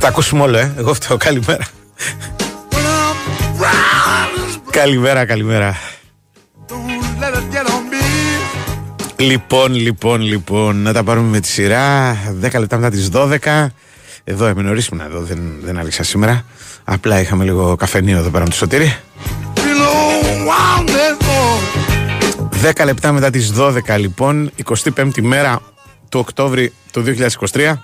τα ακούσουμε όλο, ε. Εγώ φταίω. Καλημέρα. When I'm brown, καλημέρα, καλημέρα. don't let it get on me. Λοιπόν, λοιπόν, λοιπόν, να τα πάρουμε με τη σειρά. 10 λεπτά μετά τις 12. Εδώ έμεινε νωρίσιμο εδώ, δεν, δεν άλυξα σήμερα. Απλά είχαμε λίγο καφενείο εδώ πέρα με το σωτήρι. Below wound and more. 10 λεπτά μετά τις 12 λοιπόν, 25η μέρα του Οκτώβρη του 2023.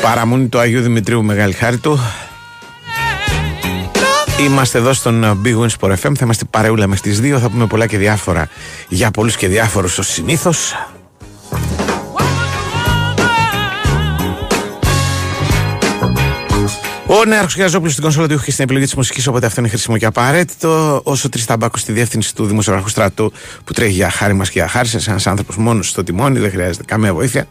Παραμονή του Αγίου Δημητρίου Μεγάλη Χάρη του. Είμαστε εδώ στον Big Wins Sport FM. Θα είμαστε παρεούλα με στις 2. Θα πούμε πολλά και διάφορα για πολλούς και διάφορους ως συνήθως. Ο Νέαρχος Γιαζόπουλο στην κονσόλα του ήχου και στην επιλογή της μουσικής, οπότε αυτό είναι χρήσιμο και απαραίτητο. Όσο τρεις ταμπάκου στη διεύθυνση του Δημοσιογραφικού Στρατού που τρέχει για χάρη μας και για χάρη σας, ένας άνθρωπος μόνος στο τιμόνι, δεν χρειάζεται καμία βοήθεια.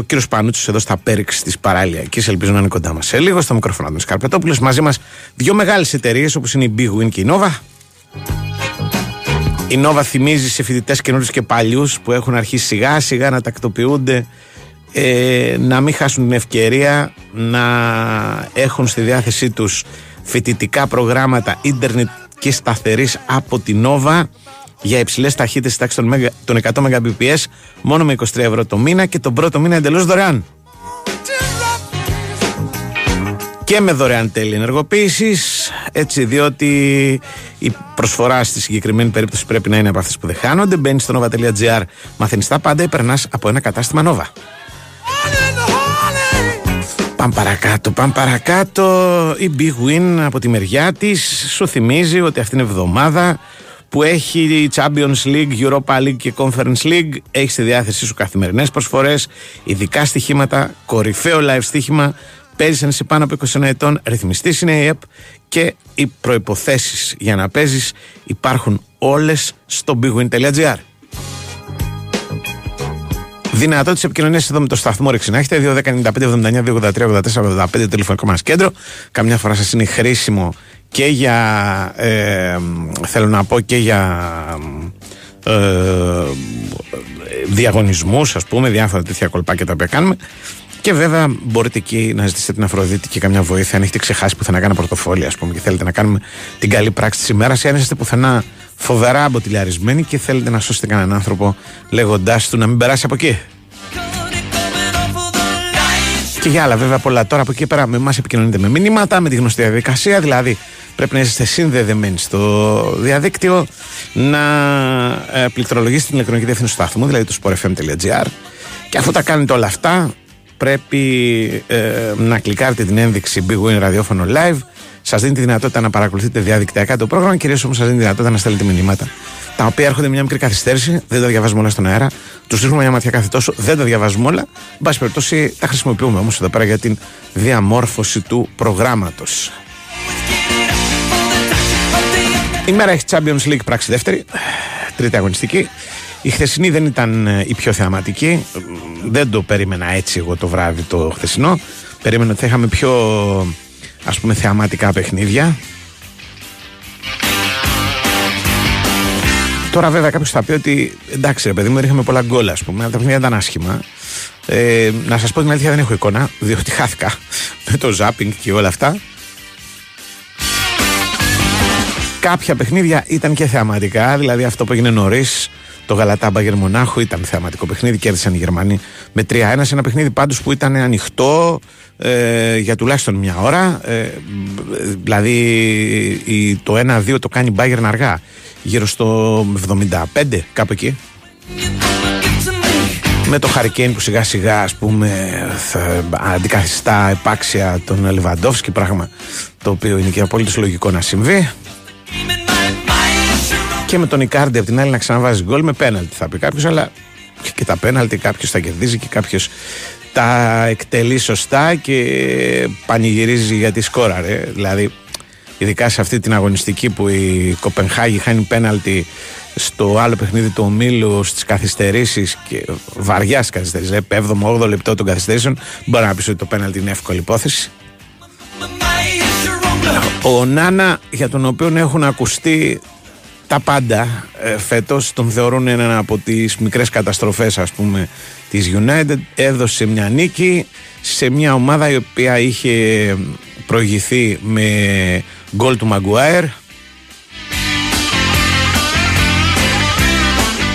Ο κύριος Πανούτσο εδώ στα πέριξ της παραλιακής, ελπίζω να είναι κοντά μας σε λίγο. Στο μικρόφωνο του Καρπετόπουλο. Μαζί μας δύο μεγάλες εταιρείες όπως είναι η Big Win και η Nova. Η Nova θυμίζει σε φοιτητές καινούριους και παλιούς που έχουν αρχίσει σιγά σιγά να τακτοποιούνται ε, να μην χάσουν την ευκαιρία να έχουν στη διάθεσή τους φοιτητικά προγράμματα ίντερνετ και σταθερής από την Nova για υψηλές ταχύτητες τάξη των, μεγα- των 100 Mbps μόνο με 23 ευρώ το μήνα και τον πρώτο μήνα εντελώς δωρεάν. και με δωρεάν τέλη ενεργοποίησης. Έτσι, διότι η προσφορά στη συγκεκριμένη περίπτωση πρέπει να είναι από αυτές που δεν χάνονται. Μπαίνεις στο nova.gr, μαθαίνεις τα πάντα ή περνάς από ένα κατάστημα Nova. Πάμε παρακάτω, πάμε παρακάτω. Η Big Win από τη μεριά της σου θυμίζει ότι αυτήν την εβδομάδα που έχει Champions League, Europa League και Conference League έχεις στη διάθεσή σου καθημερινές προσφορές, ειδικά στοιχήματα, κορυφαίο live στοίχημα, παίζεις αν είσαι πάνω από 21 ετών, ρυθμιστής είναι η ΕΠ και οι προϋποθέσεις για να παίζεις υπάρχουν όλες στο bigwin.gr. Δυνατότητε επικοινωνίας εδώ με το σταθμό Ρεξινά. Έχετε 2.195.79.283.84.85 τηλεφωνικό μας κέντρο. Καμιά φορά σας είναι χρήσιμο και για. Ε, θέλω να πω και για. Ε, διαγωνισμούς, ας πούμε, διάφορα τέτοια κολπάκια τα οποία κάνουμε. Και βέβαια μπορείτε εκεί να ζητήσετε την Αφροδίτη και καμιά βοήθεια αν έχετε ξεχάσει πουθενά κάνα πορτοφόλι, ας πούμε, και θέλετε να κάνουμε την καλή πράξη της ημέρας, ή αν είστε πουθενά φοβερά αμποτιλιαρισμένοι και θέλετε να σώσετε κανέναν άνθρωπο λέγοντάς του να μην περάσει από εκεί. Και για άλλα, βέβαια, πολλά τώρα από εκεί και πέρα με εμά επικοινωνείτε με μηνύματα, με τη γνωστή διαδικασία. Δηλαδή, πρέπει να είστε συνδεδεμένοι στο διαδίκτυο, να ε, πληκτρολογήσετε την ηλεκτρονική διεύθυνση του σταθμού, δηλαδή το sportfm.gr. Και αφού τα κάνετε όλα αυτά, πρέπει ε, να κλικάρετε την ένδειξη Big Win ραδιόφωνο live. Σας δίνει τη δυνατότητα να παρακολουθείτε διαδικτυακά το πρόγραμμα, κυρίως όμως σας δίνει τη δυνατότητα να στέλνετε μηνύματα. Τα οποία έρχονται με μια μικρή καθυστέρηση, δεν τα διαβάζουμε όλα στον αέρα. Τους ρίχνουμε μια ματιά κάθε τόσο, δεν τα διαβάζουμε όλα. Εν πάση περιπτώσει, τα χρησιμοποιούμε όμως εδώ πέρα για την διαμόρφωση του προγράμματος. Η μέρα έχει Champions League πράξη δεύτερη, τρίτη αγωνιστική. Η χθεσινή δεν ήταν ε, η πιο θεαματική. Δεν το περίμενα έτσι εγώ το βράδυ το χθεσινό. Περίμενα ότι θα είχαμε πιο ας πούμε θεαματικά παιχνίδια. Τώρα βέβαια κάποιος θα πει ότι εντάξει ρε παιδί μου είχαμε πολλά γκολ ας πούμε, αλλά τα παιχνίδια ήταν άσχημα. Ε, να σας πω την αλήθεια δεν έχω εικόνα, διότι χάθηκα με το ζάπινγκ και όλα αυτά. Κάποια παιχνίδια ήταν και θεαματικά, δηλαδή αυτό που έγινε νωρίς, το Γαλατά Μπάγκερ Μονάχου. Ήταν θεαματικό παιχνίδι, κέρδισαν οι Γερμανοί με 3-1. Σε ένα παιχνίδι πάντως που ήταν ανοιχτό ε, για τουλάχιστον μια ώρα. Ε, δηλαδή η, το 1-2 το κάνει Μπάγκερ αργά. Γύρω στο 75, κάπου εκεί με το Χαρικέιν που σιγά σιγά ας πούμε θα αντικαθιστά επάξια τον Λεβαντόφσκι πράγμα το οποίο είναι και απολύτως λογικό να συμβεί και με τον Ικάρντι από την άλλη να ξαναβάζει γκολ με πέναλτι θα πει κάποιος, αλλά και τα πέναλτι κάποιος θα κερδίζει και κάποιος τα εκτελεί σωστά και πανηγυρίζει γιατί σκόραρε δηλαδή ειδικά σε αυτή την αγωνιστική που η Κοπενχάγη χάνει πέναλτι στο άλλο παιχνίδι του ομίλου στις καθυστερήσεις και βαριάς καθυστερήσεις, 7ο-8ο λεπτό των καθυστερήσεων, μπορεί να πεις ότι το πέναλτι είναι εύκολη υπόθεση. Ο Νάνα, για τον οποίο έχουν ακουστεί τα πάντα ε, φέτος, τον θεωρούν ένα από τις μικρές καταστροφές ας πούμε της United, έδωσε μια νίκη σε μια ομάδα η οποία είχε προηγηθεί με γκολ του Μαγκουάερ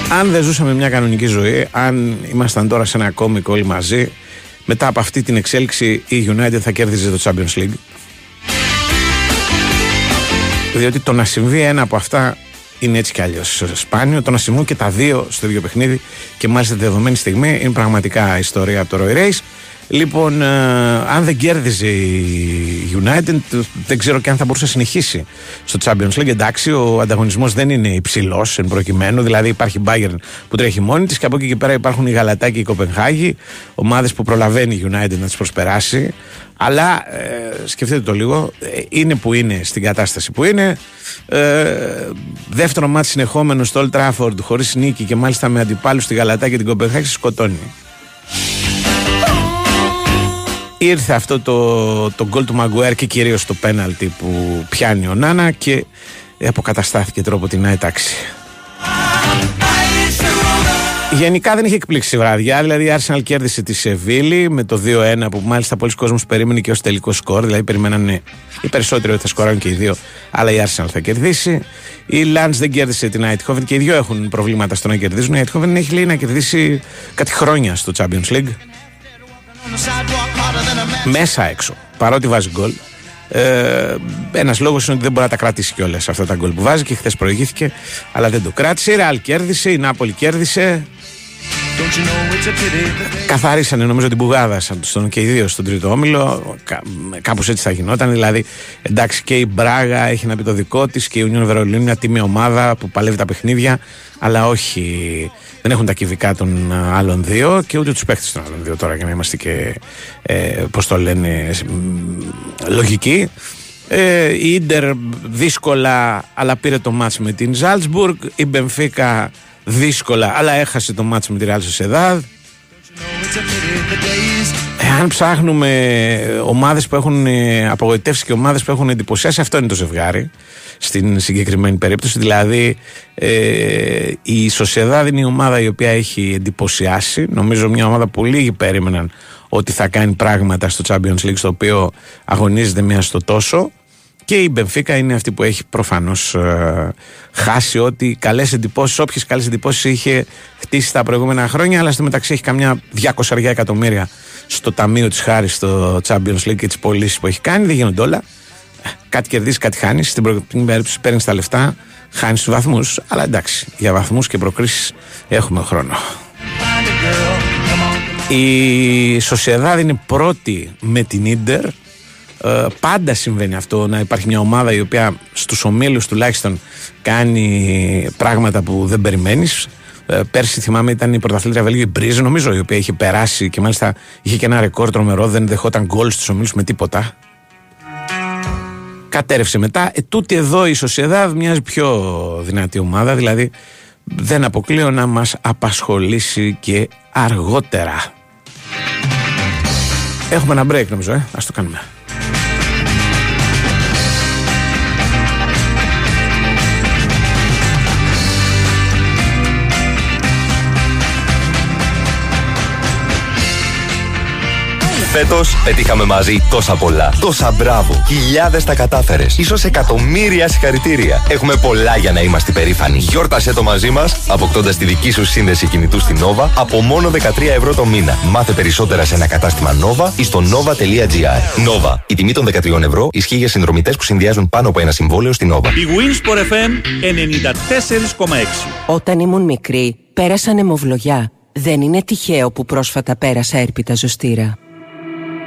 αν δεν ζούσαμε μια κανονική ζωή, αν ήμασταν τώρα σε ένα κόμικο όλοι μαζί, μετά από αυτή την εξέλιξη η United θα κέρδιζε το Champions League. Διότι το να συμβεί ένα από αυτά είναι έτσι κι αλλιώς σπάνιο. Το να συμβούν και τα δύο στο ίδιο παιχνίδι και μάλιστα τη δεδομένη στιγμή είναι πραγματικά ιστορία από το Roy Race. Λοιπόν, ε, αν δεν κέρδιζε η United, δεν ξέρω και αν θα μπορούσε να συνεχίσει στο Champions League. Εντάξει, ο ανταγωνισμός δεν είναι υψηλός εν προκειμένου. Δηλαδή, υπάρχει η Bayern που τρέχει μόνη της και από εκεί και πέρα υπάρχουν η Γαλατά και η Κοπενχάγη, ομάδες που προλαβαίνει η United να τις προσπεράσει. Αλλά ε, σκεφτείτε το λίγο, ε, είναι που είναι στην κατάσταση που είναι. Ε, δεύτερο μάτι συνεχόμενο στο Old Trafford χωρίς νίκη και μάλιστα με αντιπάλους στη Γαλατά και την Κοπενχάγη σκοτώνει ήρθε αυτό το, το γκολ του Μαγκουέρ και κυρίως το πέναλτι που πιάνει ο Νάνα και αποκαταστάθηκε τρόπο την άταξη. Γενικά δεν είχε εκπλήξει βράδια. Δηλαδή η Arsenal κέρδισε τη Σεβίλη με το 2-1 που μάλιστα πολλοί κόσμος περίμενε και ως τελικό σκορ. Δηλαδή περιμένανε οι περισσότεροι ότι θα σκοράρουν και οι δύο, αλλά η Arsenal θα κερδίσει. Η Lance δεν κέρδισε την Eindhoven και οι δύο έχουν προβλήματα στο να κερδίζουν. Η Eindhoven έχει λέει να κερδίσει κάτι χρόνια στο Champions League. Μέσα έξω. Παρότι βάζει γκολ. Ε, Ένας λόγος είναι ότι δεν μπορεί να τα κρατήσει κιόλας αυτά τα γκολ που βάζει και χθες προηγήθηκε, αλλά δεν το κράτησε. Η Ρεάλ κέρδισε, η Νάπολη κέρδισε. Καθαρίσανε νομίζω την πουγάδα στον και οι δύο στον τρίτο όμιλο. Κάπως έτσι θα γινόταν. Δηλαδή, εντάξει, και η Μπράγα έχει να πει το δικό της και η Union Βερολίνου μια τιμή ομάδα που παλεύει τα παιχνίδια, αλλά όχι. Δεν έχουν τα κυβικά των άλλων δύο και ούτε τους παίχτες των άλλων δύο τώρα για να είμαστε και ε, πώς το λένε λογικοί. Ε, η Ίντερ δύσκολα αλλά πήρε το μάτς με την Ζάλτσμπουργκ η Μπενφίκα δύσκολα, αλλά έχασε το μάτσο με τη Real Sociedad. Εάν ψάχνουμε ομάδες που έχουν ε, απογοητεύσει και ομάδες που έχουν εντυπωσιάσει, αυτό είναι το ζευγάρι στην συγκεκριμένη περίπτωση. Δηλαδή, ε, η Sociedad είναι η ομάδα η οποία έχει εντυπωσιάσει. Νομίζω μια ομάδα που λίγοι περίμεναν ότι θα κάνει πράγματα στο Champions League, στο οποίο αγωνίζεται μία στο τόσο. Και η Μπενφίκα είναι αυτή που έχει προφανώς ε, χάσει ό,τι καλές εντυπώσεις, όποιες καλές εντυπώσεις είχε χτίσει τα προηγούμενα χρόνια. Αλλά στο μεταξύ έχει καμιά 200 εκατομμύρια στο ταμείο της χάρης στο Champions League και τις πωλήσεις που έχει κάνει. Δεν γίνονται όλα. Κάτι κερδίζεις, κάτι χάνεις. Στην προηγούμενη περίπτωση παίρνεις τα λεφτά, χάνεις τους βαθμούς. Αλλά εντάξει, για βαθμούς και προκρίσεις έχουμε χρόνο. Η Σοσιαδάδη είναι πρώτη με την Ίντερ ε, πάντα συμβαίνει αυτό να υπάρχει μια ομάδα η οποία στους ομίλους τουλάχιστον κάνει πράγματα που δεν περιμένεις ε, πέρσι θυμάμαι ήταν η πρωταθλήτρια Βέλγιο η Μπρίζ νομίζω η οποία είχε περάσει και μάλιστα είχε και ένα ρεκόρ τρομερό δεν δεχόταν γκολ στους ομίλους με τίποτα κατέρευσε μετά ε, τούτη εδώ η Σοσιαδάδ μοιάζει πιο δυνατή ομάδα δηλαδή δεν αποκλείω να μας απασχολήσει και αργότερα Έχουμε ένα break νομίζω, ε. ας το κάνουμε. Φέτος πετύχαμε μαζί τόσα πολλά. Τόσα μπράβο. Χιλιάδες τα κατάφερες. σω εκατομμύρια συγχαρητήρια. Έχουμε πολλά για να είμαστε περήφανοι. Γιόρτασε το μαζί μας, αποκτώντας τη δική σου σύνδεση κινητού στην Nova από μόνο 13 ευρώ το μήνα. Μάθε περισσότερα σε ένα κατάστημα Nova ή στο nova.gr. Nova. Η τιμή των 13 ευρώ ισχύει για συνδρομητές που συνδυάζουν πάνω από ένα συμβόλαιο στην Nova. Η Winsport FM 94,6. Όταν ήμουν μικρή, πέρασα νεμοβλογιά. Δεν είναι τυχαίο που πρόσφατα πέρασα έρπιτα ζωστήρα.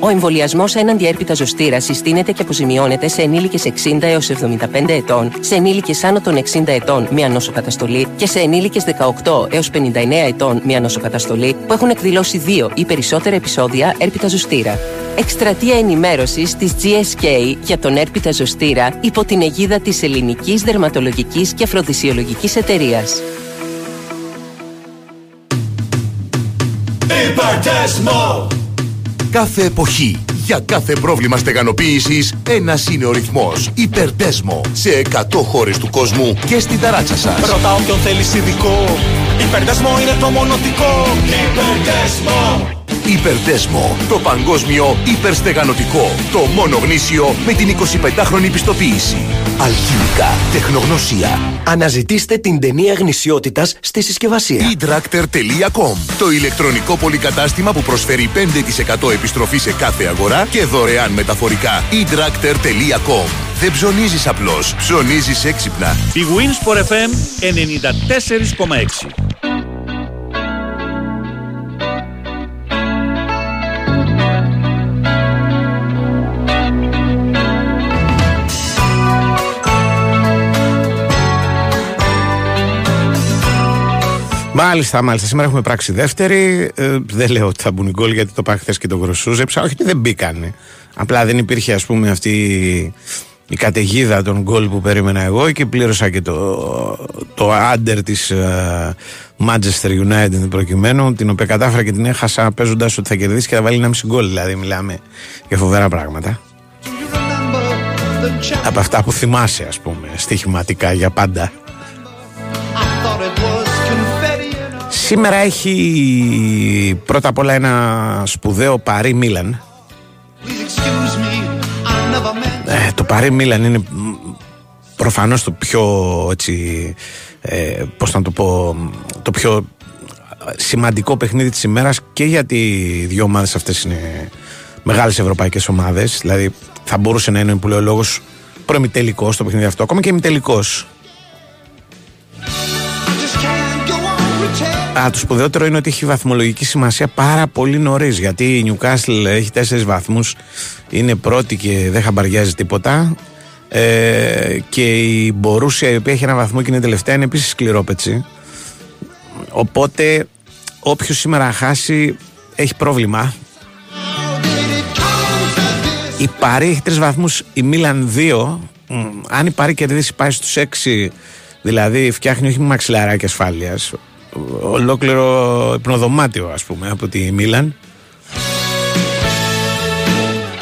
Ο εμβολιασμός έναντι έρπιτα ζωστήρας συστήνεται και αποζημιώνεται σε ενήλικες 60 έως 75 ετών, σε ενήλικες άνω των 60 ετών μία νοσοκαταστολή και σε ενήλικες 18 έως 59 ετών μία νοσοκαταστολή που έχουν εκδηλώσει δύο ή περισσότερα επεισόδια έρπιτα ζωστήρα. Εκστρατεία ενημέρωσης της GSK για τον έρπιτα ζωστήρα υπό την αιγίδα της Ελληνικής Δερματολογικής και Αφροδισιολογικής Εταιρείας. Κάθε εποχή, για κάθε πρόβλημα στεγανοποίησης, ένας είναι ο ρυθμός. Υπερτέσμο. Σε 100 χώρες του κόσμου και στην ταράτσα σας. Ρωτά όποιον θέλεις ειδικό. Υπερδέσμο είναι το μονοτικό. Υπερδέσμο. Υπερτέσμο. Το παγκόσμιο υπερστεγανοτικό. Το μόνο γνήσιο με την 25χρονη πιστοποίηση. Αλχημικά. Τεχνογνωσία. Αναζητήστε την ταινία γνησιότητας στη συσκευασία. eDractor.com Το ηλεκτρονικό πολυκατάστημα που προσφέρει 5% επιστροφή σε κάθε αγορά και δωρεάν μεταφορικά. eDractor.com Δεν ψωνίζεις απλώς, ψωνίζεις έξυπνα. Η Winsport FM 94,6. Μάλιστα, μάλιστα. Σήμερα έχουμε πράξει δεύτερη. Ε, δεν λέω ότι θα μπουν γκολ γιατί το είπα χθες και το γροσούζεψα. Όχι, δεν μπήκανε. Απλά δεν υπήρχε, ας πούμε, αυτή η καταιγίδα των γκολ που περίμενα εγώ και πλήρωσα και το, το άντερ της uh, Manchester United προκειμένου, την οποία κατάφερα και την έχασα παίζοντας ότι θα κερδίσει και θα βάλει ένα μισή γκολ. Δηλαδή, μιλάμε για φοβερά πράγματα. Από αυτά που θυμάσαι, ας πούμε, στοιχηματικά για πάντα. Σήμερα έχει πρώτα απ' όλα ένα σπουδαίο Παρί Μίλαν. Ε, το Παρί Μίλαν είναι προφανώς το πιο έτσι, ε, πώς να το πω, το πιο σημαντικό παιχνίδι της ημέρας και γιατί οι δύο ομάδες αυτές είναι μεγάλες ευρωπαϊκές ομάδες. Δηλαδή θα μπορούσε να είναι που λέει ο λόγος προημιτελικός το παιχνίδι αυτό, ακόμα και ημιτελικός. Α, το σπουδαιότερο είναι ότι έχει βαθμολογική σημασία πάρα πολύ νωρίς. Γιατί η Newcastle έχει τέσσερις βαθμούς, είναι πρώτη και δεν χαμπαριάζει τίποτα. Ε, και η Μπορούσια, η οποία έχει ένα βαθμό και είναι τελευταία, είναι επίσης σκληρόπετσι. Οπότε, όποιος σήμερα χάσει, έχει πρόβλημα. Η Παρή έχει τρεις βαθμούς, η Μίλαν δύο. Αν η Παρή κερδίσει, πάει στους έξι. Δηλαδή, φτιάχνει όχι μαξιλαράκι ασφάλειας, ολόκληρο υπνοδωμάτιο ας πούμε από τη Μίλαν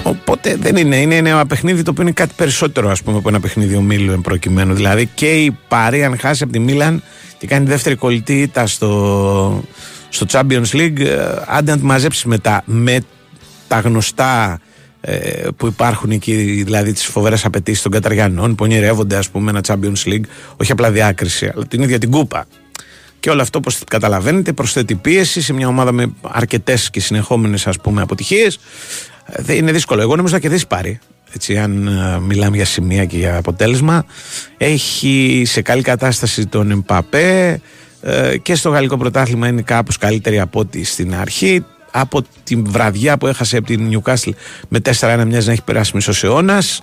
Οπότε δεν είναι, είναι ένα παιχνίδι το οποίο είναι κάτι περισσότερο ας πούμε από ένα παιχνίδι ομίλου εν προκειμένου δηλαδή και η Παρή αν χάσει από τη Μίλαν και κάνει δεύτερη κολλητή ήττα στο, στο Champions League ε, άντε να τη μαζέψεις μετά με τα γνωστά ε, που υπάρχουν εκεί, δηλαδή τις φοβερές απαιτήσεις των Καταριανών που ονειρεύονται, ας πούμε, ένα Champions League, όχι απλά διάκριση, αλλά την ίδια την κούπα. Και όλο αυτό, όπως καταλαβαίνετε, προσθέτει πίεση σε μια ομάδα με αρκετές και συνεχόμενες αποτυχίες. Είναι δύσκολο. Εγώ νομίζω θα κερδίσει πάρει. Έτσι, αν ε, μιλάμε για σημεία και για αποτέλεσμα, έχει σε καλή κατάσταση τον Εμπαπέ ε, και στο γαλλικό πρωτάθλημα είναι κάπως καλύτερη από ό,τι στην αρχή. Από την βραδιά που έχασε από την Newcastle με 4-1 μοιάζει να έχει περάσει μισός αιώνας.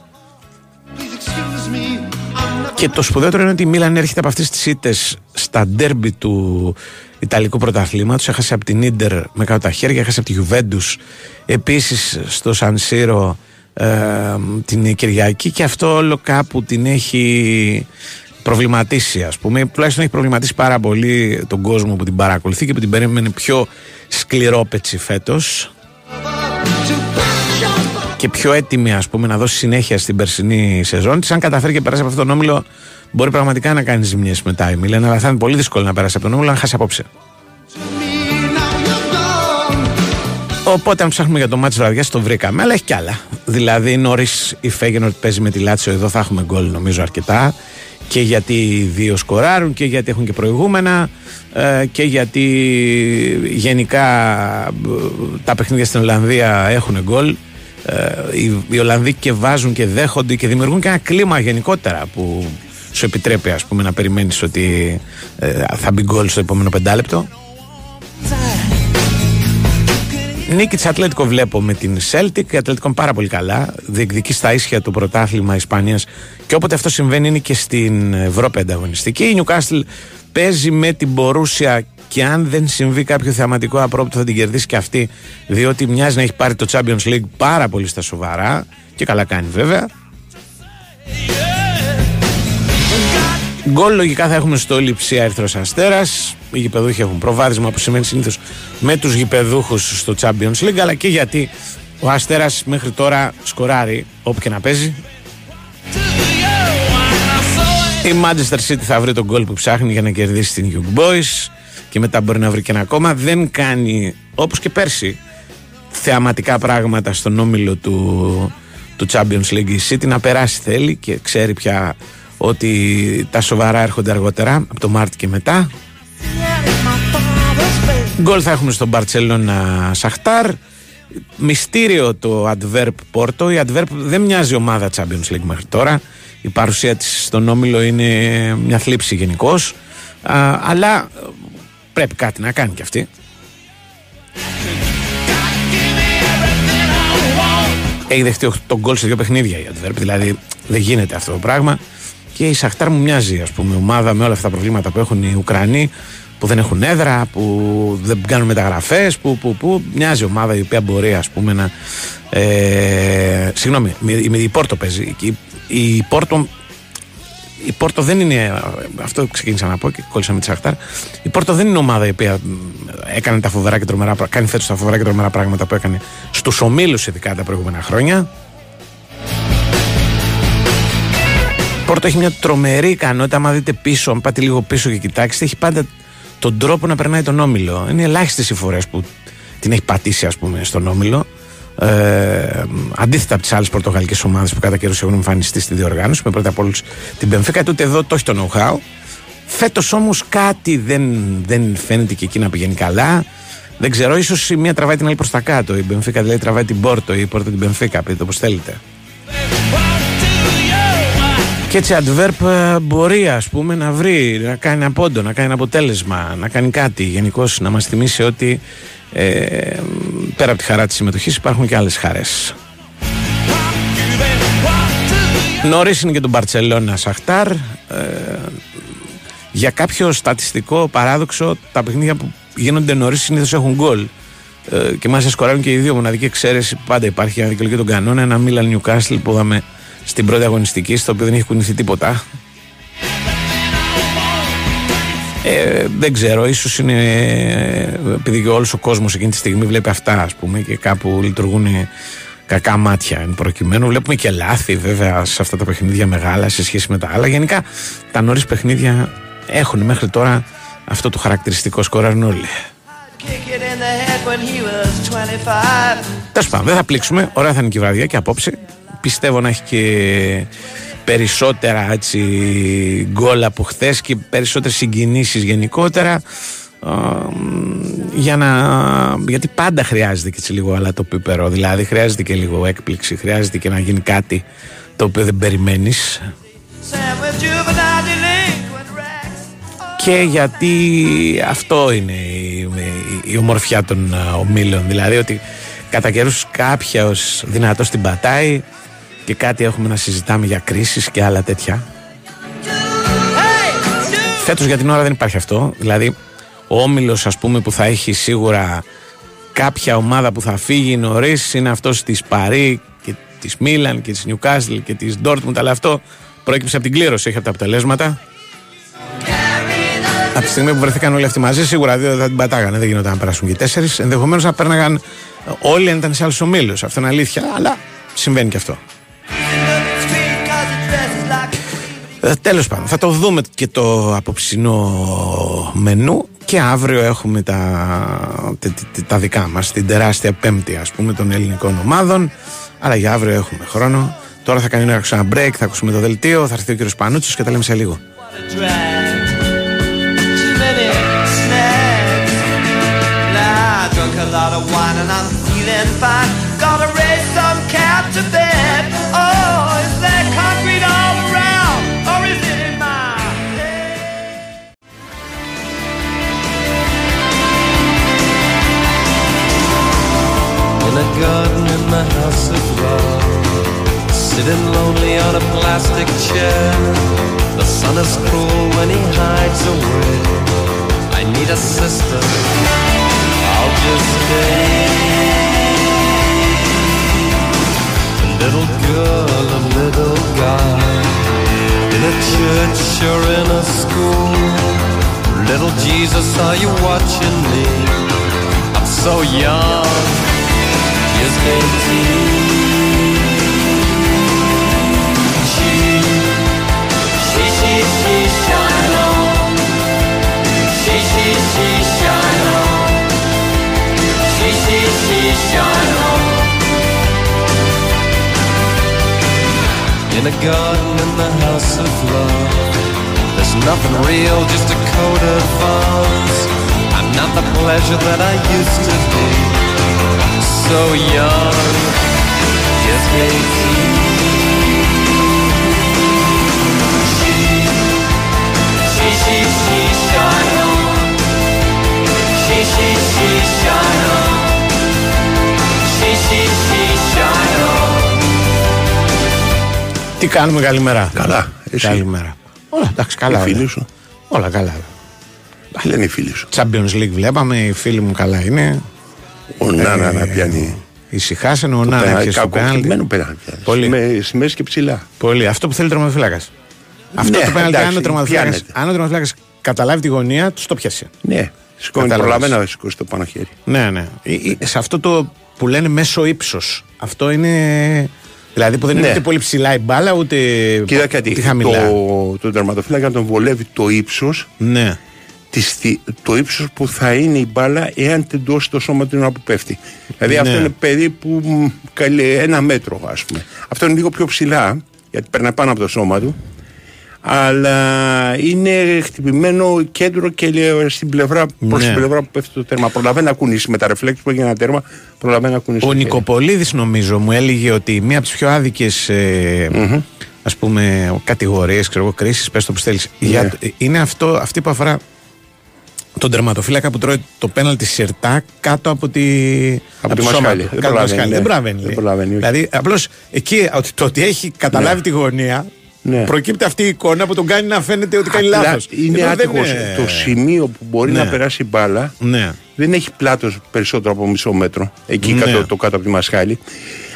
Και το σπουδαιότερο είναι ότι η Μίλαν έρχεται από αυτές τις ήττες στα ντέρμπι του Ιταλικού πρωταθλήματος. Έχασε από την ντερ με κάτω τα χέρια, έχασε από τη Γιουβέντους επίσης στο Σαν Σύρο ε, την Κυριακή και αυτό όλο κάπου την έχει προβληματίσει, ας πούμε. Τουλάχιστον έχει προβληματίσει πάρα πολύ τον κόσμο που την παρακολουθεί και που την περίμενε πιο σκληρόπετσι φέτος και πιο έτοιμη ας πούμε να δώσει συνέχεια στην περσινή σεζόν της αν καταφέρει και περάσει από αυτόν τον όμιλο μπορεί πραγματικά να κάνει ζημιές μετά η Μίλαν αλλά θα είναι πολύ δύσκολο να περάσει από τον όμιλο αν χάσει απόψε Οπότε, αν ψάχνουμε για το μάτι βραδιά, το βρήκαμε. Αλλά έχει κι άλλα. Δηλαδή, νωρίς η Φέγγεν ότι παίζει με τη Λάτσιο, εδώ θα έχουμε γκολ νομίζω αρκετά. Και γιατί οι δύο σκοράρουν και γιατί έχουν και προηγούμενα ε, και γιατί γενικά ε, τα παιχνίδια στην Ολλανδία έχουν γκολ. Ε, οι, οι Ολλανδοί και βάζουν και δέχονται και δημιουργούν και ένα κλίμα γενικότερα που σου επιτρέπει ας πούμε να περιμένεις ότι ε, θα μπει γκολ στο επόμενο πεντάλεπτο. Νίκη της Ατλέτικο βλέπω με την Celtic. Η Ατλέτικο είναι πάρα πολύ καλά. Διεκδικεί στα ίσια του πρωτάθλημα Ισπανίας και όποτε αυτό συμβαίνει είναι και στην Ευρώπη ανταγωνιστική. Η Newcastle παίζει με την Μπορούσια και αν δεν συμβεί κάποιο θεαματικό απρόπτο θα την κερδίσει και αυτή διότι μοιάζει να έχει πάρει το Champions League πάρα πολύ στα σοβαρά και καλά κάνει βέβαια. Γκολ λογικά θα έχουμε στο Λιψία Ερθρός Αστέρας. Οι γηπεδούχοι έχουν προβάδισμα που σημαίνει συνήθως με τους γηπεδούχους στο Champions League, αλλά και γιατί ο Αστέρας μέχρι τώρα σκοράρει όπου και να παίζει. Η Manchester City θα βρει τον γκολ που ψάχνει για να κερδίσει την Young Boys και μετά μπορεί να βρει και ένα ακόμα. Δεν κάνει όπως και πέρσι θεαματικά πράγματα στον όμιλο του, του Champions League. Η City να περάσει θέλει και ξέρει πια ότι τα σοβαρά έρχονται αργότερα από το Μάρτιο και μετά. Γκολ θα έχουμε στον Μπαρτσελώνα Σαχτάρ. Μυστήριο το Adverb Πόρτο. Η Adverb δεν μοιάζει ομάδα Champions League μέχρι τώρα. Η παρουσία της στον Όμιλο είναι μια θλίψη γενικώς. Αλλά πρέπει κάτι να κάνει κι αυτή Έχει δεχτεί τον γκολ σε δύο παιχνίδια η Adverb Δηλαδή δεν γίνεται αυτό το πράγμα και η Σαχτάρ μου μοιάζει, ας πούμε, ομάδα με όλα αυτά τα προβλήματα που έχουν οι Ουκρανοί, που δεν έχουν έδρα, που δεν κάνουν μεταγραφές, που, που, που μοιάζει ομάδα η οποία μπορεί, ας πούμε, να. Ε, συγγνώμη, η, η Πόρτο παίζει. Η, η, Πόρτο, η Πόρτο δεν είναι. Αυτό ξεκίνησα να πω και κόλλησα με τη Σαχτάρ. Η Πόρτο δεν είναι ομάδα η οποία έκανε τα φοβερά και τρομερά, κάνει φέτος τα φοβερά και τρομερά πράγματα που έκανε στους ομίλους ειδικά τα προηγούμενα χρόνια. Πόρτο έχει μια τρομερή ικανότητα. Αν δείτε πίσω, αν πάτε λίγο πίσω και κοιτάξετε, έχει πάντα τον τρόπο να περνάει τον όμιλο. Είναι ελάχιστες οι φορές που την έχει πατήσει, ας πούμε, στον όμιλο. Ε, αντίθετα από τις άλλες πορτογαλικές ομάδες που κατά καιρούς έχουν εμφανιστεί στη διοργάνωση, με πρώτα απ' όλους την Πενφύκα, τότε εδώ το έχει το know-how. Φέτος όμως κάτι δεν, δεν φαίνεται και εκεί να πηγαίνει καλά. Δεν ξέρω, ίσως η μία τραβάει την άλλη προς τα κάτω. Η Μπενφίκα δηλαδή τραβάει την Πόρτο ή η Πόρτο την Μπενφίκα, πείτε το όπω θέλετε. Και έτσι adverb ε, μπορεί ας πούμε να βρει, να κάνει ένα πόντο, να κάνει ένα αποτέλεσμα, να κάνει κάτι γενικώς να μας θυμίσει ότι ε, πέρα από τη χαρά της συμμετοχής υπάρχουν και άλλες χαρές. Νωρίς είναι και τον Μπαρτσελώνα Σαχτάρ. Ε, για κάποιο στατιστικό παράδοξο τα παιχνίδια που γίνονται νωρίς συνήθως έχουν γκολ. Ε, και μάλιστα σκοράρουν και οι δύο μοναδική εξαίρεση πάντα υπάρχει για να δικαιολογεί τον κανόνα. Ένα Μίλαν Νιουκάστλ που είδαμε στην πρώτη αγωνιστική, στο οποίο δεν έχει κουνηθεί τίποτα. Ε, δεν ξέρω, ίσως είναι επειδή και όλος ο κόσμος εκείνη τη στιγμή βλέπει αυτά, ας πούμε, και κάπου λειτουργούν κακά μάτια εν προκειμένου. Βλέπουμε και λάθη βέβαια σε αυτά τα παιχνίδια μεγάλα σε σχέση με τα άλλα. Γενικά τα νωρίς παιχνίδια έχουν μέχρι τώρα αυτό το χαρακτηριστικό σκοράρουν όλοι. Τέλος πάντων, δεν θα πλήξουμε. Ωραία θα είναι και η βραδιά και απόψε πιστεύω να έχει και περισσότερα έτσι, γκολ από χθες και περισσότερες συγκινήσεις γενικότερα για να, γιατί πάντα χρειάζεται και έτσι λίγο αλλά το πιπερό δηλαδή χρειάζεται και λίγο έκπληξη χρειάζεται και να γίνει κάτι το οποίο δεν περιμένεις. Και γιατί αυτό είναι η, η, ομορφιά των ομίλων δηλαδή ότι κατά καιρούς κάποιος δυνατός την πατάει και κάτι έχουμε να συζητάμε για κρίσεις και άλλα τέτοια. Φέτος για την ώρα δεν υπάρχει αυτό. Δηλαδή, ο όμιλος ας πούμε που θα έχει σίγουρα κάποια ομάδα που θα φύγει νωρίς είναι αυτός της Παρή και της Μίλαν και της Νιουκάσλ και της Ντόρτμουντ αλλά αυτό προέκυψε από την κλήρωση, έχει από τα αποτελέσματα. Από τη στιγμή που βρεθήκαν όλοι αυτοί μαζί, σίγουρα δύο θα την πατάγανε. Δεν γινόταν να περάσουν και τέσσερις. Ενδεχομένως να πέρναγαν όλοι αν ήταν σε άλλους ομίλους. Αυτό είναι αλήθεια. Αλλά συμβαίνει και αυτό. Ε, τέλος πάντων, θα το δούμε και το απόψινό μενού και αύριο έχουμε τα, τα, τα- τα δικά μας, την τεράστια πέμπτη ας πούμε των ελληνικών ομάδων αλλά για αύριο έχουμε χρόνο. Τώρα θα κάνει ένα break, θα ακούσουμε το δελτίο, θα έρθει ο κύριος Πανούτσος και τα λέμε σε λίγο. Too many snacks. Now I drunk a lot of wine and I'm feeling fine. Sitting lonely on a plastic chair. The sun is cruel when he hides away. I need a sister. I'll just stay. A little girl, a little guy. In a church or in a school. Little Jesus, are you watching me? I'm so young. Just 18. Nothing real, just a coat of arms. I'm not the pleasure that I used to be. So young, just 18. She, she, she, she, shine on. She, she, she, shine on. She, she, she, shine on. Τι κάνουμε, καλημέρα. Καλά, εσύ. Καλημέρα. Όλα εντάξει, καλά. Οι φίλοι όλα. σου. Όλα καλά. Τι λένε οι φίλοι σου; Champions League βλέπαμε, οι φίλοι μου καλά είναι. Ο Νάνα Ε, να πιάνει. Ησυχάσανε, ο Το Νάνα πένα- έπιασε το πέναλτι. Κακοκτημένο πέναλτι. Πολύ. Με στη μέση και ψηλά. Πολύ. Αυτό που θέλει ο τερματοφύλακα. Αυτό Ναι, το πέναλτι, εντάξει, αν ο τερματοφύλακα πιάνεται. αν ο τερματοφύλακας καταλάβει τη γωνία, τους το πιάσει. Ναι, σηκώνει Κατάλαβες. προλαβαίνα να σηκώσει το πάνω χέρι. Ναι, ναι. Ή- ή- Σε αυτό το που λένε μέσο ύψος. Αυτό είναι. Δηλαδή που δεν είναι Ναι. ούτε πολύ ψηλά η μπάλα, ούτε Κοίτα κάτι. ούτε χαμηλά. Το, το τερματοφύλακα τον βολεύει το ύψος. Ναι. Το ύψος που θα είναι η μπάλα εάν τεντώσει το σώμα του που πέφτει. Δηλαδή Ναι. αυτό είναι περίπου μ, καλέ- ένα μέτρο, ας πούμε. Αυτό είναι λίγο πιο ψηλά, γιατί περνάει πάνω από το σώμα του. Αλλά είναι χτυπημένο κέντρο και λέει, στην πλευρά, προς Ναι. την πλευρά που πέφτει το τέρμα. Προλαβαίνει να κουνήσει με τα ρεφλέξ που έγινε ένα τέρμα. Προλαβαίνει να κουνήσει. Ο το χέρι. Νικοπολίδης νομίζω μου έλεγε ότι μία από τις πιο άδικες ε, ας πούμε κατηγορίες, ξέρω εγώ, κρίσεις, πες το που θέλεις, Ναι. για το- είναι αυτό, αυτή που αφορά τον τερματοφύλακα που τρώει το πέναλτι σιρτά κάτω από τη, Από τη το σώμα μασχάλη. του. Δεν Κάτω από τη προλαβαίνει, μασχάλη. ναι. Δεν προλαβαίνει. Δεν λέει. προλαβαίνει, όχι. Δηλαδή απλώς εκεί ότι, το ότι έχει καταλάβει Ναι. τη γωνία Ναι. προκύπτει αυτή η εικόνα που τον κάνει να φαίνεται ότι κάνει Απλά λάθος. Είναι Ενώ δεν άτυχος. είναι- Το σημείο που μπορεί Ναι. να περάσει η μπάλα Ναι. δεν έχει πλάτος περισσότερο από μισό μέτρο. Εκεί Ναι. κάτω, το κάτω από τη μασχάλη.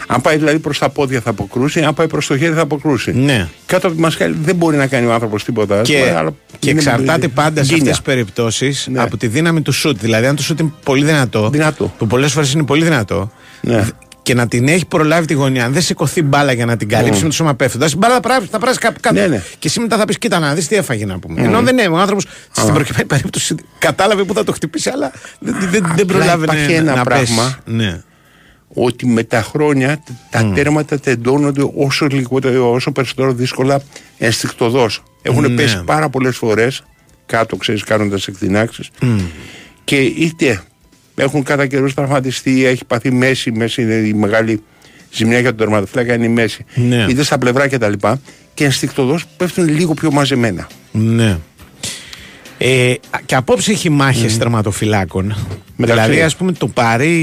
Αν πάει δηλαδή προς τα πόδια θα αποκρούσει, αν πάει προς το χέρι θα αποκρούσει. Ναι. Κάτω από τη μασχάλη δεν μπορεί να κάνει ο άνθρωπος τίποτα. Και, αλλά και είναι εξαρτάται πάντα σε γκίνια. αυτές τις περιπτώσεις Ναι. από τη δύναμη του σουτ. Δηλαδή, αν το σουτ είναι πολύ δυνατό, Δυνατό. που πολλές φορές είναι πολύ δυνατό, Ναι. Και να την έχει προλάβει τη γωνία, αν δεν σηκωθεί μπάλα για να την καλύψει με το σώμα πέφτοντα, η μπάλα θα περάσει- θα περάσει κάπου κάτω. Ναι, ναι. Και εσύ μετά θα πεις: Κοίτα, να δεις τι έφαγε να πούμε. Ενώ δεν είναι. Ο άνθρωπος στην προκειμένη περίπτωση κατάλαβε που θα το χτυπήσει, αλλά δεν, δεν, δεν Απλά προλάβαινε υπάρχει να, ένα να πράγμα. πέσει. Ναι. Ότι με τα χρόνια τα τέρματα τεντώνονται όσο, λιγότερο, όσο περισσότερο δύσκολα ενστικτοδός. Έχουν Ναι. πέσει πάρα πολλές φορές κάτω, ξέρεις, κάνοντας εκδυνάξεις. Και είτε έχουν κατά καιρούς τραυματιστεί, έχει παθεί μέση, μέση είναι η μεγάλη ζημιά για τον τερματοφύλακα, είναι η μέση. Ναι. Είτε στα πλευρά κτλ. Και, και ενστικτοδός πέφτουν λίγο πιο μαζεμένα. Ναι. Ε, και απόψε έχει μάχες τερματοφυλάκων. Μεταξύ. Δηλαδή, ας πούμε, το Παρί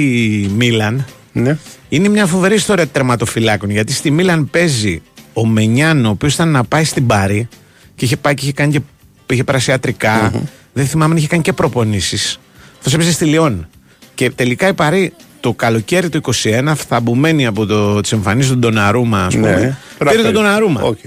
Μίλαν Ναι. είναι μια φοβερή ιστορία τερματοφυλάκων. Γιατί στη Μίλαν παίζει ο Μενιάν ο, ο οποίος ήταν να πάει στην Παρί και είχε πάει και είχε κάνει και είχε περάσει ιατρικά. Δεν θυμάμαι αν είχε κάνει και προπονήσεις. Αυτός έπαιζε στη Λιόν. Και τελικά η Παρί το καλοκαίρι του 21, θαμπωμένη από το, τις εμφανίσεις του Ντοναρούμα, ας πούμε. Ναι. Πήρε τον Τραπέζι. Ντοναρούμα. Οκ.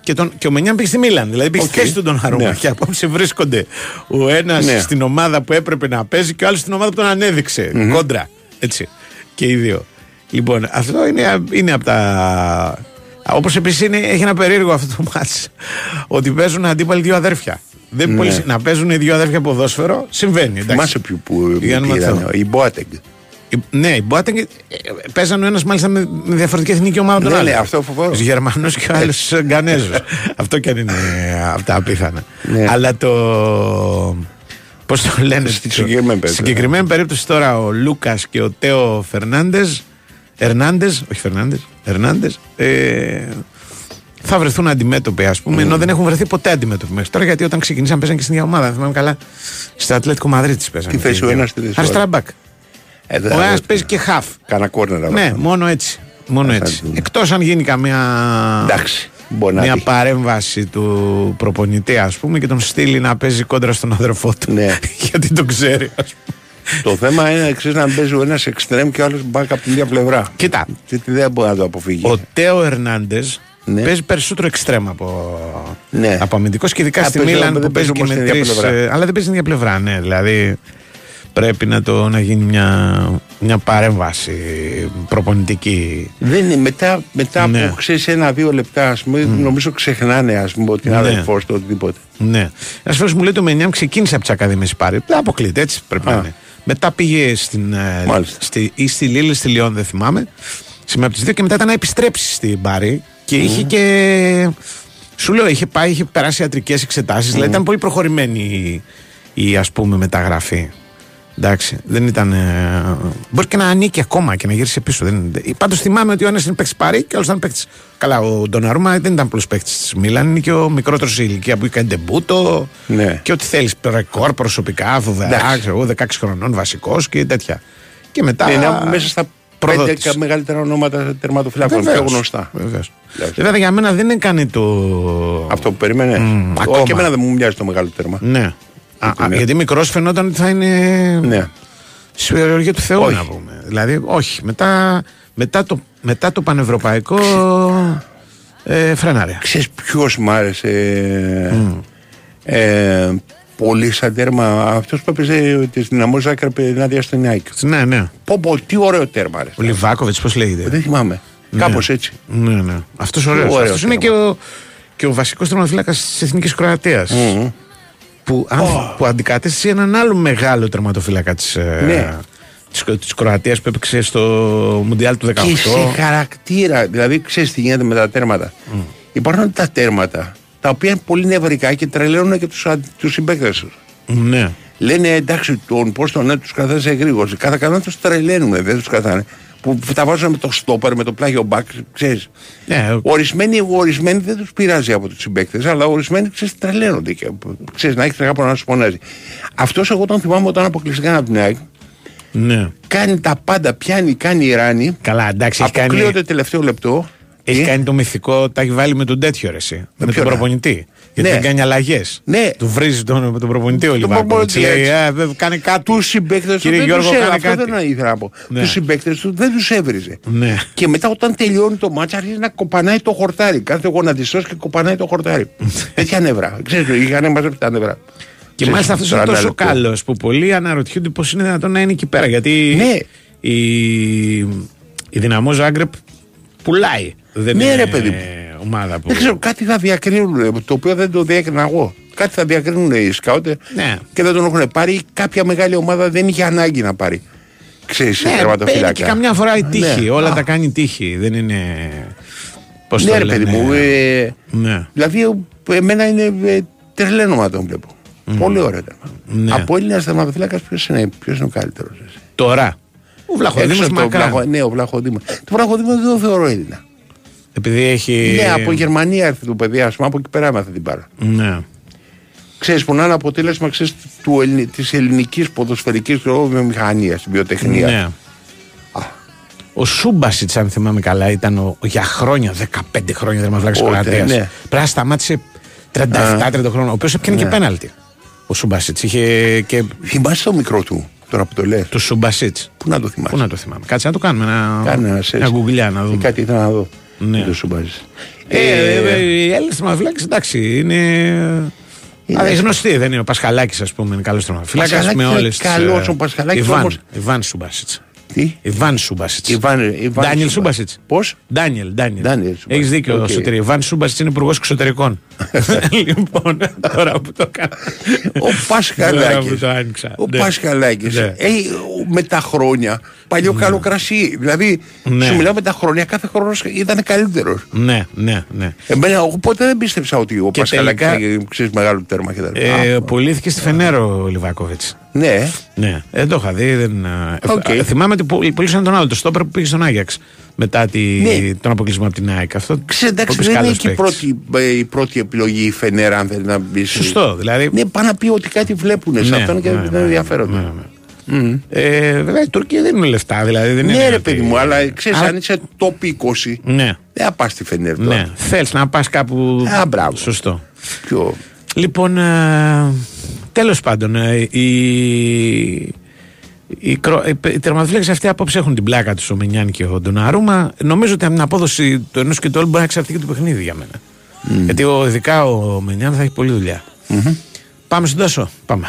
Και, τον, και ο Μενιάν πήγε στη Μίλαν. Δηλαδή πήγε στη Οκ. θέση του του Ντοναρούμα. Ναι. Και απόψε βρίσκονται ο ένας Ναι. στην ομάδα που έπρεπε να παίζει και ο άλλος στην ομάδα που τον ανέδειξε. Κόντρα. Έτσι. Και οι δύο. Λοιπόν, αυτό είναι, είναι από τα. Όπως επίσης έχει ένα περίεργο αυτό το μάτς ότι παίζουν αντίπαλοι δύο αδέρφια. Δεν Ναι. πολύ, να παίζουν οι δύο αδέρφια ποδόσφαιρο συμβαίνει. εντάξει. Θυμάσαι ποιο που Για να πήραν, μαθαίνω. οι Μπόατενγκ. Η- Ναι, οι Μπόατενγκ, ε, παίζαν ο ένας μάλιστα με, με διαφορετική εθνική ομάδα από τον Ναι, άλλο. ναι, αυτό φοβερό. Γερμανό και ο άλλο Γκανέζο. αυτό κι αν είναι ε, από τα απίθανα. Ναι. Αλλά το. Πώς το λένε. Στη το- συγκεκριμένη περίπτωση. Στη συγκεκριμένη περίπτωση τώρα ο Λούκας και ο Τέο Φερνάντες. Ερνάντες, όχι Φερνάντες. Ερνάντες. Ε, θα βρεθούν αντιμέτωποι, ας πούμε, ενώ δεν έχουν βρεθεί ποτέ αντιμέτωποι μέχρι τώρα. Γιατί όταν ξεκινήσαν παίζαν και στην ίδια ομάδα. αν Θυμάμαι καλά. Στο Ατλέτικο Μαδρίτης παίζαν. Τι θέση ο ένας, τι θέση ο Αριστερά άλλος. μπακ. Ε, δεν Ο θα ένας βρω- παίζει και half. Κάνα κόρνερ. Ναι, μόνο έτσι. Μόνο Θα έτσι. δούμε. Εκτός αν γίνει καμία. Εντάξει. Μπορεί να Μια δει. παρέμβαση του προπονητή, ας πούμε, και τον στείλει να παίζει κόντρα στον αδερφό του. Ναι. Γιατί το ξέρει, ας πούμε. Το θέμα είναι εξή να παίζει ο ένας εξτρέμ και ο άλλος μπακ από την ίδια πλευρά. Κοίτα. Τι, τι δεν μπορεί να το αποφύγει. Ο Τέο Ερνάντες Ναι. παίζει περισσότερο εξτρέμ από, Ναι. από αμυντικός και ειδικά Α, στη παίζει, Μίλαν δεν που παίζει και παίζει με όμως την τρεις. ίδια πλευρά. Αλλά δεν παίζει την ίδια πλευρά, ναι. Δηλαδή πρέπει να, το, να γίνει μια, μια παρέμβαση προπονητική. Δεν είναι μετά, μετά Ναι. από ξέρεις ένα-δύο λεπτά, ας πούμε, νομίζω ξεχνάνε ας πούμε, ότι είναι Ναι. αδερφός του οτιδήποτε. Ναι. Ένας φίλος μου λέει το Μενιάμ ξεκίνησε από τις Ακαδημίες Πάρη. Δεν αποκλείται, έτσι πρέπει να Α. είναι. Μετά πήγε στην, ε, Μάλιστα. στη, ή στη Λίλη, στη Λιόν, δεν θυμάμαι. Σε μία από τις δύο και μετά ήταν να επιστρέψει στην Πάρη και είχε και. Σου λέω, είχε πάει, είχε περάσει ιατρικές εξετάσεις. Δηλαδή ήταν πολύ προχωρημένη η, η ας πούμε μεταγραφή. Εντάξει, δεν ήταν. Ε, μπορεί και να ανήκει ακόμα και να γύρισε πίσω. Δεν, Πάντως θυμάμαι ότι ο ένας είναι παίκτης Παρή και ο άλλος ήταν παίκτη. Καλά, ο Ντοναρούμα δεν ήταν απλό παίκτη της Μίλαν, είναι και ο μικρότερος σε ηλικία που είχε κάνει τεμπούτο. Ναι. Και ό,τι θέλεις. Ρεκόρ προσωπικά, φοβερά, Εντάξει. ξέρω εγώ, 16 χρονών βασικός και τέτοια. Και μετά. Ναι, είναι μέσα στα πέντε προδότης. κα- μεγαλύτερα ονόματα τερματοφυλάκων. Πιο Βεβαίως, γνωστά. βεβαίως. Εντάξει. Βέβαια για μένα δεν έκανε το. Αυτό που περίμενες. Μμ, Όχι, ακόμα. και εμένα δεν μου μοιάζει το μεγάλο τέρμα. Ναι. Α, α, ναι. γιατί μικρός φαινόταν ότι θα είναι. Ναι. Στη περιοργία του Θεού Όχι. να πούμε. Δηλαδή, όχι. Μετά, μετά, το, μετά το πανευρωπαϊκό ε, φρέναρε. Ξέρεις ποιος μ' άρεσε ε, πολύ σαν τέρμα αυτός που έπαιζε τη δυναμό Ζάκρεπε ενάντια στον Νιάκη. Ναι, ναι. Πω πω τι ωραίο τέρμα άρεσε. Ο Λιβάκοβιτς, πώς λέγεται; Δεν θυμάμαι. Κάπως έτσι. Ναι, ναι. Αυτός ωραίος. ωραίο Αυτός είναι και ο, και ο βασικός τερματοφύλακας της Εθνικής Κροατίας. Μμμ. Που, αν, που αντικατέστησε έναν άλλο μεγάλο τερματοφύλακα της Ναι. της, Κροατίας που έπαιξε στο Μουντιάλ του 18. Και σε χαρακτήρα, δηλαδή ξέρεις τι γίνεται με τα τέρματα. Υπάρχουν τα τέρματα τα οποία είναι πολύ νευρικά και τρελαίνουν και τους τους συμπαίκτες τους. Ναι. Λένε εντάξει, τον πώς τον ναι, τους καθάνε σε γρήγορση. Κατά κανόνα τους τρελαίνουν, δεν τους καθάνε. Που τα βάζουν με το στόπερ, με το πλάγιο μπακ, ξέρεις. Ναι, Ορισμένοι, ορισμένοι δεν τους πειράζει από τους συμπαίκτες, αλλά ορισμένοι ξέρεις τρελαίνονται. Και, ξέρεις, να έχεις κάπου να σου φωνάζει. Αυτός εγώ τον θυμάμαι όταν αποκλειστικά από την ΑΕΚ. ναι. Κάνει τα πάντα, πιάνει, κάνει ράνι. Καλά, εντάξει, έχει κάνει, Αποκλείονται τελευταίο λεπτό. έχει Τι; κάνει το μυθικό, τα έχει βάλει με τον τέτοιο ρε, εσύ, Με, τον ποιον, προπονητή. Γιατί Ναι. δεν κάνει αλλαγές. Ναι. Του βρίζει τον, με τον προπονητή ο Λιβάκοβιτ. προπονητή, Λέει, έτσι. «Ε, δεν κάνει κάτι. Του συμπαίκτες του Κύριε δεν Γιώργο, τους έβριζε. κάνε Αυτό κάτι. δεν ήθελα να πω. Ναι. Τους συμπαίκτες του δεν τους έβριζε. Ναι. Και μετά όταν τελειώνει το μάτσα αρχίζει να κοπανάει το χορτάρι. Κάθε γονατιστός και κοπανάει το χορτάρι. Τέτοια νευρά. Ξέρετε, είχαν μαζέψει τα νευρά. Και Ξέρεις, μάλιστα αυτός είναι 40 τόσο λεπτό. καλός που πολλοί αναρωτιούνται πώς είναι δυνατόν να είναι εκεί πέρα. Γιατί Ναι. η, η δυναμό Ζάγκρεπ πουλάει. Δεν Ναι, είναι ρε, παιδί μου. Ομάδα που. Δεν ξέρω, κάτι θα διακρίνουν το οποίο δεν το διέκρινα εγώ. Κάτι θα διακρίνουν οι σκάουτες Ναι. και δεν τον έχουν πάρει. Κάποια μεγάλη ομάδα δεν είχε ανάγκη να πάρει. Ξέρεις, Ναι, τερματοφύλακα. παίρνει και καμιά φορά η τύχη. Ναι. Όλα Α. τα κάνει τύχη. Δεν είναι. Πώς Ναι, το ρε λένε. παιδί μου. Ε, Ναι. δηλαδή, ο- εμένα είναι ε, τρελαίνω να τον βλέπω. Πολύ ωραίο τέρμα. Ναι. Από Έλληνας τερματοφύλακα ποιος είναι, ποιος είναι ο καλύτερος. Τώρα. Ο Βλαχοδήμος Μακράν. Ναι, ο Βλαχοδήμος. Το Βλαχοδήμος δεν το θεωρώ Έλληνα. Επειδή έχει. Ναι, από Γερμανία έρθει το παιδί, ας πούμε, από εκεί πέρα έμαθε την πάρα. Ναι. Ξέρεις που να είναι αποτέλεσμα ξέρεις, του Ελλη... της ελληνικής ποδοσφαιρικής βιομηχανίας, βιοτεχνίας. Ναι. Ο Σούμπασιτς, αν θυμάμαι καλά, ήταν ο, για χρόνια, 15 χρόνια τερματοφύλακα Ότε, Κροατία. ναι. Πρέπει να σταμάτησε 37-30 χρόνια. Ο οποίος έπιανε και πέναλτι. Ο Σούμπασιτς. Είχε και. Θυμάσαι το μικρό του, τώρα που το λες; Του Σούμπασιτς. Πού να το θυμάσαι; Πού να το θυμάμαι; Κάτσε να το κάνουμε. Ένα, Κάνε ένα μια search. γκουγκλιά να Ή δούμε. κάτι ήθελα να δω. Ναι. Το Σουμπάσιτς. Ε, ε, ε, οι Έλληνες τερματοφύλακε εντάξει είναι. Αλλά γνωστοί δεν είναι. Ο Πασχαλάκης, ας πούμε, είναι καλός τερματοφύλακα Πασχαλάκης με είναι όλες καλός ο Πασχαλάκης, Ιβάν, όμως- Ιβάν Σούμπασιτ. Τι; Ιβάν Σούμπασιτς. Ιβάν- Ιβάν Ντάνιελ Σούμπασιτς. Σούμπασιτς. Πώς; Ντάνιελ, Ντάνιελ. Ντάνιελ Σούμπασιτς. Έχεις δίκιο, Οκ. Σωτήρη. Ιβάν Σούμπασιτς είναι υπουργός εξωτερικών. λοιπόν, τώρα που το έκανα. Ο Τώρα Πασχαλάκης. που το άνοιξα. Ο Ναι. Πασχαλάκης Ναι. έχει με τα χρόνια παλιό καλό κρασί. Δηλαδή, Ναι. σου μιλάω με τα χρόνια, κάθε χρόνος ήταν καλύτερος. Ναι, ναι, ναι. Εμένα, εγώ ποτέ δεν πίστεψα ότι ο Και Πασχαλάκης τελικά- είναι ξέρεις, μεγάλο τέρμα και τα λοιπά. Ε, Α, πουλήθηκε στη Φενέρο ο Λιβάκοβιτς. Ναι, Ναι, δεν το είχα δει. Δεν, ε, Οκ. ε, θυμάμαι ότι που- πουλήσαν τον άλλο, το στόπερ που πήγε στον Άγιαξ μετά τη, Ναι. τον αποκλεισμό από την ΑΕΚ. Αυτό Ξέρετε, εντάξει, πολύ δεν είναι καλός και η παίκτης. πρώτη, ε, η πρώτη επιλογή η Φενέρα, αν θέλει να μπει. σε- Σωστό, δηλαδή. Ναι, πάνε να πει ότι κάτι βλέπουν σε Ναι, αυτόν και ναι, δεν ναι, ενδιαφέρονται. ναι, ναι. Ε, βέβαια οι Τούρκοι δεν είναι λεφτά, δηλαδή. Δεν Ναι, είναι ρε ότι- παιδί μου, αλλά ξέρεις, Αλλά- αν είσαι top 20, Ναι, δεν θα πας στη Φενέρ τώρα. ναι. Θέλεις να πας κάπου. Α, μπράβο. Σωστό. Πιο... Λοιπόν, ε, τέλος πάντων, ε, οι, οι, κρο- οι, οι τερματοφύλακες αυτοί απόψε έχουν την πλάκα τους ο Μενιάν και ο Ντοναρούμα. Νομίζω ότι από την απόδοση του ενός και του άλλου μπορεί να εξαρτηθεί και το παιχνίδι για μένα. Γιατί ο, ειδικά ο Μενιάν θα έχει πολλή δουλειά. Πάμε στον Τάσο. Πάμε.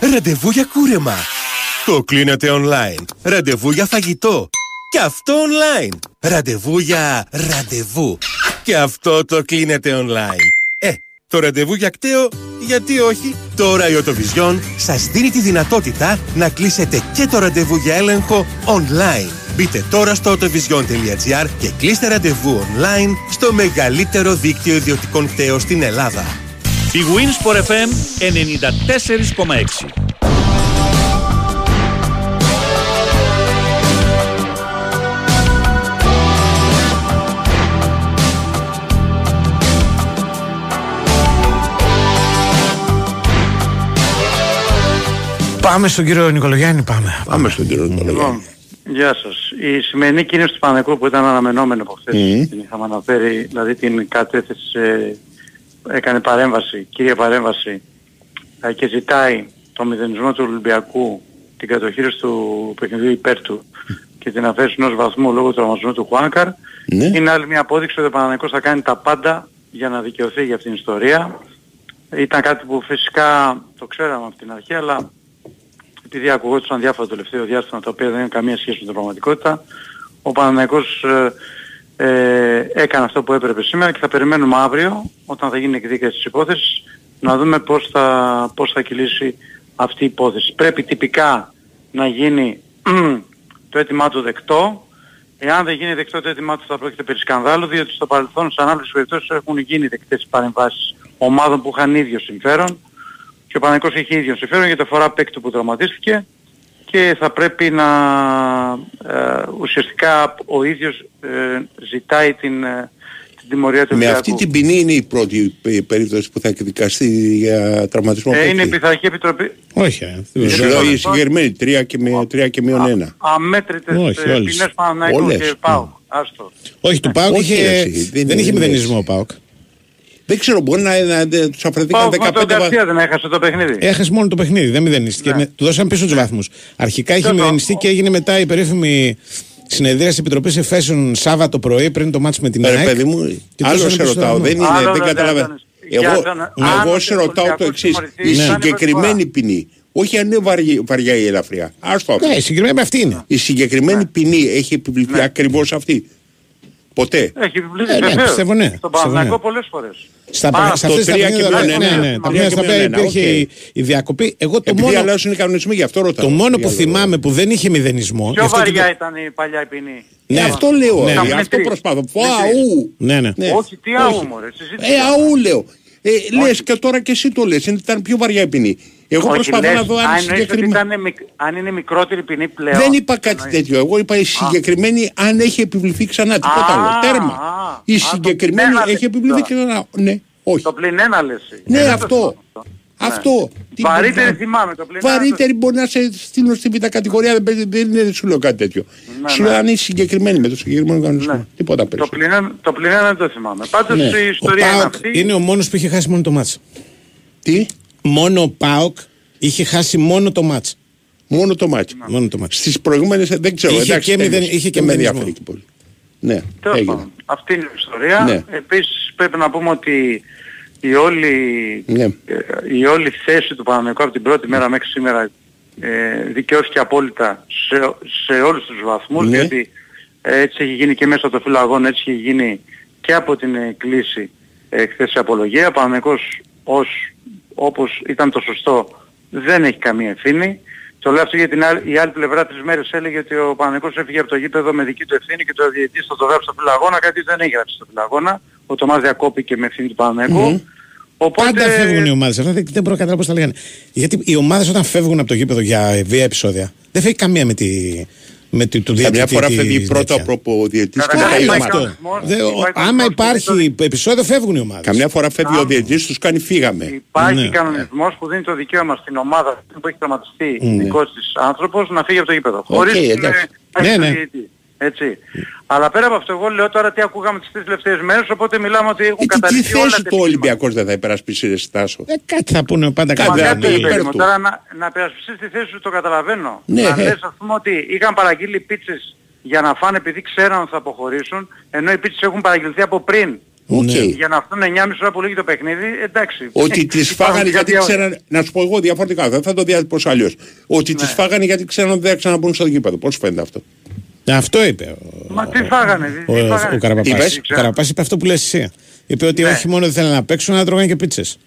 Ραντεβού για κούρεμα. Το κλείνετε online. Ραντεβού για φαγητό. Και αυτό online. Ραντεβού για ραντεβού. Και αυτό το κλείνετε online. Ε, το ραντεβού για κταίο, γιατί όχι; Τώρα η Οτοβιζιόν σας δίνει τη δυνατότητα να κλείσετε και το ραντεβού για έλεγχο online. Μπείτε τώρα στο autovision.gr και κλείστε ραντεβού online στο μεγαλύτερο δίκτυο ιδιωτικών κταίων στην Ελλάδα. Η Winsport FM 94,6. Πάμε στον κύριο Νικολογιάννη, πάμε. Πάμε στον κύριο Νικολογιάννη. Λοιπόν, γεια σας. Η σημερινή κίνηση του Πανεκού που ήταν αναμενόμενο από χθες, Μμμ. την είχαμε αναφέρει, δηλαδή την κατέθεσε, έκανε παρέμβαση, κύρια παρέμβαση ε, και ζητάει το μηδενισμό του Ολυμπιακού, την κατοχήρωση του παιχνιδιού υπέρ του και την αφαίρεση ενός βαθμού λόγω του τραυματισμού του Χουάνκαρ, Ναι. είναι άλλη μια απόδειξη ότι ο Παναγικός θα κάνει τα πάντα για να δικαιωθεί για αυτήν την ιστορία. Ήταν κάτι που φυσικά το ξέραμε από την αρχή, αλλά επειδή ακουγόντουσαν διάφορα το τελευταίο διάστημα τα οποία δεν έχουν καμία σχέση με την πραγματικότητα, ο Παναθηναϊκός ε, ε, έκανε αυτό που έπρεπε σήμερα και θα περιμένουμε αύριο, όταν θα γίνει εκδίκαση της υπόθεσης, να δούμε πώς θα, πώς θα κυλήσει αυτή η υπόθεση. Πρέπει τυπικά να γίνει το αίτημά του δεκτό. Εάν δεν γίνει δεκτό το αίτημά του θα πρόκειται περί σκανδάλου, διότι στο παρελθόν σε ανάλυση περιπτώσεις έχουν γίνει δεκτές παρεμβάσεις ομάδων που είχαν ίδιο συμφέρον και ο Παναγικός έχει ίδιο συμφέρον γιατί αφορά παίκτη που τραυματίστηκε και θα πρέπει να ε, ουσιαστικά ο ίδιος ε, ζητάει την, ε, την τιμωρία του Με Ολυμπιακού. αυτή την ποινή είναι η πρώτη πε- περίπτωση που θα εκδικαστεί για τραυματισμό Ε, είναι η παίκτη. πειθαρχική επιτροπή Όχι, ε, δεν Σου ξέρω. λέω η συγκεκριμένη, τρία και, με, τρία και μείον ένα. αμέτρητες Όχι, ε, όλες. ποινές Παναναϊκού Όλες. και ΠΑΟΚ. Άστο. Όχι, του Πάουκ Όχι, είχε, εσύ, δεν δεν είναι- είχε δεν μηδενισμό είναι ο Πάουκ. Δεν ξέρω, μπορεί να, να, να τους αφαιρεθήκαν ΠΑΟΚ με 15 τον βαθμοί. Γκαρσία δεν έχασε το παιχνίδι. Έχασε μόνο το παιχνίδι, δεν μηδενίστηκε. Ναι. Με- Του δώσαν πίσω τους βαθμούς. Αρχικά είχε Ποιο το- μηδενιστεί και έγινε μετά η περίφημη συνεδρία της Επιτροπής Εφέσεων Σάββατο πρωί πριν το μάτς με την Ρε ΑΕΚ. παιδί μου, Και άλλο δώσανε σε πίσω το ρωτάω, βαθμό. δεν είναι, Άλλο δεν δεν καταλαβαίνω. ήταν. Για Εγώ, τον- εγώ αν σε ο ρωτάω το Ολυμπιακός εξής. τιμωρηθεί, Η θα είναι συγκεκριμένη προσφορά. ποινή, όχι αν είναι βαριά, βαριά ή ελαφριά. Άστο αυτό. Ναι, συγκεκριμένα αυτή είναι. Η συγκεκριμένη ποινή έχει επιβληθεί ακριβώς αυτή. Ποτέ. Έχει επιβληθεί Ε, ναι, βεβαίως. πιστεύω ναι. Στον Πιστεύω Παναθηναϊκό ναι. πολλές φορές. Στα, Πάρα σε το αυτές τα τρία και παιχνίδια, μείον ναι, ένα. ναι, ναι, τα Τρία παιχνίδια και στα οποία μείον ένα, υπήρχε οκ. η, η διακοπή. Εγώ το Επειδή μόνο, αλλάζουν οι κανονισμοί, γι' αυτό ρωτάω. το μόνο που Για- θυμάμαι που δεν είχε μηδενισμό. γι' Πιο αυτό και βαριά το- ήταν η παλιά η ποινή. Ναι, Αυτό λέω, Ναι, ρε, ναι. αυτό Με τρεις. προσπαθώ. Πω, Με τρεις. αού. Ναι, ναι. Ναι. Όχι, τι άου μωρέ. συζήτηση. Ε, αού λέω. Ε, λες και τώρα και εσύ το λες, ήταν πιο βαριά η ποινή. Εγώ Όχι, προσπαθώ λες, να δω αν αν είναι εννοείς ότι συγκεκριμένη. ήταν μικ- αν είναι μικρότερη ποινή πλέον. Δεν είπα κάτι τέτοιο. Εγώ είπα η συγκεκριμένη αν έχει επιβληθεί ξανά. Τίποτα Α, άλλο. Τέρμα. α, Η α, το συγκεκριμένη πλην ένα έχει επιβληθεί λες ξανά. Ναι, όχι. Το πλην ένα λες. εσύ. Ναι, Ε, δεν το αυτό. θυμάμαι αυτό. Αυτό. Τι Βαρύτερη μπορεί να- θυμάμαι το πλην ένα. Βαρύτερη μπορεί να σε στείλω στη β' κατηγορία, δεν, παίζει- δεν είναι, σου λέω κάτι τέτοιο. Ναι, σου ναι. λέω αν είναι συγκεκριμένη με το συγκεκριμένο κανονισμό. Τίποτα Το περισσότερο. πλην ένα- Το πλην ένα δεν το θυμάμαι. Πάντως Ναι. η Ο ιστορία είναι Πάοκ αυτή. είναι ο μόνος που είχε χάσει μόνο το μάτς. Τι; Μόνο ο Πάοκ είχε χάσει μόνο το μάτς. Μόνο το μάτι. Μόνο το μάτς. Στις προηγούμενες δεν ξέρω. Είχε εντάξει, και τέλος. μηδεν- είχε και Δεν με μηδενισμό. ενδιαφέρει και πολύ. Ναι, Τέλος έγινε. πάντων, Αυτή είναι η ιστορία. Ναι. Επίσης πρέπει να πούμε ότι η όλη, Ναι. ε, η όλη θέση του Παναμαϊκού από την πρώτη μέρα μέχρι σήμερα ε, δικαιώθηκε απόλυτα σε, σε όλους τους βαθμούς Ναι. γιατί ε, έτσι έχει γίνει και μέσα από το φύλλο αγώνα, έτσι έχει γίνει και από την ε, κλίση ε, χθες η απολογία. Ο Παναμαϊκός ως, όπως ήταν το σωστό δεν έχει καμία ευθύνη. Το λέω αυτό γιατί την άλλη, η άλλη πλευρά τρεις μέρες έλεγε ότι ο Παναγικός έφυγε από το γήπεδο με δική του ευθύνη και το διαιτητής θα το γράψει στο φιλαγώνα, κάτι δεν έγραψε στο φιλαγώνα. Ο Τομάς διακόπηκε με ευθύνη του Παναγικού. Οπότε... Πάντα φεύγουν οι ομάδες. Αυτά δεν δεν μπορώ να καταλάβω πώς τα λέγανε. Γιατί οι ομάδες όταν φεύγουν από το γήπεδο για βία επεισόδια, δεν φεύγει καμία με, τη, με τη, του Καμιά διαιτητή. φορά τη- φεύγει τέτοια. πρώτο από ο διαιτητής και Καλά, μετά η Άλλο υπάρχει ομάδα. αυτό. κανονισμός, Δεν- ο- υπάρχει άμα κανονισμός που υπάρχει επεισόδιο, φεύγουν οι ομάδες. Καμιά φορά φεύγει ο διαιτητής, τους κάνει φύγαμε. Υπάρχει Ναι. κανονισμός που δίνει το δικαίωμα στην ομάδα που έχει τραυματιστεί Ναι. δικός της άνθρωπος να φύγει από το γήπεδο. Οκ, Χωρίς την, εντάξει. ε, Ναι, τον ναι. Διαιτητή. Έτσι. Αλλά πέρα από αυτό, εγώ λέω τώρα τι ακούγαμε τις τρεις τελευταίες μέρες, οπότε μιλάμε ότι έχουν Ε, τι- τι καταληφθεί όλα θέση τα του επιχειρήματα. Ολυμπιακός δεν θα υπερασπίσει ρε Στάσο; Ε, κάτι θα πούνε πάντα Κάτι Μα κάτι. θα κάτι είναι δεν υπέρ περίμενε. του. Τώρα να, να περασπιστείς τη θέση σου το καταλαβαίνω. Ναι, να ε. λες ας πούμε ότι είχαν παραγγείλει πίτσες για να φάνε επειδή ξέραν ότι θα αποχωρήσουν, ενώ οι πίτσες έχουν παραγγελθεί από πριν. Οκ. Ναι. Για να έρθουν 9,5 ώρα που λύγει το παιχνίδι, εντάξει. Ότι τις Υπάρχουν φάγανε και γιατί κάτι άλλο. ξέραν, να σου πω εγώ διαφορετικά, δεν θα το διατυπώσω αλλιώς. Ότι Ναι. τις φάγανε γιατί ξέραν ότι δεν θα ξαναμπούν στο γήπεδο. Πώς σου φαίνεται αυτό; Αυτό είπε ο, Μα τι φάγανε, τι, ο, τι ο, φάγανε. ο Καραπαπάς. Είπες; Ο Καραπάς είπε αυτό που λες εσύ. Είπε ότι Ναι. όχι μόνο δεν θέλανε να παίξουν, αλλά τρώγανε και πίτσες.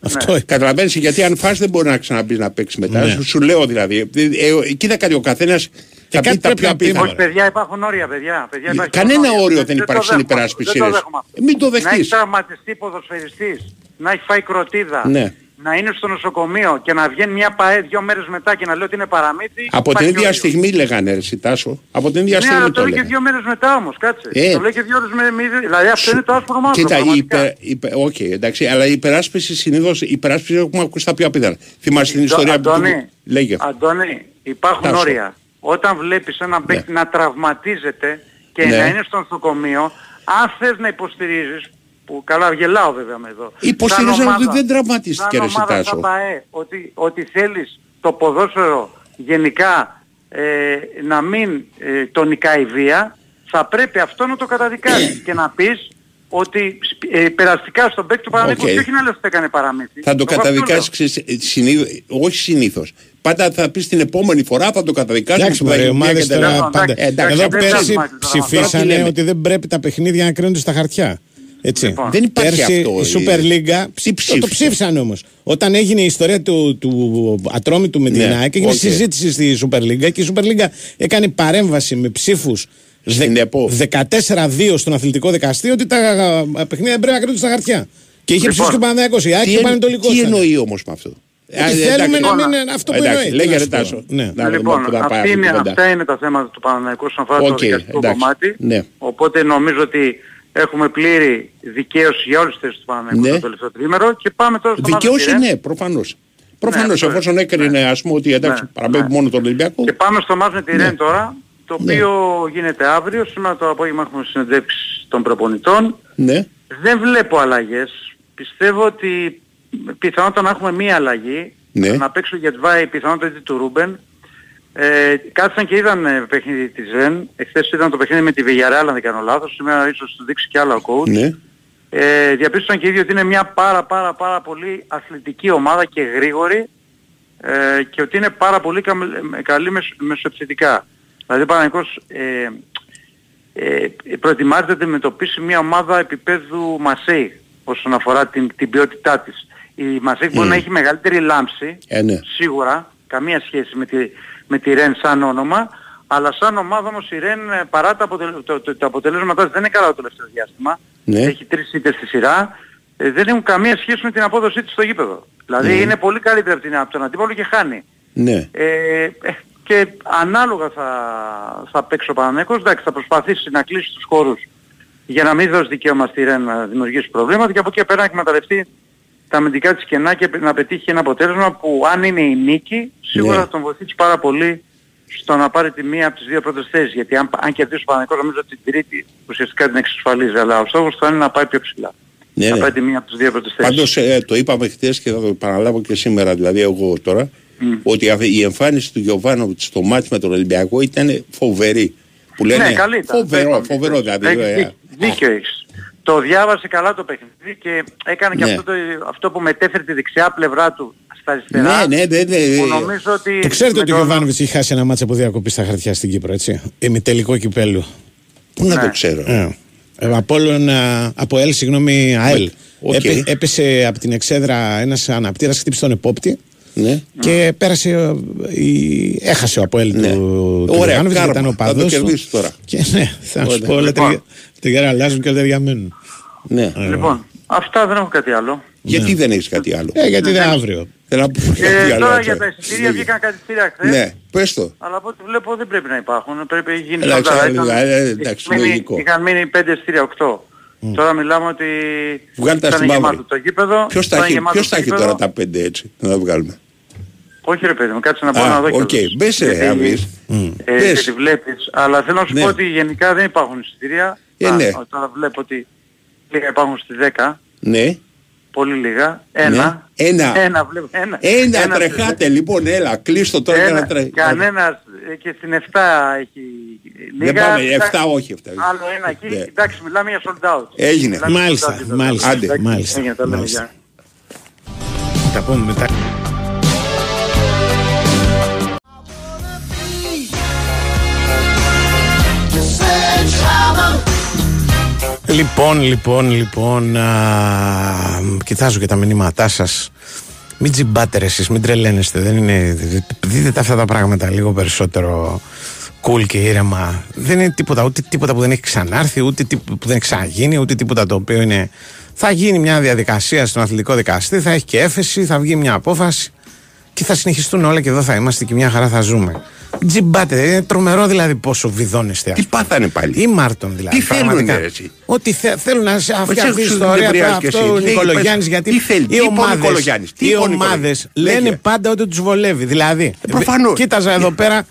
Αυτό είπε. Καταλαβαίνεις γιατί αν φας δεν μπορεί να ξαναμπείς να παίξεις μετά. Ναι. Σου, σου λέω δηλαδή. Ε, ε, κοίτα κάτι ο καθένας θα κάτι πει τα πρέπει πιο να πει, απίθανα. Όχι παιδιά υπάρχουν όρια παιδιά. παιδιά υπάρχει Κανένα όρια. όριο δεν το υπάρχει στην δέχομαι αυτό, υπεράσπιση, δεν το ρε. δέχομαι αυτό. Μην το Να έχει δεχτείς. τραυματιστεί ποδοσφαιριστής, να έχει φάει κροτίδα, Ναι. Να είναι στο νοσοκομείο και να βγαίνει μια ΠαΕ δύο μέρες μετά και να λέει ότι είναι παραμύθι. Από την υπάρχει ίδια όριο. στιγμή λέγανε ρε Σιτάσο. Από την ίδια Ναι, αλλά στιγμή το το λέει και λέγανε. δύο μέρες μετά όμως, κάτσε. Ε. Το λέει και δύο ώρες με, με Δηλαδή αυτό είναι το άσπρο μαύρο. Κοίτα, η πραγματικά. υπε, υπε, οκ, εντάξει, αλλά η υπεράσπιση συνήθως, η υπεράσπιση έχουμε ακούσει τα πιο απίθανα. Θυμάσαι την ιστορία που Αντώνη, λέγε. Αντώνη, υπάρχουν Τάσο. όρια. Όταν βλέπεις έναν παίκτη να τραυματίζεται και Ναι. να είναι στο νοσοκομείο, αν θες να υποστηρίζεις, που καλά γελάω βέβαια με εδώ. Υποστηρίζω σαν ότι ομάδα- δεν τραυματίστηκε, σαν ρε ομάδα Σιτάσο. σαν ΠαΕ, ότι, ότι θέλεις το ποδόσφαιρο γενικά ε, να μην ε, τον νικάει η βία, θα πρέπει αυτό να το καταδικάσεις και να πεις ότι ε, περαστικά στον παίκτη του Παναγενικού Οκ. και όχι να λες ότι έκανε παραμύθι. Θα το Εγώ αυτό λέω. καταδικάσεις, ξέρεις, ε, συνήθως, όχι συνήθως. Πάντα θα πεις την επόμενη φορά θα το καταδικάσεις. Εντάξει, που θα μωρέ, οι γίνει ομάδες και τώρα τελειώνει. πάντα. Ε, εντάξει, Εδώ δεν πέρσι παίζει. Τώρα τι ψηφίσανε λέμε; ότι δεν πρέπει τα παιχνίδια να κρίνονται στα χαρτιά. Έτσι. Λοιπόν. Δεν υπάρχει Πέρσι αυτό, η Super η- League. Τι Το, το ψήφισαν. ψήφισαν όμως. Όταν έγινε η ιστορία του, του Ατρόμητου με την Ναι, ΑΕΚ, έγινε οκ. συζήτηση στη Super League και η Super League έκανε παρέμβαση με ψήφους Στην ΕΠΟ. 14-2 στον αθλητικό δικαστή ότι τα α, παιχνίδια δεν πρέπει να κρίνονται στα χαρτιά. Και είχε Λοιπόν, ψηφίσει και ο Παναγιακός, η ΑΕΚ Τι, και ο εν- Πανετολικός τι ήταν. εννοεί όμως με αυτό; Ότι Α, θέλουμε εντάξει, να μην λοιπόν, είναι αυτό που εντάξει, εννοεί. λέγε τι να ρε σου πω. Τάσο. Ναι. Να δούμε λοιπόν, πού θα πάει αυτή αυτή η είναι, κουβέντα. αυτά είναι τα θέματα του Παναναϊκού όσον αφορά Οκ, το δικαστικό εντάξει, κομμάτι. ναι. Οπότε νομίζω ότι έχουμε πλήρη δικαίωση για όλες τις θέσεις του Παναναϊκού Ναι. το τελευταίο τρίμερο και πάμε τώρα στο Δικαίωση μάτς ναι, προφανώς. Προφανώς, ναι, εφόσον ναι. έκρινε ας πούμε ότι εντάξει Ναι, παραμένει ναι. μόνο τον Ολυμπιακό. Και πάμε στο μάτς με τη Ναι. Ρεν τώρα, το Ναι. οποίο γίνεται αύριο. Σήμερα το απόγευμα έχουμε συνεντεύξεις των προπονητών. Ναι. Δεν βλέπω αλλαγές. Πιστεύω ότι πιθανότατα να έχουμε μία αλλαγή. Ναι. Να παίξει ο Γετβάη πιθανότατα του Ρούμπεν. Ε, κάθισαν και είδαν ε, παιχνίδι της Ρεν. Εχθές είδαν το παιχνίδι με τη Villarreal αν δεν κάνω λάθος. Σήμερα ίσως του δείξει και άλλο ο coach. Ναι. Ε, διαπίστωσαν και οι ίδιοι ότι είναι μια πάρα πάρα πάρα πολύ αθλητική ομάδα και γρήγορη ε, και ότι είναι πάρα πολύ καμ- καλή μεσο, μεσοεπιθετικά. Δηλαδή ο Παναγικός ε, ε, προετοιμάζεται να αντιμετωπίσει μια ομάδα επίπεδου Μασέη όσον αφορά την, την ποιότητά της. Η Μασέη μπορεί Μμ. να έχει μεγαλύτερη λάμψη, Ε, ναι. σίγουρα, καμία σχέση με τη, με τη Ρεν σαν όνομα, αλλά σαν ομάδα όμως η Ρεν ε, παρά τα, αποτελ, το, το, τα αποτελέσματά της δεν είναι καλά το τελευταίο διάστημα. Ναι. Έχει τρεις ήττες στη σειρά ε, δεν έχουν καμία σχέση με την απόδοσή της στο γήπεδο. Δηλαδή Ναι. είναι πολύ καλύτερη από, την, από τον αντίπαλο και χάνει. Ναι. Ε, ε, και ανάλογα θα, θα παίξει ο Παναθηναϊκός, εντάξει θα προσπαθήσει να κλείσει τους χώρους για να μην δώσει δικαίωμα στη Ρεν να δημιουργήσει προβλήματα και από εκεί και πέρα να εκμεταλλευτεί τα αμυντικά της κενά και να πετύχει ένα αποτέλεσμα που αν είναι η νίκη σίγουρα Ναι. θα τον βοηθήσει πάρα πολύ στο να πάρει τη μία από τις δύο πρώτες θέσεις. Γιατί αν, αν κερδίσει ο Παναθηναϊκός νομίζω ότι την τρίτη ουσιαστικά την εξασφαλίζει. Αλλά ο στόχος θα είναι να πάει πιο ψηλά. Ναι, να ναι. πάει τη μία από τις δύο πρώτες θέσεις. Πάντως ε, το είπαμε χθες και θα το επαναλάβω και σήμερα, δηλαδή εγώ τώρα, ότι αυτή- η εμφάνιση του Γιωβάνοβιτς στο μάτς με τον Ολυμπιακό ήταν φοβερή. Που λένε, ναι, καλή ήταν. φοβερό, Δεν φοβερό δηλαδή. Έχεις ε, δίκιο, δίκιο έχεις. Το διάβασε καλά το παιχνίδι και έκανε και Ναι. αυτό, το, αυτό που μετέφερε τη δεξιά πλευρά του στα αριστερά. Ναι, ναι, ναι, ναι. Που νομίζω ότι... Το ξέρετε με ότι ο τον- Γιωβάνοβιτς έχει χάσει ένα μάτσο από διακοπή στα χαρτιά στην Κύπρο, έτσι. Ημιτελικό κυπέλου. Πού να Ναι. το ξέρω. Ε, ε, Απόλλων, α, από ΕΛ, συγγνώμη, ΑΕΛ. Οκ. Έπε- έπεσε από την εξέδρα ένας αναπτήρας, χτύπησε τον επόπτη Ναι. και πέρασε. ε, η- έχασε ο Αποέλ Ναι. του, του Ωραία, Γιωβάνοβιτς, κάρμα. ήταν ο Θα το παδός του. κερδίσει τώρα. Και ναι, θα σου Ωραία. πω όλα Λοιπόν. Τριγε- τριγέρα αλλάζουν και όλα τρία μένουν. Ναι. Λοιπόν, αυτά δεν έχω κάτι άλλο. Γιατί δεν έχεις κάτι άλλο; Ε, γιατί δεν αύριο. Θέλω να πω κάτι Ε, άλλο. τώρα έτσι. για τα εισιτήρια βγήκαν κάτι εισιτήρια χθες. Ναι, πες το. Αλλά από ό,τι βλέπω δεν πρέπει να υπάρχουν. Πρέπει να γίνει Εντάξει, σοβαρά. άλλη Ήταν- λίγα, ε, εντάξει, είχαν μείνει- λογικό. Είχαν μείνει 5 εισιτήρια 8. Τώρα μιλάμε ότι Βγάλει τα ήταν στη μαύρη. γεμάτο το γήπεδο. Ποιος τα ήταν έχει, γεμάτο ποιος το τα έχει γήπεδο. τώρα τα πέντε έτσι, να τα βγάλουμε; Όχι ρε παιδί μου, κάτσε να πω Α, να δω οκ. κιόλας. Μπες, ρε, Γιατί, Αβής. ε, Μπες. γιατί βλέπεις. Αλλά θέλω να σου Ναι. πω ότι γενικά δεν υπάρχουν εισιτήρια. Ε, Α, ναι. Τώρα βλέπω ότι λίγα υπάρχουν στις 10. Ναι. Πολύ λίγα. Ένα. Ένα. Ένα βλέπω. Ένα, Ένα Ένα τρεχάτε λοιπόν, έλα, κλείστο τώρα για Ένα, να τρέχει. κανένας ε, και στην 7 έχει λίγα. Δεν πάμε, Κοιτά- 7 όχι 7. Άλλο ένα εκεί. Ναι. Εντάξει, μιλάμε για sold out. Έγινε. Μιλάμε για Μάλιστα, sold out. μάλιστα, Άντε. Εντάξει, μάλιστα, έγινε, τα λέμε, μάλιστα. γεια. Τα πούμε μετά. Λοιπόν, λοιπόν, λοιπόν, α, κοιτάζω και τα μηνύματά σας. Μην τζιμπάτε ρε εσείς, μην τρελαίνεστε. Δεν είναι, δείτε τα αυτά τα πράγματα λίγο περισσότερο cool και ήρεμα. Δεν είναι τίποτα, ούτε τίποτα που δεν έχει ξανάρθει, ούτε τίποτα που δεν έχει ξαναγίνει, ούτε τίποτα το οποίο είναι... Θα γίνει μια διαδικασία στον αθλητικό δικαστή, θα έχει και έφεση, θα βγει μια απόφαση και θα συνεχιστούν όλα και εδώ θα είμαστε και μια χαρά θα ζούμε. Τζιμπάτε, είναι τρομερό δηλαδή πόσο βιδώνεστε. Τι πάθανε πάλι; Ή Μάρτον δηλαδή. Τι θέλουνε, πραγματικά. ρε, εσύ. Ότι θε, θέλουν να σε αυτή Όχι, η σου ιστορία νευριάζεις τώρα, κι αυτό εσύ. ο Λέγε, Νικολογιάννης. πες, Γιατί τι θέλει, τι οι είπε ο ομάδες, Νικολογιάννης, τι οι είπε ο ομάδες Νικολογιάννης. λένε Λέγε. πάντα ότι τους βολεύει. Δηλαδή, προφανώς. κοίταζα εδώ πέρα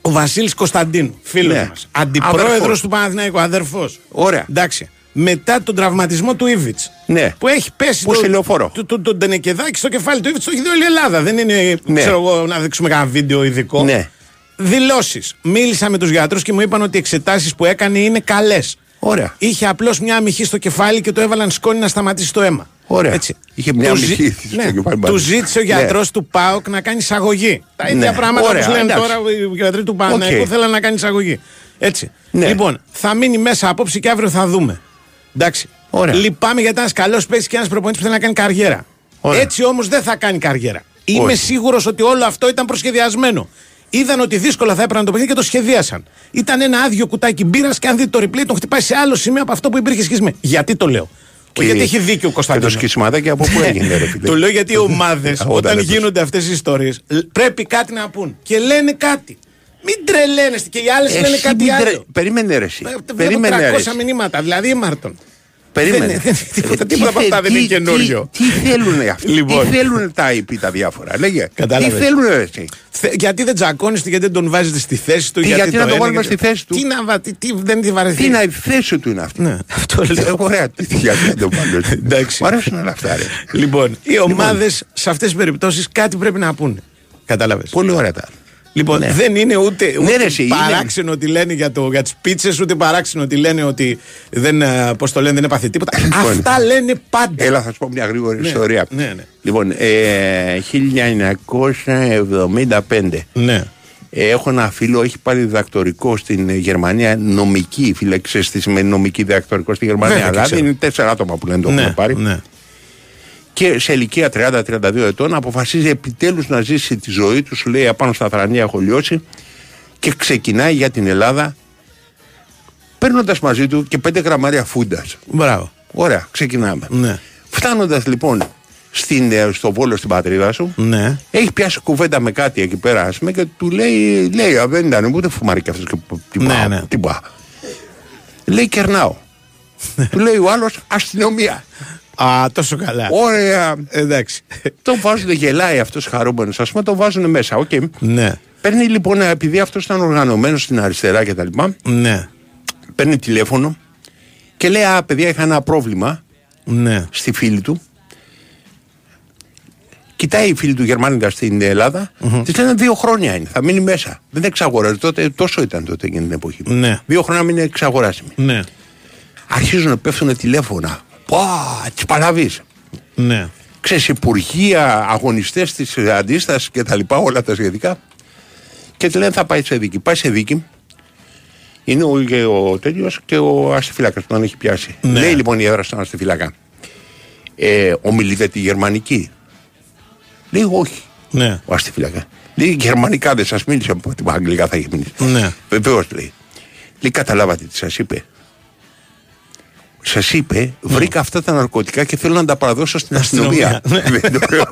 ο Βασίλης Κωνσταντίνου, φίλος Ναι. μας. Αντιπρόεδρος Αδερφός. του Παναθηναϊκού, αδερφός. Ωραία. Εντάξει. Μετά τον τραυματισμό του Ήβιτ. Ναι. Που έχει πέσει Που το, σε λεωφόρο. το, το, το, Ντενεκεδάκι στο κεφάλι του Ήβιτ. Το έχει δει όλη η Ελλάδα. Δεν είναι, Ναι. ξέρω εγώ, να δείξουμε κανένα βίντεο ειδικό. Ναι. Δηλώσεις. Μίλησα με τους γιατρούς και μου είπαν ότι οι εξετάσεις που έκανε είναι καλές. Ωραία. Είχε απλώς μια αμυχή στο κεφάλι και το έβαλαν σκόνη να σταματήσει το αίμα. Ωραία. Έτσι. Είχε μια Του αμυχή ζη- στο ναι. κεφάλι, Του μάλιστα. ζήτησε ο Ναι. γιατρός του ΠΑΟΚ να κάνει εισαγωγή. Τα ίδια Ναι. πράγματα Ωραία, που λένε εντάξει. τώρα οι γιατροί του Παναθηναϊκού Οκ. θέλουν να κάνει εισαγωγή. Έτσι. Ναι. Λοιπόν, θα μείνει μέσα απόψε και αύριο θα δούμε. Εντάξει. Ωραία. Λυπάμαι γιατί ένας καλός παίζει και ένας προπονητής που θέλει να κάνει καριέρα. Ωραία. Έτσι όμως δεν θα κάνει καριέρα. Είμαι Όχι. σίγουρος ότι όλο αυτό ήταν προσχεδιασμένο. Είδαν ότι δύσκολα θα έπαιρναν το παιχνίδι και το σχεδίασαν. Ήταν ένα άδειο κουτάκι μπύρας και αν δείτε το replay τον χτυπάει σε άλλο σημείο από αυτό που υπήρχε σχισμή. Γιατί το λέω; Και- γιατί έχει δίκιο ο Και το Κωνσταντίνος. σκισματάκι από πού έγινε, ρε φίλε; Το λέω γιατί οι ομάδες, Όταν όταν έπαιζε. γίνονται αυτές οι ιστορίες, πρέπει κάτι να πούν. Και λένε κάτι. Μην τρελαίνεστε και οι άλλες Εσύ λένε κάτι μην τρε- άλλο. Περίμενε ρε εσύ. Ε, Βλέπω Περίμενε ρε 300 εσύ. μηνύματα, δηλαδή η Μάρτον. Περίμενε. Δεν- δεν- τίποτα- Ε, τίποτα τι από αυτά θε- δεν είναι τι- καινούριο. Τι, τι θέλουνε αυτοί; Λοιπόν. Τι θέλουνε τα IP τα διάφορα. Λέγε. Κατάλαβες. Τι θέλουνε ρε εσύ. Θε- Γιατί δεν τσακώνεστε, γιατί δεν τον βάζετε στη θέση του. Τι, γιατί να το το ένα, βάλουμε γιατί- στη θέση του; Τι να βα- τι, τι, δεν τη βαρεθεί. Τι να η θέση του είναι αυτή. Ναι, αυτό λέω. Ε, Ωραία. Τι- Γιατί να το βάλω. Εντάξει. Μ' αρέσουν όλα αυτά ρε. Λοιπόν, οι ομάδες σε αυτές τις περιπτώσεις κάτι πρέπει να πούνε. Κατάλαβες. Πολύ ωραία τα. Λοιπόν, Ναι. δεν είναι ούτε, Ναι, ούτε ρε, εσύ, είναι- παράξενο ότι λένε για, το, για τις πίτσες, ούτε παράξενο ότι λένε ότι δεν, ε, πώς το λένε, δεν έπαθε τίποτα. Λοιπόν. Αυτά λένε πάντα. Έλα, θα σου πω μια γρήγορη Ναι, ιστορία. ναι, ναι. Λοιπόν, ε, 1975. Ναι. Ε, έχω ένα φίλο, έχει πάρει διδακτορικό στην ε, Γερμανία, νομική, φίλε, ξέρεις τι σημαίνει νομική διδακτορικό στη Γερμανία. Βέβαια και δηλαδή ξέρω. είναι τέσσερα άτομα που λένε το ναι, έχουν πάρει. ναι. Και σε ηλικία 30-32 ετών αποφασίζει επιτέλους να ζήσει τη ζωή του, σου λέει απάνω στα θρανία έχω λιώσει και ξεκινάει για την Ελλάδα παίρνοντας μαζί του και πέντε γραμμάρια φούντας. Μπράβο. Ωραία, ξεκινάμε. Ναι. Φτάνοντας λοιπόν στην, ε, στο Βόλο στην πατρίδα σου, Ναι. έχει πιάσει κουβέντα με κάτι εκεί πέρα, ας πούμε, και του λέει, λέει, «Α, δεν ήταν ούτε φουμάρι και αυτός και τι Ναι, πάω, ναι. τι πάω». Λέει, κερνάω. του λέει ο άλλος αστυνομία. Α, τόσο καλά. Ωραία. Εντάξει. Τον βάζουν, γελάει αυτός χαρούμενος, ας πούμε, τον βάζουν μέσα. Οκ. Ναι. Παίρνει λοιπόν, επειδή αυτός ήταν οργανωμένος στην αριστερά κτλ. Ναι. Παίρνει τηλέφωνο και λέει: Α, παιδιά, είχα ένα πρόβλημα Ναι. στη φίλη του. Κοιτάει η φίλη του Γερμανικά στην Ελλάδα. Της λένε δύο χρόνια είναι. Θα μείνει μέσα. Δεν εξαγοράζει. Τότε, τόσο ήταν τότε εκείνη την εποχή. Ναι. Δύο χρόνια μην είναι εξαγοράσιμη. Ναι. Αρχίζουν να πέφτουν τηλέφωνα. Πα, τις παλαβείς. Ναι. Ξέρεις, υπουργεία, αγωνιστές της αντίστασης και τα λοιπά, όλα τα σχετικά. Και τη λένε θα πάει σε δίκη. Πάει σε δίκη. Είναι ο, και ο τέτοιος και ο αστιφύλακας που τον έχει πιάσει. Ναι. Λέει λοιπόν η έδρα στον αστιφύλακα. Ε, ομιλείτε τη γερμανική. Λέει όχι. Ναι. Ο αστιφύλακα. Λέει γερμανικά δεν σα μίλησε. Από την αγγλικά θα έχεις μιλήσει. Ναι. Βεβαίως λέει. Λέει καταλάβατε τι σας είπε. Σας είπε, βρήκα αυτά τα ναρκωτικά και θέλω να τα παραδώσω στην αστυνομία. Αστυνομία. Δεν το λέω.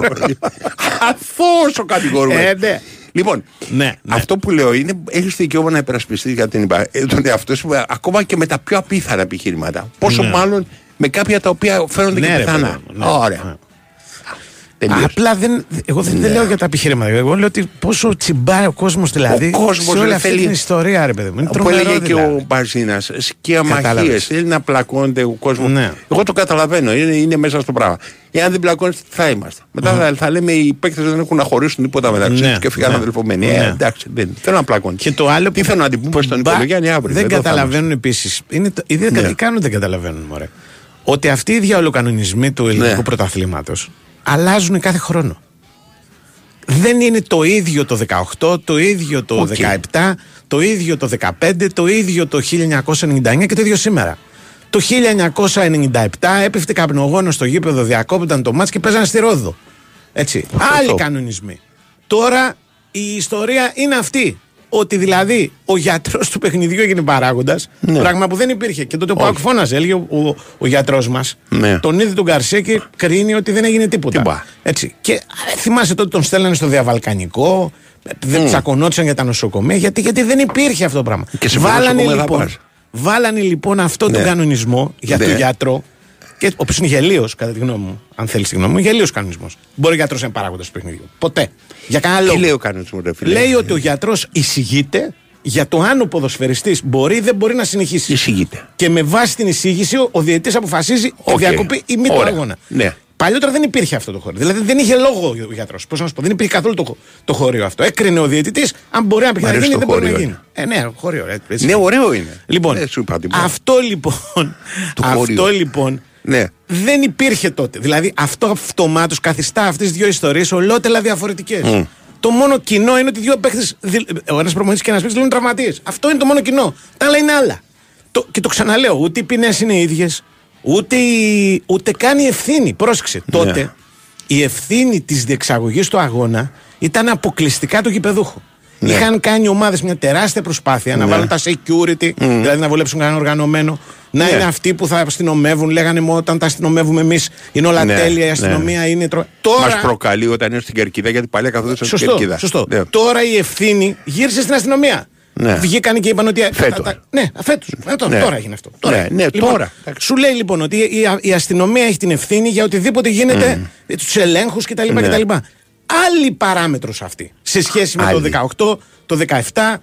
Αυτό ο κατηγορούμενο. Ε, ναι. Λοιπόν, Ναι. αυτό που λέω είναι έχεις δικαίωμα να υπερασπιστείς για την υπα... ε, τον εαυτό σου, ε, ακόμα και με τα πιο απίθανα επιχειρήματα. Πόσο Ναι. μάλλον με κάποια τα οποία φαίνονται Ναι, και ρε, πιθανά. παιδί μου, ναι. Ωραία. Τελείως. Απλά δεν, εγώ δεν, δεν λέω για τα επιχειρήματα. Εγώ λέω ότι πόσο τσιμπάει ο κόσμος δηλαδή Ο κόσμος, σε όλη ρε, αυτή θέλει- την ιστορία, ρε παιδί μου. Είναι που τρομερό έλεγε και δηλαδή. ο Μπαζίνας, σκία μαχίες. Κατάλαβες. Θέλει να πλακώνεται ο κόσμος. Ναι. Εγώ το καταλαβαίνω, είναι, είναι μέσα στο πράγμα. Εάν δεν πλακώνεται, τι θα είμαστε. Μετά θα, θα λέμε οι παίκτες δεν έχουν να χωρίσουν τίποτα μεταξύ Ναι, τους και φύγαν ναι. αδελφωμένοι. Ναι. Ε, εντάξει, δεν θέλω να πλακώνεται. Και το άλλο Τι θέλω να την πούμε στον Μπα- Νικολογιάννη αύριο. Δεν εδώ θα καταλαβαίνουν επίσης. Οι δεν Ναι. κάνουν δεν καταλαβαίνουν, μωρέ. Ότι αυτοί οι διαολοκανονισμοί του ελληνικού Ναι. πρωταθλήματος αλλάζουν κάθε χρόνο. Δεν είναι το ίδιο το 18, το ίδιο το Οκ. 17, το ίδιο το 15, το ίδιο το 1999 και το ίδιο σήμερα. Το 1997 έπεφτε καπνογόνο στο γήπεδο, διακόπταν το ματς και παίζανε στη Ρόδο. Έτσι. Άλλοι κανονισμοί. Τώρα η ιστορία είναι αυτή. Ότι δηλαδή ο γιατρός του παιχνιδιού έγινε παράγοντας. Ναι. Πράγμα που δεν υπήρχε. Και τότε ο Όχι. ΠΑΟΚ φώναζε, έλεγε ο, ο, ο γιατρός μας. Ναι. Τον είδε τον Γκαρσία και κρίνει ότι δεν έγινε τίποτα. Τίποτα. Έτσι. Και α, θυμάσαι τότε τον στέλνανε στο διαβαλκανικό. Δεν Μμ. τσακωνόντουσαν για τα νοσοκομεία. Γιατί, γιατί δεν υπήρχε αυτό το πράγμα. Και σε βάλανε, νοσοκομεία θα λοιπόν, πας. βάλανε λοιπόν αυτό Ναι. τον κανονισμό για Ναι. τον γιατρό. Και, ο οποίος είναι γελοίος, κατά τη γνώμη μου. Αν θέλεις τη γνώμη μου, γελοίος κανονισμός. Μπορεί ο γιατρός να είναι παράγοντας του παιχνιδιού. Ποτέ. Για κανένα λόγο. Τι λέει ο κανονισμός, ρε φίλε; Λέει ότι ο γιατρός εισηγείται για το αν ο ποδοσφαιριστής μπορεί ή δεν μπορεί να συνεχίσει. Εισηγείται. Και με βάση την εισήγηση, ο, ο διαιτητής αποφασίζει Οκ. τη διακοπή ή μη του Ωραία. αγώνα. Ναι. Παλιότερα δεν υπήρχε αυτό το χώρο. Δηλαδή δεν είχε λόγο ο γιατρός. Πώς να σου πω, δεν υπήρχε καθόλου το, χω- το χώριο αυτό. Έκρινε ο διαιτητής αν μπορεί να Μ' πει να αρέσει γίνει ή το δεν μπορεί να χώριο, γίνει. Ε, ναι, χώριο. ε, έτσι. Ναι, ωραίο είναι. Λοιπόν, Ε, σου είπα τίποτα. αυτό λοιπόν, Το αυτό χώριο. λοιπόν Ναι. δεν υπήρχε τότε. Δηλαδή αυτό αυτομάτως καθιστά αυτές τις δύο ιστορίες ολότελα διαφορετικές. Μμ. Το μόνο κοινό είναι ότι δύο παίχτε, ο ένας προμονητή και ένας παίχτη, είναι τραυματίες. Αυτό είναι το μόνο κοινό. Τα άλλα είναι άλλα. Το, και το ξαναλέω, ούτε οι ποινέ είναι ίδιες, ούτε, η- ούτε καν η ευθύνη. Πρόσεξε. Τότε η ευθύνη της διεξαγωγής του αγώνα ήταν αποκλειστικά του γηπεδούχου. Ναι. Είχαν κάνει ομάδες μια τεράστια προσπάθεια να Ναι. βάλουν τα security, δηλαδή να βολέψουν κανένα οργανωμένο, να Ναι. είναι αυτοί που θα αστυνομεύουν. Λέγανε μόνο όταν τα αστυνομεύουμε εμείς είναι όλα Ναι, τέλεια, η ναι. αστυνομία είναι. Τρο... Τώρα. Μας προκαλεί όταν είναι στην Κερκίδα γιατί παλιά καθόταν στην Σωστό, Κερκίδα. σωστό. Ναι. Τώρα η ευθύνη γύρισε στην αστυνομία. Ναι. Βγήκαν και είπαν ότι. Φέτος. τα- τα- ναι, φέτος. Ναι. Τώρα έγινε αυτό. Τώρα. Ναι, ναι, Λοιπόν, τώρα. Σου λέει λοιπόν ότι η, η αστυνομία έχει την ευθύνη για οτιδήποτε γίνεται, τους ελέγχους κτλ. Ναι. κτλ. Άλλη παράμετρος αυτή σε σχέση με Άλλη. το 18, το 17.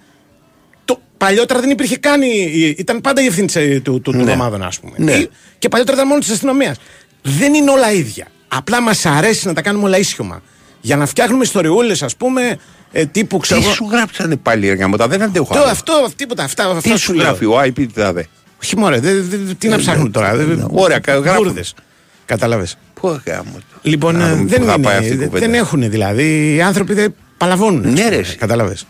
Το, παλιότερα δεν υπήρχε καν. η- η- ήταν πάντα η ευθύνη της, ε, του, του, των Ναι. ομάδων, ας πούμε. Ναι. Ή- Και παλιότερα ήταν μόνος της αστυνομίας. Δεν είναι όλα ίδια. Απλά μας αρέσει να τα κάνουμε όλα ίσιομα. Για να φτιάχνουμε ιστοριούλες, ας πούμε, ε, τύπου ξέρω. Τι εγώ- σου γράψανε πάλι έργα μου, τα δεν αντέχω. Το, άλλο. αυτό, τίποτα. Αυτά, αυτά Τι σου λέω. γράφει ο IP, τι θα δε. Όχι μωρέ, δε- δε- δε- τι να ψάχνουμε τώρα. δε- δε- Ωραία, κα- γράφουμε. Μπούρδες. Κατάλαβες. Πού γάμο το. Λοιπόν, Να ε, δούμε δεν, πού θα πάει αυτή η είναι, κουβέντα. δεν έχουν δηλαδή. Οι άνθρωποι δεν παλαβώνουν. Ναι, ας ρε, πούμε, εσύ. Κατάλαβες.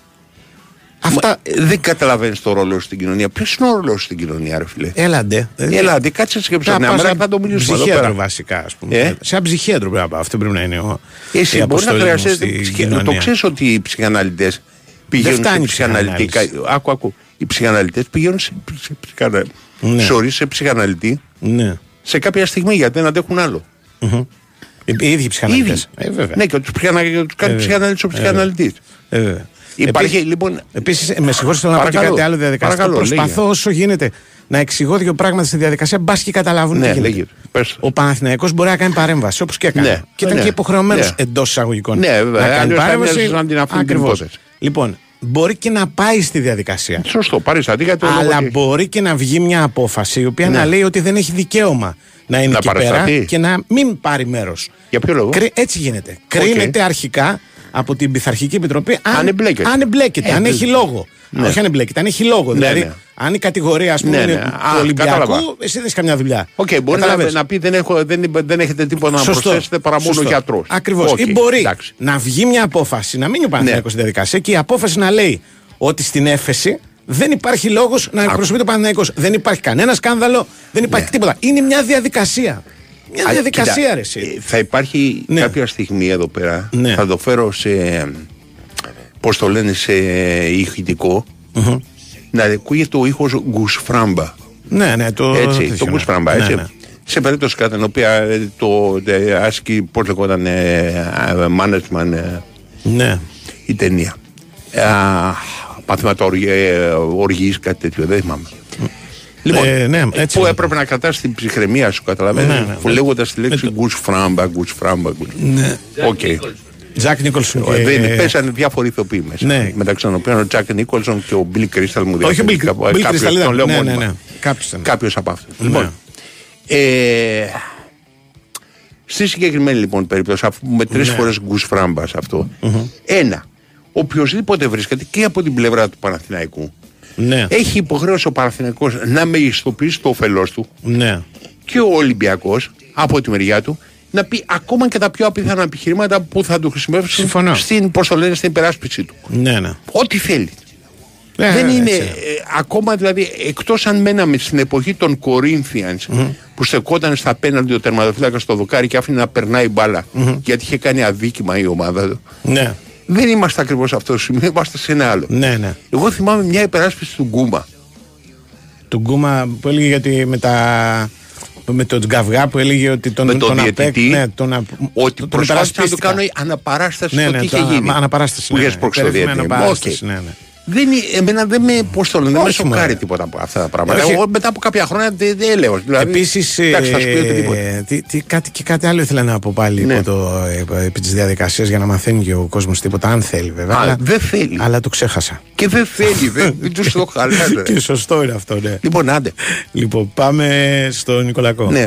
Αυτά... Αυτά. δεν καταλαβαίνεις το ρόλο σου στην κοινωνία. Ποιος είναι ο ρόλος σου στην κοινωνία, ρε φίλε; Έλαντε. Έλα, αντί κάτσε και Θα μια πάω μέρα σαν θα το μιλήσουμε εδώ ψυχίατρο πέρα. βασικά, ας πούμε. Ε; Σε ένα ψυχίατρο πρέπει να πάω. Αυτό πρέπει να είναι ο. η Εσύ μπορεί να αποστολή μου χρειαστεί. στην ψυχι- κοινωνία. Το ξέρεις ότι οι ψυχαναλυτές πηγαίνουν φτάνει σε η ψυχαναλυτικά. ψυχανάλυση. Άκου, άκου. Οι ψυχαναλυτές πηγαίνουν σε, σε, ψυχανα... Ναι. Sorry, σε ψυχαναλυτή Ναι. Σε κάποια στιγμή γιατί δεν αντέχουν άλλο. Οι ίδιοι ψυχαναλυτές. Ήδη. Ε, βέβαια. Ναι, και τους ψυχανα... τους κάνει Ε, ψυχαναλύτη ο ε, ψυχαναλυτής. Ε, βέβαια. Υπάρχει Επίσης- λοιπόν. Επίσης, με συγχωρείτε, θέλω να πω και Παρακαλώ. κάτι άλλο διαδικαστικό. Παρακαλώ, Προσπαθώ λέγε. όσο γίνεται να εξηγώ δύο πράγματα στη διαδικασία, μπας και καταλάβουν Ναι, τι γίνεται. λέγε. Πες. Ο Παναθηναϊκός μπορεί να κάνει παρέμβαση όπως και έκανε. Ναι. Και ήταν Ναι. και υποχρεωμένος Ναι. εντός εισαγωγικών. Ναι, βέβαια. Να κάνει Αλλιώς θα παρέμβαση. μοιάζεις σαν την αυτή την Ακριβώς. υπόθεση. Λοιπόν, μπορεί και να πάει στη διαδικασία. Σωστό, πάρεις αντίγατο. Αλλά μπορεί και να βγει μια απόφαση η οποία Ναι. να λέει ότι δεν έχει δικαίωμα να είναι Να εκεί πέρα παρασταθεί. και να μην πάρει μέρος. Για ποιο λόγο; Έτσι γίνεται. Κρίνεται αρχικά από την Πειθαρχική Επιτροπή αν, Αν εμπλέκεται. αν, εμπλέκεται, Ε, αν ναι. έχει λόγο. Ναι. Όχι αν εμπλέκεται, αν έχει λόγο. Ναι, δηλαδή, ναι. αν η κατηγορία ας πούμε, Ναι, είναι ναι. του Α, Ολυμπιακού, κατάλαβα. εσύ δεν έχεις καμιά δουλειά. Οκ, μπορεί να, Κατάλαβες. να πει δεν, έχω, δεν, δεν έχετε τίποτα να Σωστό. προσθέσετε παρά μόνο Σωστό. γιατρός. Ακριβώς. Ή μπορεί να βγει μια απόφαση, να μείνει ο Παναθηναϊκός στη διαδικασία και η απόφαση να λέει ότι στην έφεση δεν υπάρχει λόγος να εκπροσωπεί το Παναθηναϊκός. Δεν υπάρχει κανένα σκάνδαλο, δεν υπάρχει τίποτα. Είναι μια διαδικασία. Μια Ναι. Α, διαδικασία, κοίτα, ρε, εσύ. ε, Θα υπάρχει Ναι. κάποια στιγμή εδώ πέρα. Ναι. Θα το φέρω σε. Πώς το λένε, σε ηχητικό. Να ακούγεται ο ήχος γκουσφράμπα. Ναι, ναι, το. Έτσι, τέτοιο, το ναι. γκουσφράμπα, Ναι, έτσι. ναι. Σε περίπτωση κατά την οποία ε, το ε, άσκη, πώς λεγόταν, ε, ε, management ε, Ναι. η ταινία. Α, Παθήματα οργής, κάτι τέτοιο, δεν θυμάμαι. Λοιπόν, Ε, ναι, έτσι που είναι. έπρεπε να κρατάς την ψυχραιμία σου, καταλαβαίνεις, Ναι, ναι. που λέγοντας τη λέξη goosfraba, goosfraba, goos. Ναι. Οκ. Τζακ Νίκολσον. Ε, και- Δεν πέσανε διάφοροι ηθοποιοί μέσα. Ναι. Μεταξύ των οποίων ο Τζακ Νίκολσον και ο Μπιλ Κρίσταλ μου Όχι ο Μπιλ- Κάπου- Μπιλ κάποιος, Κρίσταλ τον ήταν. λέω Ναι, ναι, μόνιμα. ναι. Κάποιος ήταν. Κάποιος από αυτούς. Ναι. Λοιπόν, ε, στη συγκεκριμένη λοιπόν περίπτωση, αφού με τρεις Ναι. φορές goosfrabas αυτό, ένα, οποιοδήποτε βρίσκεται και από την πλευρά του Παναθηναϊκού, Ναι. έχει υποχρέωση ο Παναθηναϊκός να μεγιστοποιήσει το όφελός του Ναι. και ο Ολυμπιακός από τη μεριά του να πει ακόμα και τα πιο απίθανα επιχειρήματα που θα του χρησιμεύσουν Συμφωνώ. στην, πώς το λένε, στην υπεράσπιση του. Ναι, ναι. Ό,τι θέλει. Ναι, Δεν ναι, είναι έτσι. ε, ακόμα δηλαδή εκτός αν μέναμε στην εποχή των Corinthians που στεκόταν στα απέναντι ο τερματοφύλακας στο δοκάρι και άφηνε να περνάει μπάλα γιατί είχε κάνει αδίκημα η ομάδα του. Ναι. Δεν είμαστε ακριβώς σε αυτό το σημείο, είμαστε σε ένα άλλο. Ναι, ναι. Εγώ θυμάμαι μια υπεράσπιση του Γκούμα. Του Γκούμα που έλεγε γιατί με τα. Με τον Τζγκαυγά που έλεγε ότι τον, με τον τον απέκ- διαιτητή ναι, τον, απ- ότι τον προσπάθησε να το υπερασπίστηκα. κάνω αναπαράσταση Ναι, στο ναι, τι το είχε ανα- γίνει. αναπαράσταση, Που ναι, είχες ναι. πρόξει το Περίφημη διαιτητή. αναπαράσταση, Οκ. ναι, ναι. Δεν, είναι- εμένα δεν με, πώς το λένε, δεν με Όχι, σοκάρει μωρέ. τίποτα από αυτά τα πράγματα. Όχι. Εγώ μετά από κάποια χρόνια δεν, δεν λέω. Δηλαδή, Επίσης. εντάξει, θα σου πει οτιδήποτε. τι, τι, κάτι, και κάτι άλλο ήθελα να πω πάλι Ναι. υπό το, ε, επί της διαδικασίας για να μαθαίνει και ο κόσμος τίποτα, αν θέλει βέβαια. Α, αλλά, δεν θέλει. αλλά το ξέχασα. Και δεν θέλει, δεν, δεν τους το χαλάνε. και σωστό είναι αυτό, ναι. Λοιπόν, άντε. Λοιπόν, πάμε στο Νικολακό. Ναι.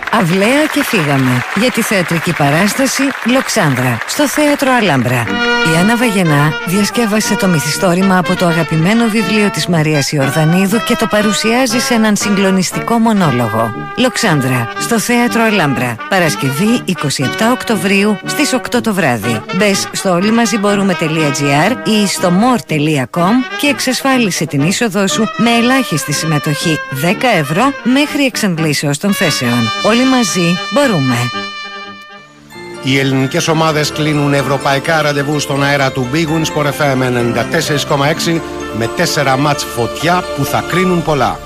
Αυλαία και φύγαμε για τη θεατρική παράσταση Λοξάνδρα στο Θέατρο Αλάμπρα. Η Άννα Βαγενά διασκεύασε το μυθιστόρημα από το αγαπημένο βιβλίο της Μαρίας Ιορδανίδου και το παρουσιάζει σε έναν συγκλονιστικό μονόλογο. Λοξάνδρα στο Θέατρο Αλάμπρα. Παρασκευή 27 Οκτωβρίου στις 8 το βράδυ. Μπες στο όλοιμαζιμπορούμε.gr ή στο more.com και εξασφάλισε την είσοδό σου με ελάχιστη συμμετοχή 10 ευρώ μέχρι εξαντλήσεως των θέσεων. Όλοι μαζί μπορούμε. Οι ελληνικές ομάδες κλείνουν ευρωπαϊκά ραντεβού στον αέρα του Big Win Sport FM 94,6 με 4 μάτς φωτιά που θα κρίνουν πολλά.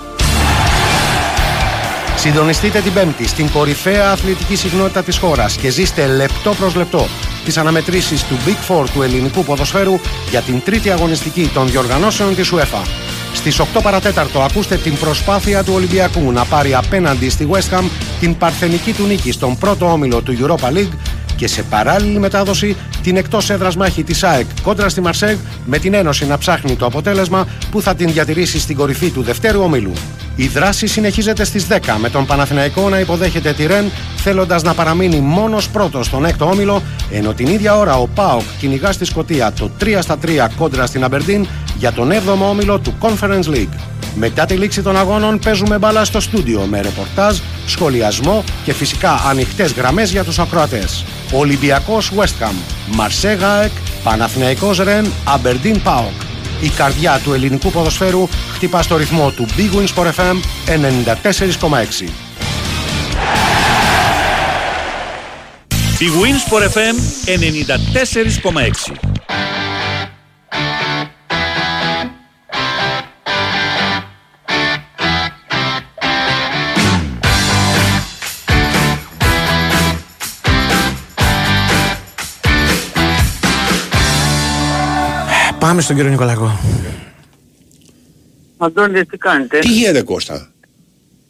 Συντονιστείτε την Πέμπτη στην κορυφαία αθλητική συχνότητα της χώρας και ζήστε λεπτό προς λεπτό τις αναμετρήσεις του Big Four του ελληνικού ποδοσφαίρου για την τρίτη αγωνιστική των διοργανώσεων της UEFA. Στις 8 παρατέταρτο ακούστε την προσπάθεια του Ολυμπιακού να πάρει απέναντι στη West Ham την παρθενική του νίκη στον πρώτο όμιλο του Europa League και σε παράλληλη μετάδοση την εκτός έδρας μάχη της ΑΕΚ κόντρα στη Μαρσέγ με την Ένωση να ψάχνει το αποτέλεσμα που θα την διατηρήσει στην κορυφή του δευτέρου ομίλου. Η δράση συνεχίζεται στις 10 με τον Παναθηναϊκό να υποδέχεται τη Ρεν θέλοντας να παραμείνει μόνος πρώτος στον έκτο όμιλο ενώ την ίδια ώρα ο ΠΑΟΚ κυνηγά στη Σκωτία το 3 στα 3 κόντρα στην Αμπερντίν για τον 7ο όμιλο του Conference League. Μετά τη λήξη των αγώνων παίζουμε μπάλα στο στούντιο με ρεπορτάζ, σχολιασμό και φυσικά ανοιχτές γραμμές για τους ακροατές. Ολυμπιακός West Ham, Μαρσέ ΑΕΚ, Παναθηναϊκός Ρεν, Αμπερντίν ΠΑΟΚ. Η καρδιά του ελληνικού ποδοσφαίρου χτυπά στο ρυθμό του Big Wins for FM 94,6. Big Wins for FM 94,6. Πάμε στον κύριο Νικολακό. Αντώνη, τι κάνετε; Τι γίνεται Κώστα;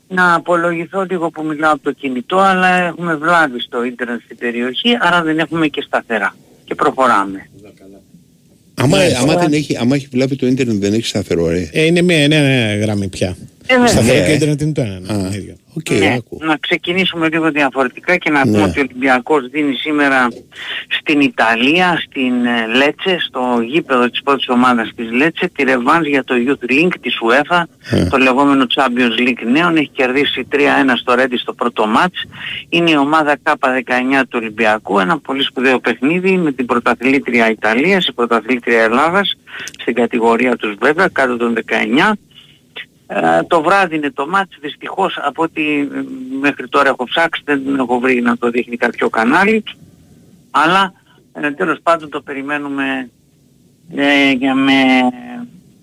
Να απολογηθώ λίγο που μιλάω από το κινητό, αλλά έχουμε βλάβη στο ίντερνετ στην περιοχή, άρα δεν έχουμε και σταθερά. Και προχωράμε. Άμα, Ναι. άμα, δεν έχει, άμα έχει βλάβη το ίντερνετ δεν έχει σταθερό ρε. Ε, είναι μία νέα, νέα γραμμή πια. Ε, βέβαια. Σταθερό Ναι. και ίντερνετ είναι το ένα. ναι, ίδιο. Οκ, ναι, άκου. να ξεκινήσουμε λίγο διαφορετικά και να Ναι. πούμε ότι ο Ολυμπιακός δίνει σήμερα στην Ιταλία, στην ε, Λέτσε, στο γήπεδο της πρώτης ομάδας της Λέτσε, τη ρεβάνς για το Youth League της UEFA, Ε. το λεγόμενο Champions League νέων. Έχει κερδίσει 3-1 στο Ρέντι στο πρώτο μάτς. Είναι η ομάδα K19 του Ολυμπιακού, ένα πολύ σπουδαίο παιχνίδι με την πρωταθλήτρια Ιταλίας, η πρωταθλήτρια Ελλάδας, στην κατηγορία τους βέβαια, κάτω των 19. Ε, το βράδυ είναι το μάτς, δυστυχώς από ό,τι ε, μέχρι τώρα έχω ψάξει δεν έχω βρει να το δείχνει κάποιο κανάλι αλλά ε, τέλος πάντων το περιμένουμε ε, για με Με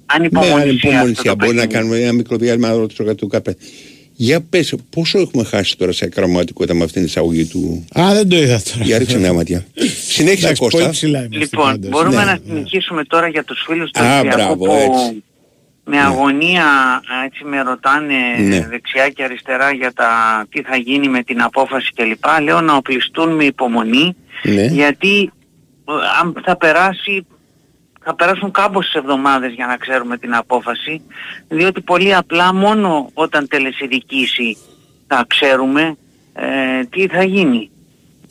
ανυπομονησία. αυτό το ανυπομονησία μπορεί να παιχνίδι. κάνουμε ένα μικρό διάλειμμα να ρωτήσω του κάπε. Για πες, πόσο έχουμε χάσει τώρα σε ακραματικότητα με αυτήν την εισαγωγή του. Α, δεν το είδα τώρα. Για ρίξε μια ματιά. Συνέχισε Εντάξει, Κώστα. πολύ ψηλά είμαστε Λοιπόν, πάντως. μπορούμε Ναι, να ναι. συνεχίσουμε τώρα για τους φίλους του Α, Ολυμπιακού μπράβο, που έτσι. Με αγωνία α, έτσι με ρωτάνε Ναι. δεξιά και αριστερά για τα τι θα γίνει με την απόφαση κλπ. Λέω να οπλιστούν με υπομονή Ναι. γιατί ε, αν θα περάσει θα περάσουν κάμποσες εβδομάδες για να ξέρουμε την απόφαση διότι πολύ απλά μόνο όταν τελεσιδικήσει θα ξέρουμε ε, τι θα γίνει.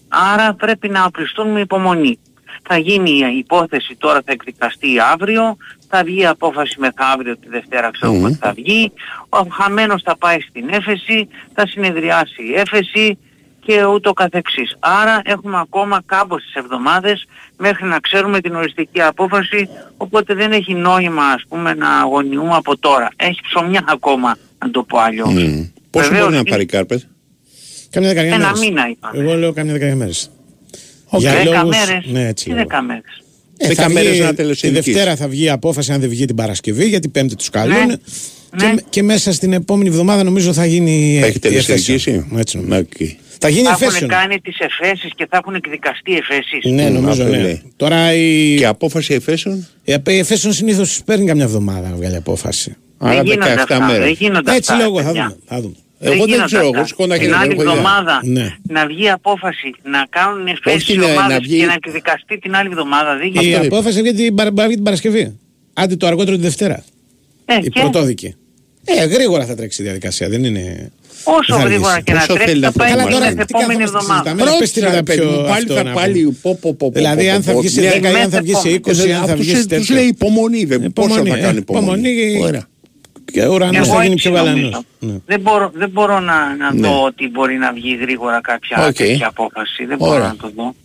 Άρα πρέπει να οπλιστούν με υπομονή. Θα γίνει η υπόθεση τώρα θα εκδικαστεί αύριο, θα βγει η απόφαση μεθαύριο τη Δευτέρα ξέρουμε Μμμ. ότι θα βγει, ο χαμένος θα πάει στην έφεση, θα συνεδριάσει η έφεση και ούτω καθεξής. Άρα έχουμε ακόμα κάμποσες εβδομάδες μέχρι να ξέρουμε την οριστική απόφαση, οπότε δεν έχει νόημα ας πούμε να αγωνιούμε από τώρα. Έχει ψωμιά ακόμα, να το πω αλλιώς. Μμ. Πόσο Βεβαίως μπορεί να είναι- πάρει κάρπετ; Κάμια δεκαετία Ένα μέρες. μήνα είπα. Εγώ λέω κάμια δεκαετία μέρες. Οκ. Για Δέκα λόγους- μέρες. Ναι, έτσι Τι λέγω. δέκα μέρες. Ε, Δέκα θα μέρες βγει- να Τη τελεσυνδικήσει. Δευτέρα θα βγει η απόφαση αν δεν βγει την Παρασκευή, γιατί Πέμπτη τους καλούν. Ναι. Και, Ναι. και μέσα στην επόμενη εβδομάδα νομίζω θα γίνει. Έχει η τελεσυνδικήσει. εφέσεων. Έτσι νομίζω. Οκ. Θα γίνει Θα έχουν εφέσεων. κάνει τις εφέσεις και θα έχουν εκδικαστεί εφέσεις. Ναι, Μ, νομίζω αυτό ναι. λέει. Τώρα η, Και απόφαση εφέσεων. η η εφέσεων συνήθως παίρνει καμιά εβδομάδα να βγάλει απόφαση. Άρα δεν γίνονται 17 αυτά. Δεν μέρες. γίνονται Έτσι αυτά. λέγω, θα παιδιά. δούμε. Θα δούμε. Εγώ δεν γίνονται ξέρω, αυτά. εγώ σηκώνω τα Την χέρια, άλλη δεν έχω ιδέα. εβδομάδα Ναι. να βγει απόφαση να κάνουν εφέσεις Όχι οι να- να ομάδες βγει- και να εκδικαστεί την άλλη εβδομάδα. Δεν Η γίνεται. Αυτό απόφαση βγαίνει την, Παρα- βγει την Παρασκευή. Άντε το αργότερο τη Δευτέρα. Ε, Η και πρωτόδικη. Ε, γρήγορα θα τρέξει η διαδικασία, δεν είναι. όσο δεν θα γρήγορα αργήσει. και να Πόσο τρέξει θέλει θα να πάει Καλά, την τώρα επόμενη τι κάθομαστε και εβδομάδα. συζητάμε. Πες τι να τα παιδί πιο μου, πάλι αυτό θα να πάλι. πούμε. πω, πω, πω, πω, Δηλαδή, πω, αν θα πω, βγει σε ναι. 10 ή αν θα βγει σε 20 ή αν θα Αυτός βγει σε τους τέτοιο. λέει υπομονή, δεν πόσο Υπομονή, θα ε, κάνει υπομονή. υπομονή. Ωραία. Και ο ουρανός Εγώ θα γίνει έτσι πιο νομίζω. γαλανός. Ναι. Δεν μπορώ, δεν μπορώ να, να Ναι. δω ότι μπορεί να βγει γρήγορα κάποια Οκ. τέτοια απόφαση. Δεν μπορώ Ωραία. να το δω.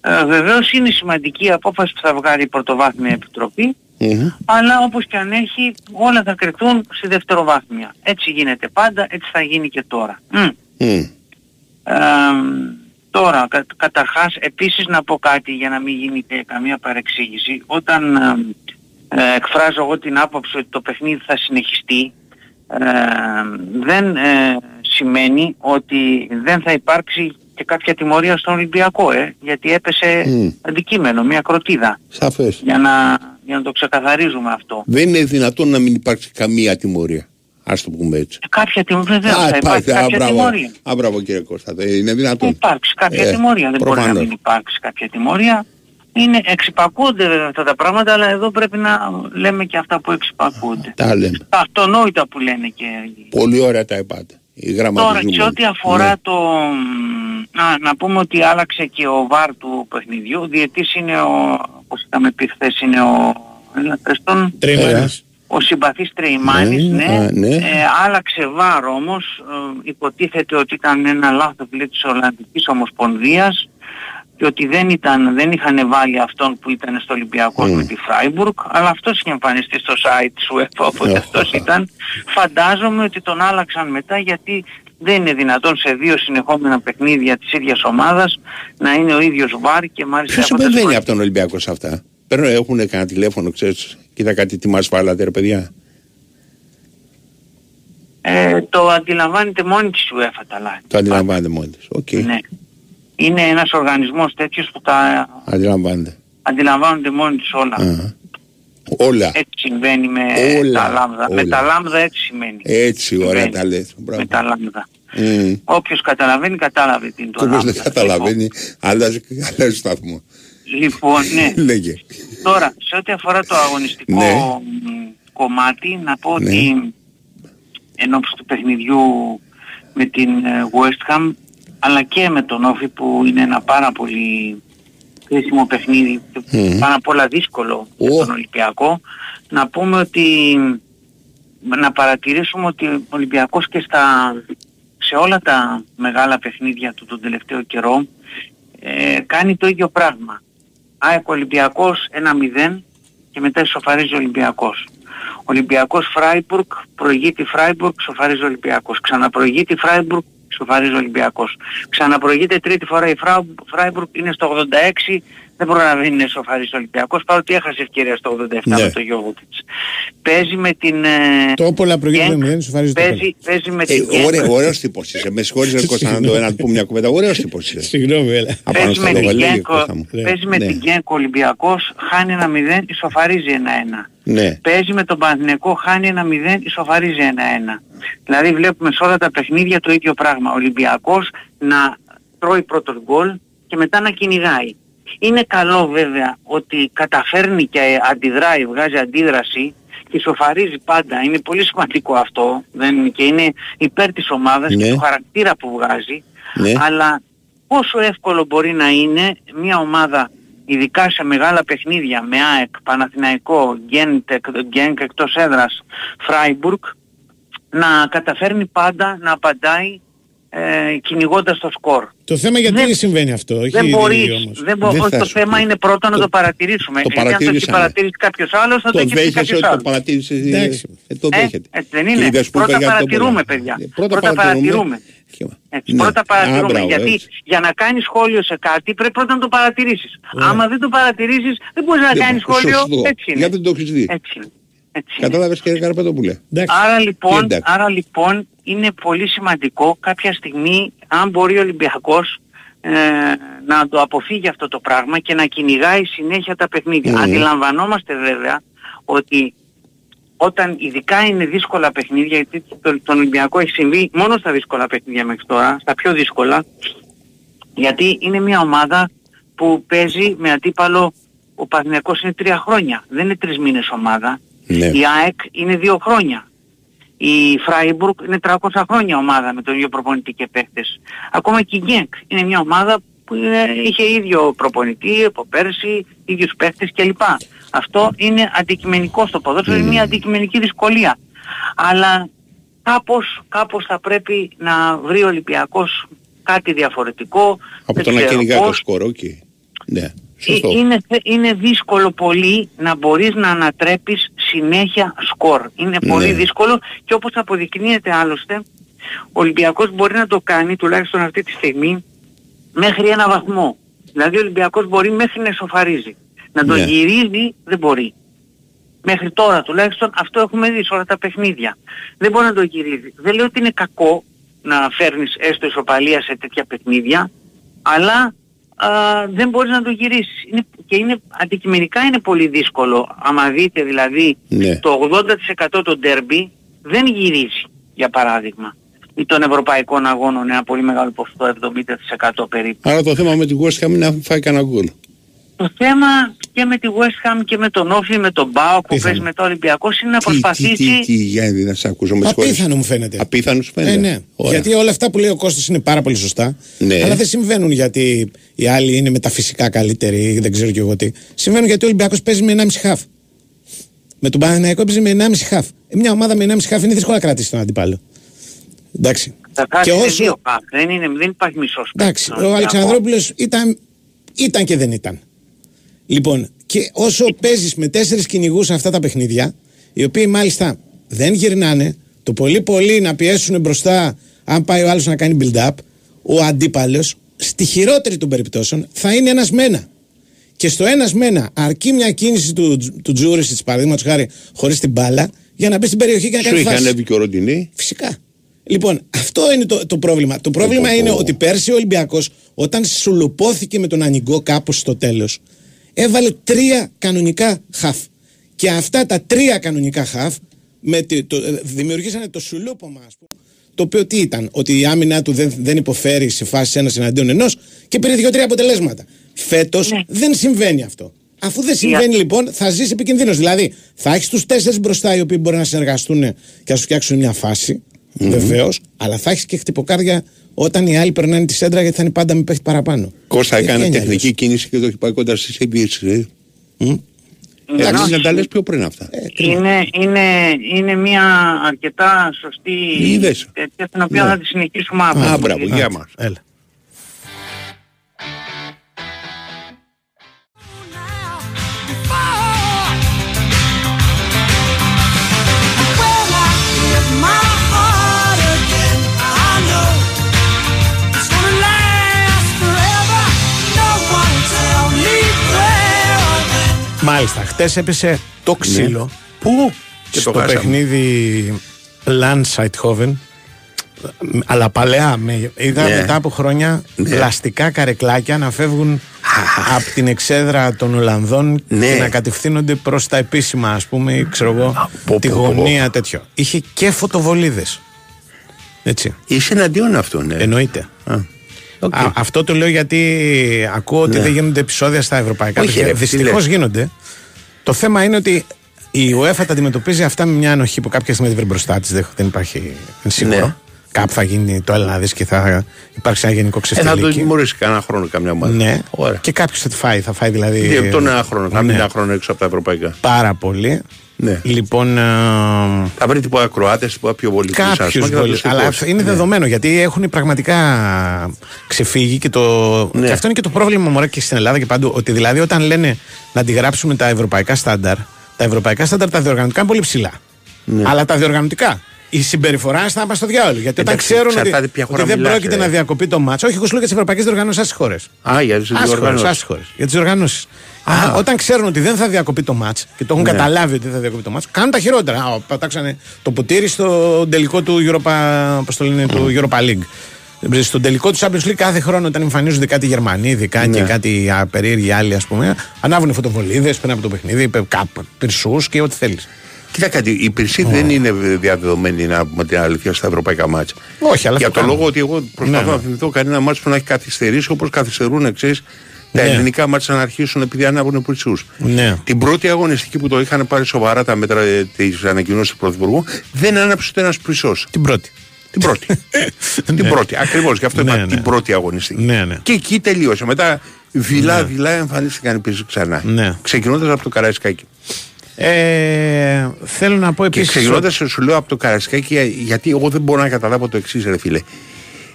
Ε, βεβαίως είναι σημαντική η απόφαση που θα βγάλει η Πρωτοβάθμια Επιτροπή, Μμμ. αλλά όπως και αν έχει όλα θα κρυθούν στη δευτεροβάθμια. Έτσι γίνεται πάντα, έτσι θα γίνει και τώρα. Μμ. Μμ. Ε, τώρα, κα, καταρχάς, επίσης να πω κάτι για να μην γίνει και καμία παρεξήγηση. Όταν ε, ε, εκφράζω εγώ την άποψη ότι το παιχνίδι θα συνεχιστεί, ε, δεν ε, σημαίνει ότι δεν θα υπάρξει και κάποια τιμωρία στον Ολυμπιακό, ε, γιατί έπεσε Μμ. αντικείμενο, μια κροτίδα, Σαφές. για να, για να το ξεκαθαρίζουμε αυτό. Δεν είναι δυνατόν να μην υπάρξει καμία τιμωρία. Ας το πούμε έτσι. Ε, Κάποια τιμωρία, βεβαίως Α, θα υπάρξει α, κάποια μπράβο. τιμωρία. Α, μπράβο κύριε Κώστα. Δεν είναι Θα δυνατόν. υπάρξει κάποια Ε, τιμωρία. Δεν μπορεί να προφανώς. μην υπάρξει κάποια τιμωρία. Είναι, εξυπακούνται βέβαια αυτά τα πράγματα, αλλά εδώ πρέπει να λέμε και αυτά που εξυπακούνται. Τα λέμε. Τα αυτονόητα που λένε και... Πολύ ωραία τα είπατε. Η Τώρα, γραμματιζούμενη. σε ό,τι αφορά Ναι. το... Α, να πούμε ότι άλλαξε και ο βάρ του παιχνιδιού. Ο διετής είναι ο... Όπως είχαμε πει χθες, είναι ο... Έλα, πες τον. Τρίμανης. Ο συμπαθής Τρεϊμάνης, Ναι, ναι, α, ναι. Ε, άλλαξε βάρ όμως, ε, υποτίθεται ότι ήταν ένα λάθος λέει, της Ολλανδικής Ομοσπονδίας και ότι δεν, ήταν, δεν είχαν βάλει αυτόν που ήταν στο Ολυμπιακό με τη Φράιμπουργκ, αλλά αυτός είχε εμφανιστεί στο site της UEFA, οπότε αυτός ήταν. Φαντάζομαι ότι τον άλλαξαν μετά γιατί δεν είναι δυνατόν σε δύο συνεχόμενα παιχνίδια της ίδιας ομάδας να είναι ο ίδιος VAR και μάλιστα Ποιος από τα επεμβαίνει από τον Ολυμπιακό σε αυτά; Παίρνω, έχουν κανένα τηλέφωνο, ξέρεις, κοίτα κάτι τι μας βάλατε ρε παιδιά. Ε, το αντιλαμβάνεται μόνη της UEFA τα λάθη. Το αντιλαμβάνεται μόνη της. Οκ. Ναι. Είναι ένας οργανισμός τέτοιος που τα Αντιλαμβάνεται. αντιλαμβάνονται μόνοι τους όλα. Α. Όλα. Έτσι συμβαίνει με Όλα, τα λάμδα. Με όλα. τα λάμδα έτσι σημαίνει. Έτσι, ωραία Συμβαίνει. τα λες. Μπράβο. Με τα λάμδα. Μμ. Όποιος καταλαβαίνει, κατάλαβε τι είναι το Και όποιος δεν λάμδα. καταλαβαίνει, αλλάζει, αλλάζει σταθμό. Λοιπόν, ναι. Λέγε. Τώρα, σε ό,τι αφορά το αγωνιστικό Ναι. μ, κομμάτι, να πω Ναι. ότι εν ώψη του παιχνιδιού με την ε, West Ham, αλλά και με τον Όφη που είναι ένα πάρα πολύ κρίσιμο παιχνίδι και Μμμ. πάρα πολλά δύσκολο για τον Ολυμπιακό, να πούμε ότι να παρατηρήσουμε ότι ο Ολυμπιακός και στα, σε όλα τα μεγάλα παιχνίδια του τον τελευταίο καιρό ε, κάνει το ίδιο πράγμα. ΑΕΚ Ολυμπιακός 1-0 και μετά ισοφαρίζει ο Ολυμπιακός. Ολυμπιακός Φράιμπουργκ προηγείται η Φράιμπουργκ, ισοφαρίζει ο Ολυμπιακός. Ξαναπροηγείται η Φράιμπουργκ, ισοφαρίζει ο Ολυμπιακός. Ξαναπροηγείται τρίτη φορά η Φρά- Φράιμπουργκ, είναι στο 86, δεν προλαβαίνει να ισοφαρίζει ο Ολυμπιακός, παρότι έχασε ευκαιρία στο 87 Ναι. με το Γιόβετιτς. Παίζει με την... ε, Το όπολα προηγείται Genk, με 0, σου φαρίζει το πέντε. Παίζει, παίζει με Ε, την Genk. ωραίο, ωραίος τύπος είσαι. Με συγχωρείς ρε Κώστα να το να του πω μια κουβέντα. Ωραίος τύπος είσαι. Συγγνώμη, έλα. Απάνω Παίζει στο με την λόγο, λέγε Genk, Κώστα μου. παίζει με Ναι. την Genk ο Ολυμπιακός, χάνει ένα 0, ισοφαρίζει ένα 1. Ναι. Παίζει με τον Παναθηναϊκό, χάνει ένα 0, ισοφαρίζει ένα 1. Δηλαδή βλέπουμε σε όλα τα παιχνίδια το ίδιο πράγμα. Ο Ολυμπιακός να τρώει πρώτο γκολ και μετά να κυνηγάει. Είναι καλό βέβαια ότι καταφέρνει και αντιδράει, βγάζει αντίδραση και ισοφαρίζει πάντα. Είναι πολύ σημαντικό αυτό δεν, και είναι υπέρ της ομάδας Ναι. και του χαρακτήρα που βγάζει. Ναι. Αλλά πόσο εύκολο μπορεί να είναι μια ομάδα ειδικά σε μεγάλα παιχνίδια με ΑΕΚ, Παναθηναϊκό, Γκέντ, Γκένκ εκτός έδρας, Φράιμπουργκ να καταφέρνει πάντα να απαντάει ε, κυνηγώντας το σκορ. Το θέμα γιατί συμβαίνει αυτό, όχι Δεν η μπορείς, ίδια όμως. δεν μπο- Δεν όχι, θα το σου θέμα πω. είναι πρώτο να το παρατηρήσουμε. το Γιατί αν το έχεις παρατήρησαμε. παρατηρήσει κάποιος άλλος θα το, Το έχεις πει δέχεσαι κάποιος ότι το άλλος. παρατήρησες. Εντάξει. ε, Το Ε, δέχεται. έτσι δεν Και είναι. είδες που είπα Πρώτα για το παρατηρούμε, πολλά. παιδιά. Ε, Πρώτα παρατηρούμε. Έτσι, Ναι. Πρώτα Α, παρατηρούμε. μπράβο, γιατί έτσι. για να κάνεις σχόλιο σε κάτι πρέπει πρώτα να το παρατηρήσεις. Ναι. Άμα δεν το παρατηρήσεις δεν μπορείς να Δεν- κάνεις σχόλιο. σωστό. Έτσι είναι. Γιατί δεν το έχεις δει. Έτσι είναι. Έτσι είναι. Κατάλαβες κύριε Καρπετόπουλε. Άρα λοιπόν, Εντάξει. άρα λοιπόν είναι πολύ σημαντικό κάποια στιγμή αν μπορεί ο Ολυμπιακός ε, να το αποφύγει αυτό το πράγμα και να κυνηγάει συνέχεια τα παιχνίδια. Μμμ. Αντιλαμβανόμαστε βέβαια ότι όταν ειδικά είναι δύσκολα παιχνίδια, γιατί το, τον Ολυμπιακό έχει συμβεί μόνο στα δύσκολα παιχνίδια μέχρι τώρα, στα πιο δύσκολα, γιατί είναι μια ομάδα που παίζει με αντίπαλο ο Παναθηναϊκός είναι τρία χρόνια. Δεν είναι τρεις μήνες ομάδα. Ναι. Η ΑΕΚ είναι δύο χρόνια. Η Φράιμπουργκ είναι 300 χρόνια ομάδα με τον ίδιο προπονητή και παίχτες. Ακόμα και η Γκένκ είναι μια ομάδα που είναι- είχε ίδιο προπονητή από πέρσι, ίδιους παίχτες κλπ. Αυτό είναι αντικειμενικό στο ποδόσφαιρο, είναι μια αντικειμενική δυσκολία. Αλλά κάπως, κάπως θα πρέπει να βρει ο Ολυμπιακός κάτι διαφορετικό. Από δεν το να ξέρω κυνηγάει το πώς. σκορ, οκ. Ναι. Σωστό. Ε, Είναι, είναι δύσκολο πολύ να μπορείς να ανατρέπεις συνέχεια σκορ. Είναι Ναι. πολύ δύσκολο και όπως αποδεικνύεται άλλωστε, ο Ολυμπιακός μπορεί να το κάνει τουλάχιστον αυτή τη στιγμή μέχρι ένα βαθμό. Δηλαδή ο Ολυμπιακός μπορεί μέχρι να εσωφαρίζει. Να το Ναι. γυρίζει δεν μπορεί. Μέχρι τώρα τουλάχιστον αυτό έχουμε δει σε όλα τα παιχνίδια. Δεν μπορεί να το γυρίζει. Δεν λέω ότι είναι κακό να φέρνεις έστω ισοπαλία σε τέτοια παιχνίδια, αλλά α, δεν μπορείς να το γυρίσεις. Είναι, και είναι, αντικειμενικά είναι πολύ δύσκολο. Άμα δείτε δηλαδή Ναι. το 80% των ντέρμπι δεν γυρίζει, για παράδειγμα. Ή των ευρωπαϊκών αγώνων ένα πολύ μεγάλο ποσοστό, 70% περίπου. Άρα το θέμα με την West Ham είναι να φάει κανένα γκολ. Το θέμα και με τη West Ham και με τον Όφη, με τον Μπάο που παίζει με το Ολυμπιακός είναι να Τι, τι, προσπαθήσει... τι, τι, Γιάννη, να σε ακούσω. με συγχωρείς. Απίθανο μου φαίνεται. Απίθανο σου φαίνεται. Ε, ναι. Ωραία. Γιατί όλα αυτά που λέει ο Κώστας είναι πάρα πολύ σωστά. Ναι. Αλλά δεν συμβαίνουν γιατί οι άλλοι είναι μεταφυσικά καλύτεροι ή δεν ξέρω και εγώ τι. Συμβαίνουν γιατί ο Ολυμπιακός παίζει με 1,5 χαφ. Με τον Παναθηναϊκό έπαιζε με 1,5 χαφ. Ε, Μια ομάδα με 1,5 χαφ είναι δύσκολο να κρατήσει τον αντίπαλο. Εντάξει. Θα Και κάνει όσο- δύο χαφ. Δεν, είναι, δεν υπάρχει μισός Εντάξει, παίκτης. ο Αλεξανδρόπουλος ήταν, ήταν και δεν ήταν. Λοιπόν, και όσο παίζεις με τέσσερις κυνηγούς αυτά τα παιχνίδια, οι οποίοι μάλιστα δεν γυρνάνε, το πολύ πολύ να πιέσουν μπροστά, αν πάει ο άλλος να κάνει build-up, ο αντίπαλος, στη χειρότερη των περιπτώσεων, θα είναι ένας μένα. Και στο ένας μένα αρκεί μια κίνηση του, του Τζούρισιτ, παραδείγματος χάρη, χωρίς την μπάλα, για να μπει στην περιοχή και να Σου κάνει είχε φάση. ανέβει και ο Ροντινή. Φυσικά. Λοιπόν, αυτό είναι το, το πρόβλημα. Το πρόβλημα είναι ότι πέρσι ο Ολυμπιακός, όταν σουλουπώθηκε με τον Ανιγκό κάπως στο τέλος, έβαλε τρία κανονικά χαφ. Και αυτά τα τρία κανονικά χαφ με τη- το, ε, δημιουργήσανε το σουλούπομα, ας πούμε. Το οποίο τι ήταν, ότι η άμυνά του δεν, δεν υποφέρει σε φάση ένας εναντίον ενός και πήρε δύο-τρία αποτελέσματα. Φέτος δεν συμβαίνει αυτό. Αφού δεν συμβαίνει λοιπόν, θα ζήσει επικινδύνο. Δηλαδή, θα έχεις τους τέσσερις μπροστά οι οποίοι μπορεί να συνεργαστούν και να σου φτιάξουν μια φάση. Μμμ. Βεβαίως, αλλά θα έχεις και χτυποκάρδια όταν οι άλλοι περνάνε τη σέντρα γιατί θα είναι πάντα με παίχτη παραπάνω. Κώστα Δεν έκανε βγαίνει τεχνική κίνηση και το έχει πάει κοντά στη συμπίεση. Ε. Εντάξει. Εντάξει, να τα λες πιο πριν αυτά. Είναι, είναι, είναι μια αρκετά σωστή Είδες. τέτοια την οποία Ναι. θα τη συνεχίσουμε αύριο. Α, μπράβο, γεια μας. Έλα. Μάλιστα, χτες έπεσε το ξύλο. Πού; Και στο το χάσαμε. παιχνίδι Landsighthoven. Αλλά παλαιά. Με, είδα Ναι. μετά από χρόνια Ναι. πλαστικά καρεκλάκια να φεύγουν από την εξέδρα των Ολλανδών Ναι. και να κατευθύνονται προς τα επίσημα, ας πούμε, ή ξέρω εγώ, τη πω, πω. γωνία τέτοιο. Είχε και φωτοβολίδες. Έτσι. Είσαι εναντίον αυτών, ναι. Εννοείται. Οκ. Α, αυτό το λέω γιατί ακούω ότι Ναι. δεν γίνονται επεισόδια στα ευρωπαϊκά Όχι, ρε, τι Δυστυχώς λες. γίνονται. Το θέμα είναι ότι η UEFA τα αντιμετωπίζει αυτά με μια ανοχή που κάποια στιγμή δεν βρει μπροστά της. Δεν υπάρχει είναι σίγουρο. Ναι. Κάπου θα γίνει το έλα να δεις και θα υπάρξει ένα γενικό Ε, θα το ξεφτελίκι. τιμωρήσει κανένα χρόνο καμιά ομάδα. ναι. Ωραία. Και κάποιος θα τη φάει. Θα φάει δηλαδή. Δύο- Τον ένα χρόνο, θα μείνει Ναι. ένα χρόνο έξω από τα ευρωπαϊκά. Πάρα πολύ. Ναι. Λοιπόν. ε, Θα βρει τίποτα Κροάτε, τίποτα πιο βολικού. Κάποιους Αλλά αυτό είναι δεδομένο γιατί έχουν πραγματικά ξεφύγει και, το... Ναι. και αυτό είναι και το πρόβλημα μωρέ, και στην Ελλάδα και παντού. Ότι δηλαδή όταν λένε να αντιγράψουμε τα ευρωπαϊκά στάνταρ, τα ευρωπαϊκά στάνταρ τα διοργανωτικά είναι πολύ ψηλά. Ναι. Αλλά τα διοργανωτικά. Η συμπεριφορά θα πάει στο διάλογο. Γιατί όταν Εντάξει, ξέρουν ότι, εξαρτάται ποια ότι χώρα δεν μιλάς, πρόκειται ρε. να διακοπεί το μάτσο. Όχι, εγώ σου λέω για τις ευρωπαϊκές διοργανώσεις, άσε χώρες. Α, για τις διοργανώσεις. Για τις διοργανώσεις. Όταν ξέρουν ότι δεν θα διακοπεί το μάτ και το έχουν Ναι. καταλάβει ότι δεν θα διακοπεί το μάτ, κάνουν τα χειρότερα. Α, πατάξανε το ποτήρι στο τελικό του Europa, πώς το λένε, του Europa League. Στον τελικό του Champions League κάθε χρόνο όταν εμφανίζονται κάτι Γερμανοί, ειδικά Ναι. και κάτι α, περίεργοι άλλοι, ας πούμε, ανάβουν φωτοβολίδες πριν από το παιχνίδι, πυρσούς και ό,τι θέλεις. Κοίτα κάτι, η Πυρσή δεν είναι διαδεδομένη να πούμε την αλήθεια στα ευρωπαϊκά μάτσα. Όχι, αλλά Για αυτό το κάνουν. λόγο ότι εγώ προσπαθώ Ναι, να θυμηθώ κανένα μάτσο που να έχει καθυστερήσει όπως καθυστερούν εξή τα Ναι. ελληνικά μάτσα να αρχίσουν επειδή ανάβουν πυρσού. Ναι. Την πρώτη αγωνιστική που το είχαν πάρει σοβαρά τα μέτρα τη ανακοινώση του Πρωθυπουργού δεν άναψε ούτε ένας πυρσό. Την πρώτη. Την πρώτη. την πρώτη. Ακριβώς. Γι' αυτό Ναι, είπα ναι. την πρώτη αγωνιστική. Ναι, ναι. Και εκεί τελείωσε. Μετά δειλά-δειλά εμφανίστηκαν οι πυρσοί ξανά. Ναι. Ξεκινώντας από το Καραϊσκάκι. Ε, θέλω να πω Και επίσης. ξεκινώντας, σου λέω από το Καρασκάκι, γιατί εγώ δεν μπορώ να καταλάβω το εξής, ρε φίλε.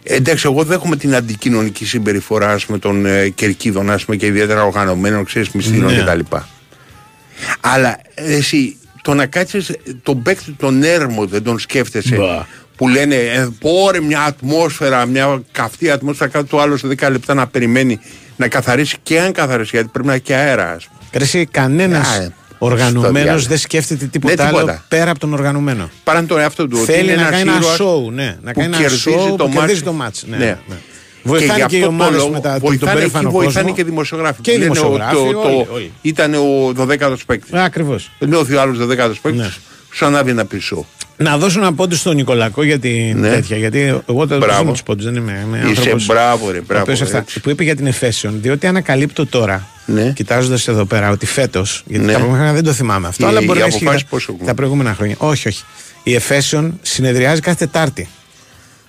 Ε, Εντάξει, εγώ δέχομαι την αντικοινωνική συμπεριφορά ας πούμε, των ε, κερκίδων ας πούμε, και ιδιαίτερα οργανωμένων, ξέρεις, μυστήρων Ναι. κτλ. Αλλά ε, εσύ, το να κάτσεις τον παίκτης τον έρμο δεν τον σκέφτεσαι. Μπα. Που λένε, ε, πόρε μια ατμόσφαιρα, μια καυτή ατμόσφαιρα, κάτω το άλλο σε 10 λεπτά να περιμένει να καθαρίσει και αν καθαρίσει, γιατί πρέπει να έχει και αέρα, ας πούμε. Ρε, εσύ, κανένας Α, ε, στο οργανωμένος διάλογο. δεν σκέφτεται τίποτα, Ναι, τίποτα. άλλο πέρα από τον οργανωμένο. Παρά τον εαυτό του. ότι Θέλει είναι να ένας κάνει ένα ήρωας show, ναι. Να που κάνει ένα κερδίζει show το που κερδίζει μάτς. το μάτς. Ναι, Ναι. ναι. Βοηθάνε γι' και, οι αυτό το ομάδες λόγο μετά τον βοηθάνε εκεί, περήφανο βοηθάνε κόσμο. και οι δημοσιογράφοι. Και οι Λένε ο- δημοσιογράφοι, το- όλοι, το- όλοι. Ήταν ο 12ο παίκτης. Ακριβώς. Νιώθει ο άλλος 12ο παίκτης. Ναι. Σου ανάβει ένα πίσω. Να δώσω ένα πόντο στον Νικολακό για την Ναι. τέτοια. Γιατί εγώ δεν Μπράβο. δίνω του πόντου, δεν είμαι. είμαι Είσαι άνθρωπος μπράβο, ρε, ο μπράβο, οποίος αυτά- έτσι. που είπε για την Εφέσιον. Διότι ανακαλύπτω τώρα, Ναι. κοιτάζοντας εδώ πέρα, ότι φέτος. Γιατί Ναι. τα προηγούμενα χρόνια δεν το θυμάμαι αυτό. Οι- αλλά μπορεί οι να ισχύει αποφάσεις τα- πόσο έχουν; τα προηγούμενα χρόνια. Όχι, όχι. Η Εφέσιον συνεδριάζει κάθε Τετάρτη.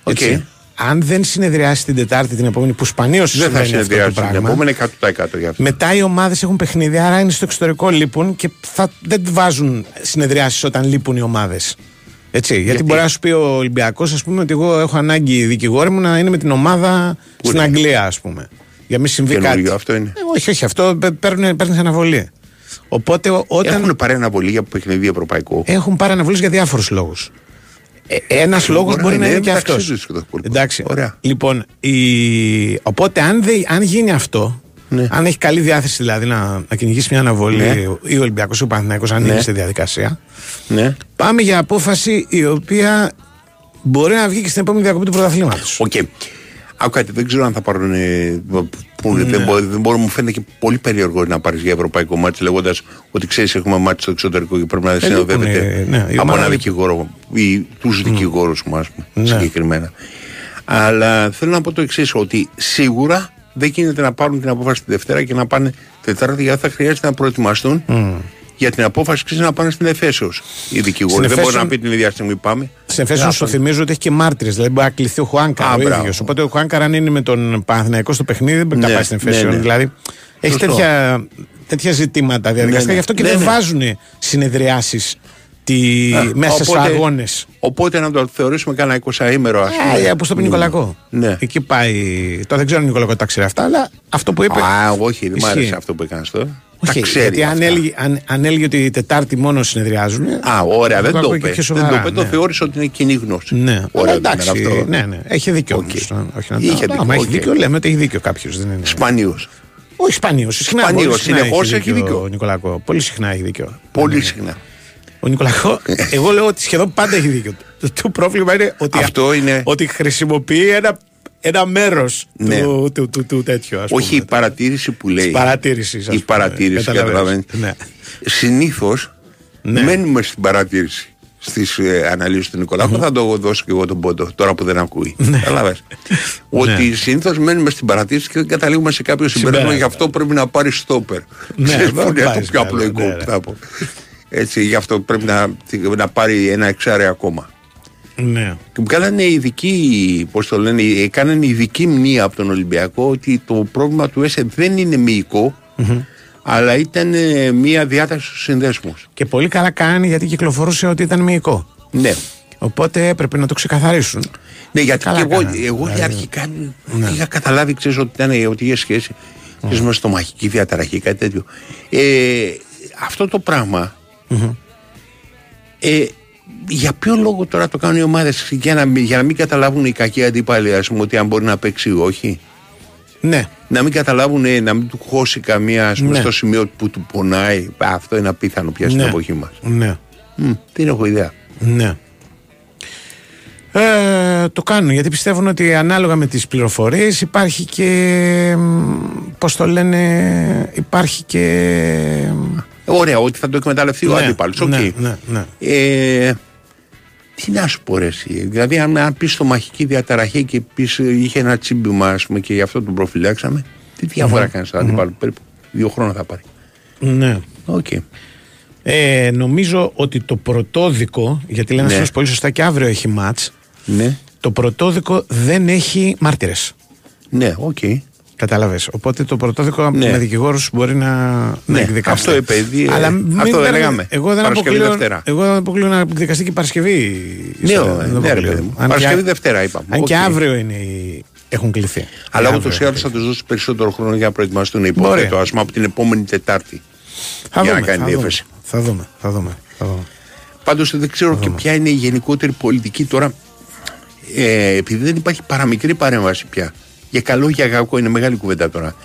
Οκ. Έτσι. αν δεν συνεδριάσει την Τετάρτη την επόμενη, που σπανίως Δεν θα συνεδριάσει την επόμενη 100% για αυτό. Μετά οι ομάδες έχουν παιχνίδι, άρα είναι στο εξωτερικό λείπουν και θα, δεν βάζουν συνεδριάσεις όταν λείπουν οι ομάδες. Έτσι, γιατί, Γιατί; μπορεί να σου πει ο Ολυμπιακός, ας πούμε, ότι εγώ έχω ανάγκη οι δικηγόροι μου να είναι με την ομάδα στην είναι; Αγγλία, ας πούμε. Για να μην συμβεί Καινούριο κάτι. αυτό είναι. Ε, όχι, όχι, αυτό παίρνεις αναβολή. Οπότε ο- όταν. Έχουν πάρει αναβολή για παιχνίδι ευρωπαϊκό; Έχουν πάρει αναβολή για διάφορους λόγους. Ένας λόγος Μπορεί μπορεί να να είναι είναι και μεταξύ αυτός. τους και το υπόλοιπο. Εντάξει. Ωραία. Λοιπόν, η... οπότε αν, δεν- αν γίνει αυτό, αν έχει καλή διάθεση δηλαδή να, να κυνηγήσει μια αναβολή Ναι. ή ο Ολυμπιακός ή ο Παναθηναϊκός αν Ναι. είναι στη διαδικασία, Ναι. πάμε για απόφαση η οποία μπορεί να βγει και στην επόμενη διακοπή του πρωταθλήματος. Οκ. Άκου κάτι, δεν ξέρω αν θα πάρουν. ε, Που Ναι. δεν, μπορεί, δεν μπορεί, μου φαίνεται και πολύ περίεργο να πάρεις για ευρωπαϊκό ματς λέγοντας ότι ξέρεις έχουμε ματς στο εξωτερικό και πρέπει να συνοδεύεται λείπουνε, ναι, η από ομάδα ένα λείπει. δικηγόρο ή τους δικηγόρους μου, α πούμε, Ναι. συγκεκριμένα. Αλλά θέλω να πω το εξής, ότι σίγουρα δεν γίνεται να πάρουν την απόφαση τη Δευτέρα και να πάνε Τετάρτη, γιατί θα χρειάζεται να προετοιμαστούν για την απόφαση ξέρεις, να πάνε στην Εφέσεω οι δικηγόροι. Στην Δεν μπορεί Εφέσεως- να πει την ίδια στιγμή πάμε. Σε εφέσεω Να σου πάνε. θυμίζω ότι έχει και μάρτυρες. Δηλαδή μπορεί να κληθεί ο Χουάνκαρ Α, ο μπράβο. ίδιος. Οπότε ο Χουάνκαρ, αν είναι με τον Παναθηναϊκό στο παιχνίδι, δεν μπορεί να Ναι, πάει στην ναι, εφέσεω. ναι. Δηλαδή έχει Σωστό. τέτοια, τέτοια ζητήματα διαδικαστικά. Ναι, ναι. Γι' αυτό και Ναι, δεν ναι. βάζουν συνεδριάσεις Α, μέσα στου οπότε- αγώνες. Οπότε να το θεωρήσουμε κανένα 20 ημέρο, α πούμε. Ε, όπω το πει Νικολακό. Ναι. Εκεί πάει. Τώρα δεν ξέρω αν ο Νικολακό τα ξέρει αυτά, αλλά αυτό που είπε. Α, όχι, δεν μου ισχύει. άρεσε αυτό που έκανες τώρα. Όχι, Τα ξέρει. γιατί αν αυτά. έλεγε, αν, αν έλεγε ότι η Τετάρτη μόνο συνεδριάζουν. Α, ωραία, δεν το ακούει είπε. και πιο Δεν το σοβαρά, είπε, το ναι. θεώρησε ότι είναι κοινή γνώση. Ναι, Ωραία, αλλά δεν εντάξει, είναι αυτό. ναι, ναι, έχει δίκιο. Οκ. όμως, να- όχι να Είχε τα- δίκιο, Άμα έχει οκ. δίκιο, λέμε ότι έχει δίκιο κάποιος. Δεν είναι. Σπανίως. Όχι σπανίως. Συχνά, Σπανίως, πολύ συχνά συνεχώς έχει δίκιο. Ο Νικολακό. Πολύ συχνά έχει δίκιο. Πολύ Ναι. συχνά. Ο Νικολακό, εγώ λέω ότι σχεδόν πάντα έχει δίκιο. Το, το πρόβλημα είναι ότι, Αυτό είναι- ότι χρησιμοποιεί ένα, ένα μέρος Ναι. του, του, του, του τέτοιου. Ας Όχι η πούμε. παρατήρηση που λέει. Της παρατήρησης, ας Η πούμε. παρατήρηση, Καταλαβαίνεις. καταλαβαίνετε. Ναι. Συνήθως Ναι. μένουμε στην παρατήρηση στις ε, αναλύσεις του νικολακου Θα το δώσω και εγώ τον πόντο τώρα που δεν ακούει. Καταλαβες. Ότι Ναι. συνήθως μένουμε στην παρατήρηση και δεν καταλήγουμε σε κάποιο συμπέρασμα. Συμπέρασμα. Γι' αυτό πρέπει να πάρει στόπερ. Ναι, Ξέρεις δεν που είναι το βάζεις πιο καλά, απλοϊκό ναι, που ναι. θα πω. Έτσι, γι' αυτό πρέπει να, να πάρει ένα εξάρι ακόμα. Ναι. Και μου κάνανε ειδική, πώς το λένε, ε, κάνανε ειδική μνήμα από τον Ολυμπιακό ότι το πρόβλημα του ΕΣΕ δεν είναι μυϊκό, αλλά ήταν ε, μία διάταξη στους συνδέσμους. Και πολύ καλά κάνει γιατί κυκλοφορούσε ότι ήταν μυϊκό. Ναι. Οπότε έπρεπε να το ξεκαθαρίσουν. Ναι, γιατί Καλά και εγώ, κάνανε. εγώ Δηλαδή, αρχικά είχα καταλάβει, ξέρεις, ότι, ήταν, ότι είχε σχέση ξέρεις, με στομαχική διαταραχή, κάτι τέτοιο. Ε, αυτό το πράγμα, ε, για ποιο λόγο τώρα το κάνουν οι ομάδες για να, μην- για να μην καταλάβουν οι κακοί αντίπαλοι, ας πούμε, ότι αν μπορεί να παίξει ή όχι; Ναι. Να μην καταλάβουν, ε, να μην του χώσει καμία ας πούμε, Ναι. στο σημείο που του πονάει. Α, Αυτό είναι απίθανο πια στην Ναι. εποχή μας. Ναι. Μμ, δεν έχω ιδέα. Ναι. Ε, το κάνουν γιατί πιστεύουν ότι ανάλογα με τις πληροφορίες υπάρχει και μ, πώς το λένε υπάρχει και Ωραία, ότι θα το εκμεταλλευτεί ο Ναι, αντίπαλος. οκ. ναι, ναι, ναι. Ε, τι να σου πω ρε εσύ. Δηλαδή αν, αν πεις στομαχική διαταραχή και πεις ε, είχε ένα τσίμπημα ας πούμε και γι' αυτό τον προφυλάξαμε τι διαφορά κάνει στον αντίπαλο περίπου δύο χρόνια θα πάρει. ναι. Οκ. Ε, νομίζω ότι το πρωτόδικο γιατί λένε Ναι. ναι. πολύ σωστά και αύριο έχει ματς Ναι, το πρωτόδικο δεν έχει μάρτυρες ναι, οκ. Κατάλαβες. Οπότε το πρωτόδικο Ναι. με δικηγόρους μπορεί να, να Ναι, εκδικαστεί. αυτό επειδή, ε, Αλλά μην αυτό δεν παίρνετε- λέγαμε. Εγώ δεν Παρασκευή αποκλείω, Δευτέρα. εγώ δεν αποκλείω να εκδικαστεί και Παρασκευή. η Ναι, ιστορία. ο- Δεν ναι, ρε αποκλείω. παιδί μου. Αν και Παρασκευή α- Δευτέρα είπαμε. Αν και Οκ. αύριο είναι οι... έχουν κληθεί. Αλλά Και ούτως ή αύριο άλλως θα τους δώσει περισσότερο χρόνο για να προετοιμαστούν. Υποθέτω, Μπορεί. ας πούμε, από την επόμενη Τετάρτη. Θα για δούμε, να κάνει θα τη δούμε. έφεση. Θα δούμε, θα δούμε. Θα δούμε. Πάντως δεν ξέρω και ποια είναι η γενικότερη πολιτική τώρα. Ε, επειδή δεν υπάρχει παραμικρή παρέμβαση πια. Για καλό ή για κακό είναι μεγάλη κουβέντα τώρα.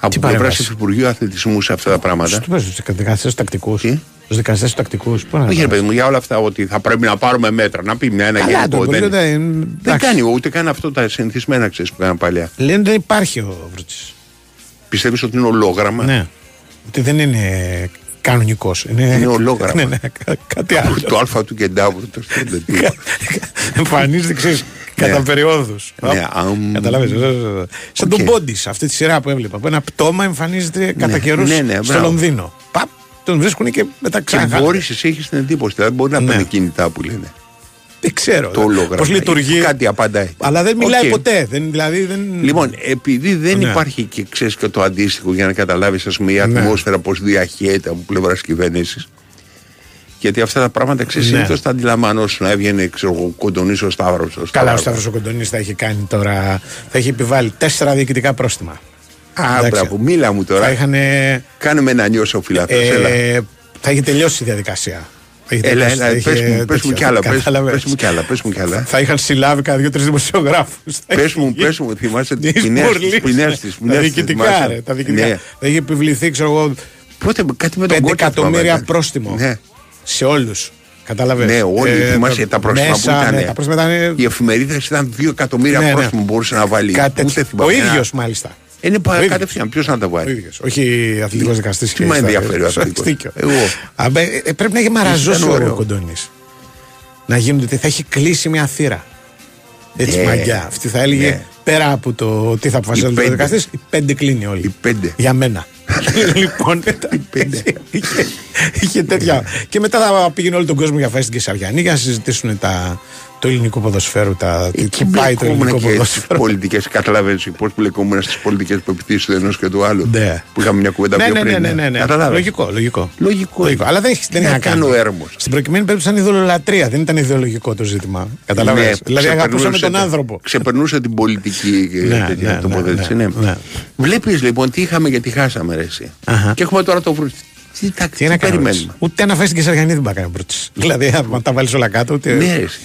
Από πλευράς παρέμβαση; του Υπουργείου Αθλητισμού σε αυτά τα πράγματα. Στους δικαστές τακτικούς. Τι; Στους δικαστές τακτικούς. Όχι, ρε παιδί μου, για όλα αυτά ότι θα πρέπει να πάρουμε μέτρα. Να πει μια ένα Καλά, το γενικό. Υπουργείο Δεν, δεν- δεν εντάξει. κάνει ούτε καν αυτό τα συνηθισμένα ξέρεις που έκανα παλιά. Λένε δεν υπάρχει ο Βρούτσης. Πιστεύεις ότι είναι ολόγραμμα; Ναι. Ότι δεν είναι κανονικός. Είναι, Είναι ολόγραμμα. ναι, ναι, κα- κάτι άλλο. Το άλφα του Κενταύρου. Το στέλνε, τι. Εμφανίζεται, ξέρεις, κατά Ναι. περιόδους. Ναι, αμ. Καταλαβαίνεις. Σαν Οκ. τον Πόντι, αυτή τη σειρά που έβλεπα. Που ένα πτώμα εμφανίζεται κατά καιρούς ναι, ναι, στο μπράβο. Λονδίνο. Παπ, τον βρίσκουν και μετά Και ξανά. μπορεί, εσύ έχεις την εντύπωση. Δηλαδή μπορεί να Ναι. παίρνει κινητά που λένε. Δεν ξέρω. Το ολόγραμμα. Πώς λειτουργεί. Κάτι απαντάει. Αλλά δεν μιλάει Οκ. ποτέ. Δεν, δηλαδή δεν... Λοιπόν, επειδή δεν Ναι. υπάρχει και ξέρεις και το αντίστοιχο για να καταλάβεις, ας πούμε, η Ναι. ατμόσφαιρα πώς διαχέεται από πλευράς κυβέρνησης. Γιατί αυτά τα πράγματα ξέρεις, Ναι. συνήθως τα αντιλαμβανόσουν. Έβγαινε, ξέρω εγώ, κοντονής ο Σταύρος. Καλά, ο Σταύρος ο Κοντονής θα έχει κάνει τώρα. Θα έχει επιβάλει τέσσερα διοικητικά πρόστιμα. Α, Εντάξει. μπράβο, μίλα μου τώρα. Θα είχαν. Κάνε με να νιώσω φιλάθρο. Ε, θα έχει τελειώσει η διαδικασία. Θα έχει Έλα, τελειώσει, έλα, θα πες είχε μου, πες μου τέτοιο. κι άλλα, πες, Κατάλαβες. πες μου κι άλλα, πες μου κι άλλα. Θα είχαν συλλάβει κάνα δύο-τρεις δημοσιογράφους. Πες μου, πες μου, θυμάσαι τις ποινές, τις ποινές, τις Τα ποινές, τις διοικητικά, θυμάσαι. ρε, τα διοικητικά. Ναι. Θα είχε επιβληθεί, ξέρω εγώ, Πότε, κάτι με τον 5 Κότσο εκατομμύρια θυμάμαι. πρόστιμο. Ναι. Σε όλους. Κατάλαβε. Ναι, όλοι θυμάσαι τα πρόστιμα που ήταν. Ναι, τα πρόστιμα ήταν. Οι εφημερίδες ήταν 2 εκατομμύρια Ναι, ναι. πρόστιμο που μπορούσε να βάλει. Κάτι Ούτε τέτοιο. θυμάμαι Ο ένα. ίδιος μάλιστα. Είναι Ο πα- ίδιος. κατευθείαν. Ποιος να τα Ο βάλει. ίδιος. Όχι αθλητικός δικαστής. Τι με ενδιαφέρει ο αθλητικός; Εγώ. Πρέπει να έχει μαραζώσει Ήταν ο ωραίο. Κοντονή. Να γίνονται. τι- Θα έχει κλείσει μια θύρα. Έτσι Ναι. μαγιά. Αυτή θα έλεγε Ναι. πέρα από το τι θα αποφασίσει ο Οι πέντε. δικαστή, οι πέντε κλείνει όλοι. Οι πέντε. Για μένα. λοιπόν, είχε, είχε τέτοια. και μετά θα πήγαινε όλο τον κόσμο για φάση στην Κεσαριανή για να συζητήσουν τα, το ελληνικό ποδοσφαίρο. Τα, τι Εκεί πάει το ελληνικό μπλεκόμουν και στις ποδοσφαίρο. πολιτικές. Καταλαβαίνει πώς μπλεκόμουν στις πολιτικές πεπιθήσει του ενός και του άλλου. Ναι. Που είχαμε μια κουβέντα Ναι, πιο ναι, πριν. ναι, ναι, ναι, ναι. Καταλάβες. Λογικό, λογικό. Λογικό. Αλλά δεν, έχει- δεν Τι είχα να κάνει κάνει. ο έρμος. Στην προκειμένη περίπτωση ήταν ιδεολολατρεία, δεν ήταν ιδεολογικό το ζήτημα. Καταλαβαίνεις. Ναι, δηλαδή αγαπούσαμε ξεπερνούσε τον τα- άνθρωπο. Ξεπερνούσε την πολιτική και Ναι, τέτοια ναι, τοποθέτηση. ναι, ναι. ναι. Βλέπεις λοιπόν τι είχαμε και τι χάσαμε, ρε, εσύ. Αχα. Και έχουμε τώρα το βρου. Τι, τα, Τι να κάνουμε. περιμένουμε; Ούτε ένα φάει στην Κεσαριανή δεν πάει να κάνει πρώτη. Δηλαδή, αν τα βάλεις όλα κάτω. Ούτε... Ναι, ρε, εσύ.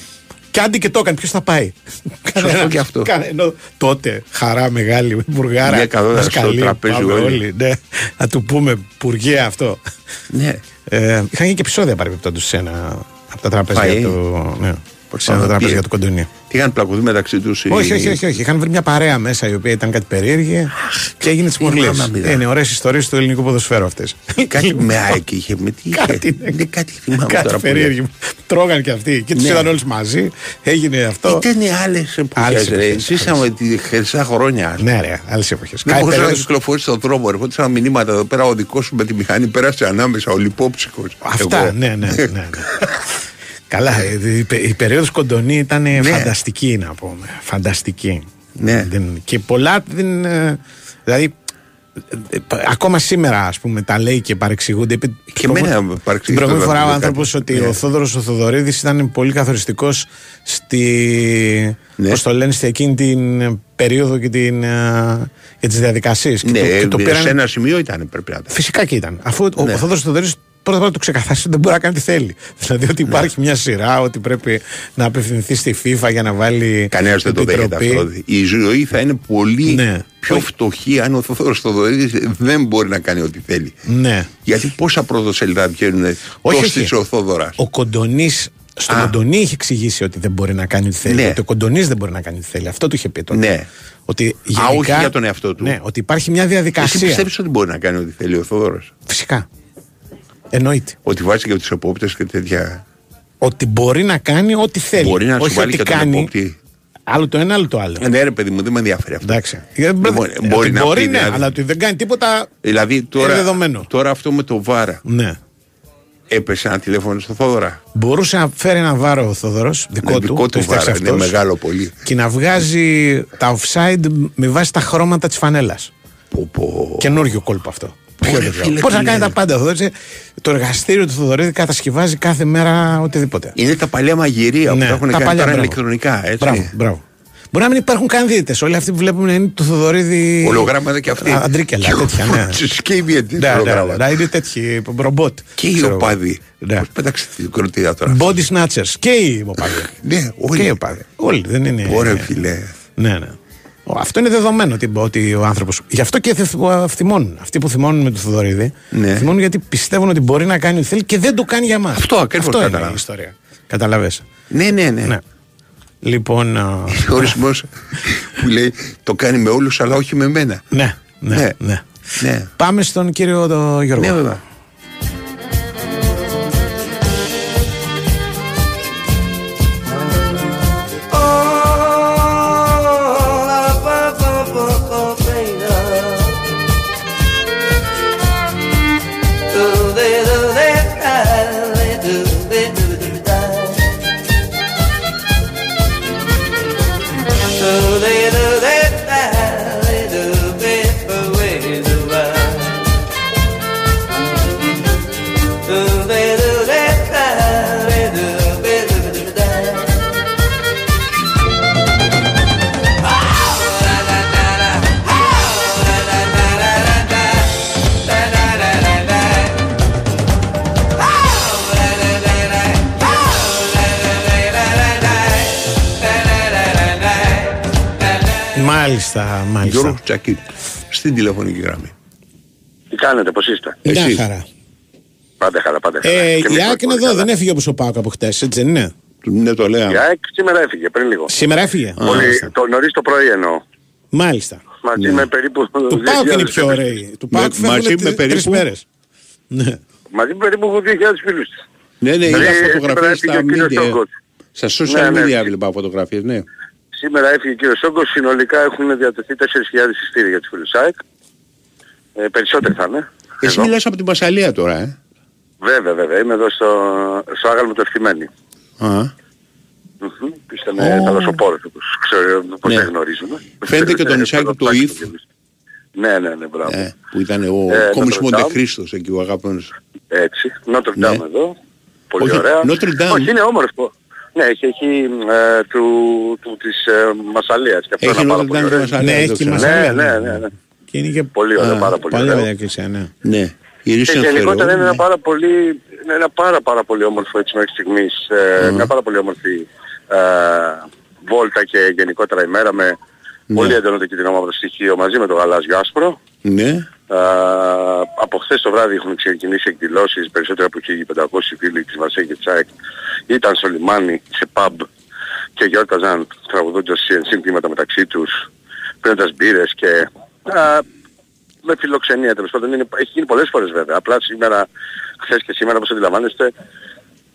Και άντι και το έκανε, ποιος θα πάει; Σωστό και αυτό. Κάνε- ενώ τότε χαρά μεγάλη, μπουργάρα. Μια καθόταν μας στο καλεί, τραπέζι πάμε όλοι. ναι. Να του πούμε πουργέ αυτό. Ναι. Ε, είχαν γίνει και επεισόδια παρεμπιπτόντως σε ένα από τα τραπέζια Πάει. του. Ναι, Πώς σε ένα πάμε, τραπέζια πήγε. του κοντονί. Τι είχαν πλακωθεί μεταξύ τους. Όχι, όχι, όχι, όχι. Είχαν βρει μια παρέα μέσα η οποία ήταν κάτι περίεργη και έγινε τη μορλή. θυμάμαι, μηδά. Είναι ωραίες ιστορίες του ελληνικού ποδοσφαίρου αυτές. Κάτι με ΑΕΚ είχε. Με τι είχε. Κάτι, ναι. Ναι, κάτι θυμάμαι Κάτι τώρα. που περίεργη. Τρώγαν και αυτοί και τους Ναι. είδαν όλους μαζί. Έγινε αυτό. Ήταν άλλες Άλλες εποχέ. εποχές, Ζήσαμε τη χρυσά χρόνια. Ναι, ρε, άλλες εποχές. Δεν μπορούσα να κυκλοφορήσει στον δρόμο. Ερχόντουσαν μηνύματα εδώ πέρα. Ο δικός σου με τη μηχανή πέρασε ανάμεσα. Ο λιπόψυχο. Αυτά, ναι, ναι, ναι. ναι. Καλά, ε, η, πε- η περίοδος κοντονή ήταν ε, φανταστική να πούμε. Φανταστική. Ναι. Δεν- και πολλά δεν... ε, Δηλαδή, ε, ε, ακόμα σήμερα ας πούμε τα λέει και παρεξηγούνται. Είπε- Και την εμένα προηγούμενη- παρεξηγεί Την προηγούμενη το φορά ο κάτι. άνθρωπος ότι Ναι. ο Θόδωρος ο Θοδωρίδης ήταν πολύ καθοριστικός στη, Ναι. πώς το λένε, στη εκείνη την ε, περίοδο και, την, ε, για τις διαδικασίες. Και Ναι, το- και το σε πήραν- ένα σημείο ήταν πρέπει να ήταν. Φυσικά και ήταν. Αφού ο, Ναι. ο Θόδωρος Θοδωρής πρώτα απ' όλα το ξεκαθάρισε ότι δεν μπορεί να κάνει τι θέλει. Δηλαδή ότι υπάρχει μια σειρά, ότι πρέπει να απευθυνθεί στη FIFA για να βάλει. Κανένας δεν το δέχεται επιτροπή. αυτό. Η ζωή θα είναι πολύ Ναι. πιο φτωχή αν ο Θόδωρος Θοδωρίδης δεν μπορεί να κάνει ό,τι θέλει. Ναι. Γιατί πόσα πρωτοσέλιδα βγαίνουν Όχι, τόσο όχι. ο Θόδωρας. Ο Κοντονής. Στον Α. Κοντονή είχε εξηγήσει ότι δεν μπορεί να κάνει ό,τι θέλει. Ναι. Ότι ο Κοντονής δεν μπορεί να κάνει ό,τι θέλει. Αυτό του είχε πει τότε. Ναι. Ότι Α, όχι γενικά, για τον εαυτό του. Ναι, ότι υπάρχει μια Εσύ διαδικασία. πιστεύεις ότι μπορεί να κάνει ό,τι θέλει ο Θόδωρο. Φυσικά. Εννοείται. Ότι βάζει και του επόπτε και τέτοια. Ότι μπορεί να κάνει ό,τι θέλει. Μπορεί να σου Όχι βάλει ότι και τον κάνει επόπτη. άλλο το ένα, άλλο το άλλο. Ναι, ρε παιδί μου, δεν με ενδιαφέρει αυτό. Εντάξει. Λοιπόν, μπορεί μπορεί να μπορεί πει, ναι, δηλαδή. αλλά ότι δεν κάνει τίποτα. Δηλαδή τώρα, Είναι δεδομένο. τώρα αυτό με το βάρα. Ναι. Έπεσε ένα τηλέφωνο στο Θόδωρα. Μπορούσε να φέρει ένα βάρο ο Θόδωρος, δικό Ναι, του, δικό το του φτιάξει βάρα. Είναι αυτός, μεγάλο πολύ. και να βγάζει τα offside με βάση τα χρώματα της φανέλας. Πω, πω. Καινούριο κόλπο αυτό. Ρε φίλε, Πώς να τι κάνει λέει. τα πάντα. Ο Θοδωρής, ε, το εργαστήριο του Θοδωρίδη κατασκευάζει κάθε μέρα οτιδήποτε. Είναι τα παλιά μαγειρία που Ναι, τα έχουν τα κάνει παλιά, τώρα μπράβο. ηλεκτρονικά. Έτσι. Μπράβο, μπράβο. Μπορεί να μην υπάρχουν καν δίαιτες. Όλοι αυτοί που βλέπουμε είναι του Θοδωρίδη. Ολογράμματα και αυτοί. Α, Αντρίκελα, Και ο τέτοια, ναι. Φούτσης και οι διαιτητές Ναι, ναι, ολογράμματα. ναι, είναι τέτοιοι ρομπότ. Και οι ξέρω εγώ. οπαδοί. Ναι. Πώς πέταξε την κροτίδα τώρα. Body snatchers. Και οι οπαδοί. Ναι, όλοι. Και οι οπαδοί. Όλοι δεν είναι. Ωραία φίλε. Ναι, ναι. Ο- Αυτό είναι δεδομένο ότι, ότι ο άνθρωπο. Γι' αυτό και θε- θυμώνουν. Αυτοί που θυμώνουν με τον Θοδωρίδη. Ναι. Θυμώνουν γιατί πιστεύουν ότι μπορεί να κάνει ό,τι θέλει και δεν το κάνει για μας. Αυτό ακριβώς Αυτό είναι κατάλαβα. η ιστορία. Καταλαβέ. Ναι, ναι, ναι. Ναι. Λοιπόν. α, Ο ορισμός που λέει το κάνει με όλους αλλά όχι με μένα. ναι, ναι, Ναι. ναι. Ναι. Πάμε στον κύριο το Γιώργο. Ναι, βέβαια. Μάλιστα, μάλιστα. Γιώργος Τσακίτη. Στην τηλεφωνική γραμμή. Τι κάνετε, πώς είστε; Μια Εσύ. χαρά. Πάντα καλά, πάντα καλά. Ε, Και η εμείς ΑΕΚ είναι πολύ εδώ, καλά. δεν έφυγε όπως ο Πάοκ από χτες, έτσι δεν είναι; Ναι, το Η λέω. ΑΕΚ σήμερα έφυγε, πριν λίγο. Σήμερα έφυγε; Πολύ, Μάλιστα. το, νωρίς το πρωί εννοώ. Μάλιστα. Μαζί με περίπου... Του Πάοκ είναι οι πιο ωραίοι. Του Πάοκ Με- μαζί φεύγουν με τρει- τρεις περίπου- μέρες. Ναι. Μαζί με περίπου 2.000 φίλους της. Ναι, ναι, είδα Δηλαδή, φωτογραφίες σήμερα στα έφυγε ο κύριος media. Σόγκος. Στα social Ναι, ναι. media βλέπα φωτογραφίες, ναι. Σήμερα έφυγε ο κύριος Σόγκος, συνολικά έχουν διατεθεί 4.000 εισιτήρια για τους φίλους ΑΕΚ. Ε, περισσότεροι θα είναι. Εσύ Εδώ. μιλάς από την Πασαλία τώρα, ε. Βέβαια, βέβαια. Είμαι εδώ στο, στο άγαλμο του Ευθυμένη. Α. Μμμ. Που Ήταν oh. θαλασσοπόρος, όπως ξέρω, πώς Ναι. δεν γνωρίζουμε. Φαίνεται και το νησάκι του το Ιφ, Ναι, ναι, ναι, μπράβο. ε, που ήταν ο Ε, κόμις Notre Μοντε Dame. Χρήστος εκεί, ο αγαπημένος. Έτσι. Notre Ναι. Dame εδώ. Πολύ Όχι, ωραία. Notre Dame. Όχι, είναι όμορφο. Ναι, έχει, έχει ε, του, του, της ε, Μασαλίας. Και αυτό Έχει είναι πάρα Notre πολύ Dame ωραίο. τη Μασαλίας, Ναι, το έχει ξέρω. Μασαλία. Ναι, ναι, ναι, ναι. Και είναι και Πολύ ωραίο, Α, πάρα πολύ παλιά ωραίο. παλιά εκκλησία, ναι. Ναι. Η Και Ρίση γενικότερα είναι ένα Φερό, πάρα πολύ, είναι ένα πάρα πάρα πολύ όμορφο έτσι μέχρι στιγμής, ε, μια πάρα πολύ όμορφη ε, βόλτα και γενικότερα ημέρα με πολύ έντονο το κυτρινόμαυρο στοιχείο μαζί με το γαλάζιο άσπρο. Ναι. Ε, από χθες το βράδυ έχουν ξεκινήσει εκδηλώσεις περισσότερο από 1500 φίλοι της Μαρσέη και της ΑΕΚ ήταν στο λιμάνι, σε pub και γιόρταζαν τραγουδώντας συνθήματα μεταξύ τους, πίνοντας μπύρες και ε, με φιλοξενία τέλος πάντων. Είναι, έχει γίνει πολλές φορές βέβαια. Απλά σήμερα, χθες και σήμερα όπως αντιλαμβάνεστε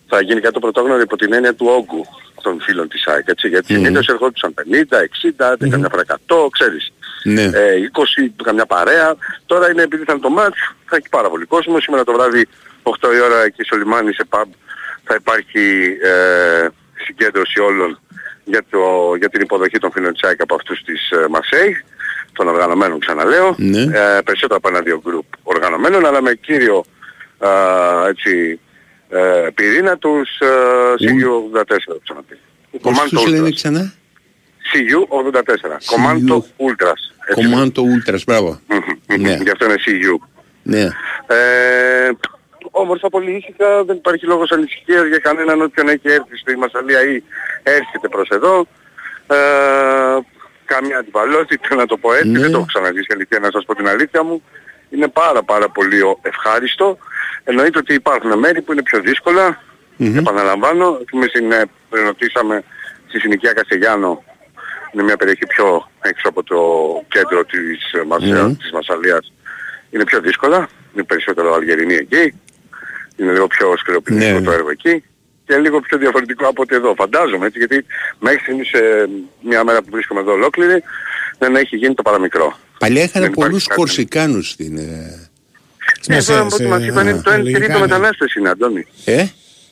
θα γίνει κάτι το πρωτόγνωρο υπό την έννοια του όγκου των φίλων της ΑΕΚ. Έτσι, γιατί συνήθως ερχόντουσαν 50, 60, mm καμιά φορά 100, ξέρεις. Ναι. Ε, 20, καμιά παρέα. Τώρα είναι επειδή ήταν το μάτς, θα έχει πάρα πολύ κόσμο. Σήμερα το βράδυ 8 η ώρα εκεί στο λιμάνι σε pub θα υπάρχει ε, συγκέντρωση όλων για, το, για την υποδοχή των φίλων της ΑΕΚ από αυτούς της ε, Μαρσέη, των οργανωμένων ξαναλέω. Ναι. Ε, περισσότερο από ένα-δύο γκρουπ οργανωμένων, αλλά με κύριο ε, έτσι, ε, πυρήνα τους ε, CU84, θα ξαναπεί. Πώς Commando τους λένε Ultras. ξανά; CU84. Commando Ultras. Έτσι. Κομμάντο Ούλτρας, μπράβο. Μμμ. Ναι. Γι' αυτό είναι CU. Ναι. Ε, όμορφα πολύ ήσυχα, δεν υπάρχει λόγος ανησυχίας για κανέναν όποιον έχει έρθει στη Μασαλία ή έρχεται προς εδώ. Ε, καμία αντιβαλότητα να το πω έτσι, Ναι. δεν το έχω ξαναζήσει αλήθεια να σας πω την αλήθεια μου. Είναι πάρα πάρα πολύ ο- ευχάριστο. Εννοείται ότι υπάρχουν μέρη που είναι πιο δύσκολα. Επαναλαμβάνω, εμείς είναι, ρωτήσαμε στη συνοικία Καστεγιάνο, είναι μια περιοχή πιο έξω από το κέντρο της, ε, Μαρσέα- Μμμ. της Μασαλίας. Είναι πιο δύσκολα, είναι περισσότερο Αλγερινή εκεί, είναι λίγο πιο σκληροπυρηνικό Ναι. το έργο εκεί και λίγο πιο διαφορετικό από ότι εδώ. Φαντάζομαι έτσι, γιατί μέχρι στιγμής σε μια μέρα που βρίσκομαι εδώ ολόκληρη δεν έχει γίνει το παραμικρό. Παλιά είχαν Δεν υπάρχει πολλούς κάτι. Κορσικάνους στην... ε, Ναι, τώρα από ό,τι μας είπαν είναι το 1 λογικά, τρίτο ναι. μετανάστες είναι, Αντώνη. Ε;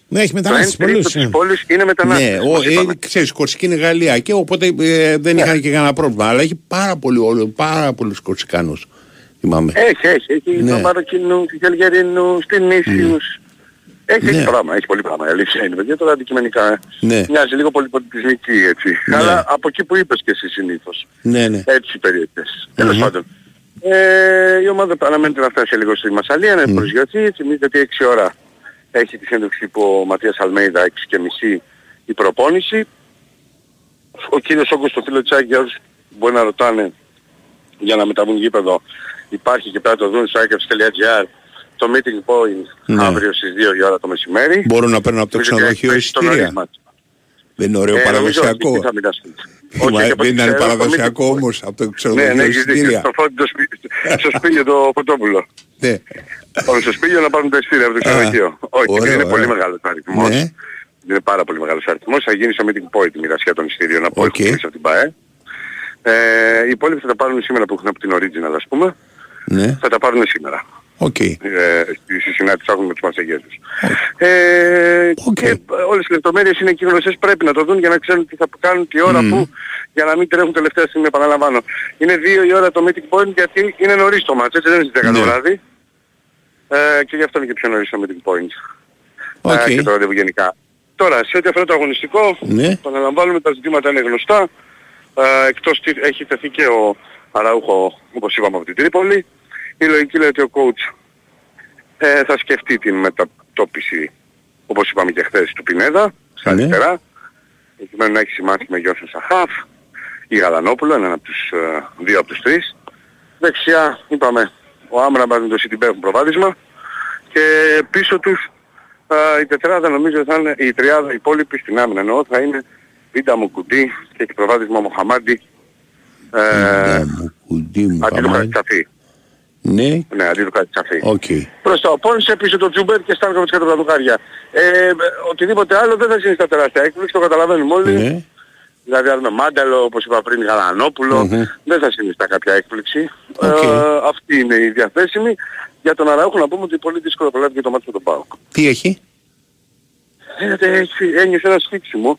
Ναι, έχει Το 1 μετανάστες τρίτο πολλούς. της ναι. πόλης είναι μετανάστες. Ναι, ο, μας ε, είπαμε. ξέρεις, Κορσική είναι Γαλλία και οπότε ε, δεν είχαν και κανένα πρόβλημα. Αλλά έχει πάρα, πολύ, όλο- πάρα πολλούς Κορσικάνους. Θυμάμαι. Έχει, έχει. Έχει Ναι. το Μαροκινού, του Γελγερινού, στην Ίσιους. Έχει, έχει Ναι. πράγμα, έχει πολύ πράγμα. Η αλήθεια είναι, παιδιά, τώρα αντικειμενικά. ε. Ναι. Μοιάζει λίγο πολυπολιτισμική έτσι. Ναι. Αλλά από εκεί που είπες και εσύ συνήθως. Ναι, ναι. Έτσι οι περιοχές. Τέλος πάντων. Ε, η ομάδα αναμένεται να φτάσει λίγο στη Μασαλία, να προσγειωθεί. Θυμίζεται ότι 6 ώρα έχει τη συνέντευξη που ο Ματίας Αλμέιδα 6 και μισή η προπόνηση. Ο κύριος Όγκος στο φίλο Τσάκη για όσους μπορεί να ρωτάνε για να μεταβούν γήπεδο υπάρχει και πρέπει να το δουν στο ikeps.gr το meeting point Ναι. αύριο στις 2 η ώρα το μεσημέρι. Μπορούν να παίρνουν από το Νομίζω ότι ξενοδοχείο έχει το εισιτήρια. νόημα. Δεν είναι ωραίο Ε, νομίζω ότι παραδοσιακό. Εκεί θα μοιραστούν. Μα, Όχι, και από δεν ό,τι ήταν ξέρω, το παραδοσιακό meeting point- όμως από το Ναι, ξενοδοχείο ναι, έχεις δίκιο. εισιτήρια. Στο φόντο το σπίτι, στο σπίτι το Φωτόπουλο. Ναι. Πάμε στο σπίτι να πάρουν τα εισιτήρια από το ξενοδοχείο. Όχι, ωραίο, είναι πολύ ωραίο. μεγάλος αριθμός. Ναι. Είναι πάρα πολύ μεγάλος αριθμός. Θα γίνει στο meeting point η μοιρασιά των εισιτήριων από OK. okay. κλείσει από την ΠΑΕ. Ε, οι υπόλοιποι θα τα πάρουν σήμερα που έχουν από την Original ας πούμε. Ναι. Θα τα πάρουν σήμερα. Οκ. Ε, στη στη συνάντηση που έχουν με τους Μαρσεγιέζους. Ε, Και ε, όλες οι λεπτομέρειες είναι εκεί γνωστές, πρέπει να το δουν για να ξέρουν τι θα κάνουν, τι ώρα, Μμμ. που, για να μην τρέχουν τελευταία στιγμή, επαναλαμβάνω. Είναι δύο η ώρα το meeting point γιατί είναι νωρίς το ματς, έτσι δεν είναι στις 10 το Ναι. βράδυ. Ε, και γι' αυτό είναι και πιο νωρίς το meeting point. OK. Ε, και το ραντεβού γενικά. Τώρα, σε ό,τι αφορά το αγωνιστικό, Ναι. επαναλαμβάνουμε τα ζητήματα είναι γνωστά. Ε, εκτός τι έχει τεθεί και ο Αραούχο, όπως είπαμε, από την Τρίπολη. Η λογική λέει ότι ο coach ε, θα σκεφτεί την μετατόπιση, όπως είπαμε και χθες, του Πινέδα, στα Ναι. αριστερά. Προκειμένου να έχει συμμάχη με Γιώσον Σαχάφ. ή Γαλανόπουλο, έναν από τους, ε, δύο από τους τρεις. Δεξιά είπαμε ο Άμραμπας με το Σιτιμπέ έχουν προβάδισμα και πίσω τους ε, η τετράδα νομίζω θα είναι, η τριάδα η υπόλοιπη στην άμυνα εννοώ θα είναι Βίντα Μουκουντή και έχει προβάδισμα Μοχαμάντη ε, αντί του Χατζισαφί. Ναι. Ναι, αντί του Χατζισαφί. Οκ. Μπρος το Πόνσε πίσω το Τζούμπερ και Στάνκοβιτς κάτω από τα δοκάρια. Ε, οτιδήποτε άλλο δεν θα συνιστά τεράστια έκπληξη, το καταλαβαίνουμε όλοι. Ναι. Δηλαδή αν με Μάνταλο, όπως είπα πριν, Γαλανόπουλο, δεν θα συνιστά κάποια έκπληξη. Οκ. Ε, αυτή είναι η διαθέσιμη. Για τον Αραούχο να πούμε ότι πολύ δύσκολο προλάβει και το ματς με τον ΠΑΟΚ. Τι έχει; Φαίνεται έχει, ένιωσε ένα σφίξιμο.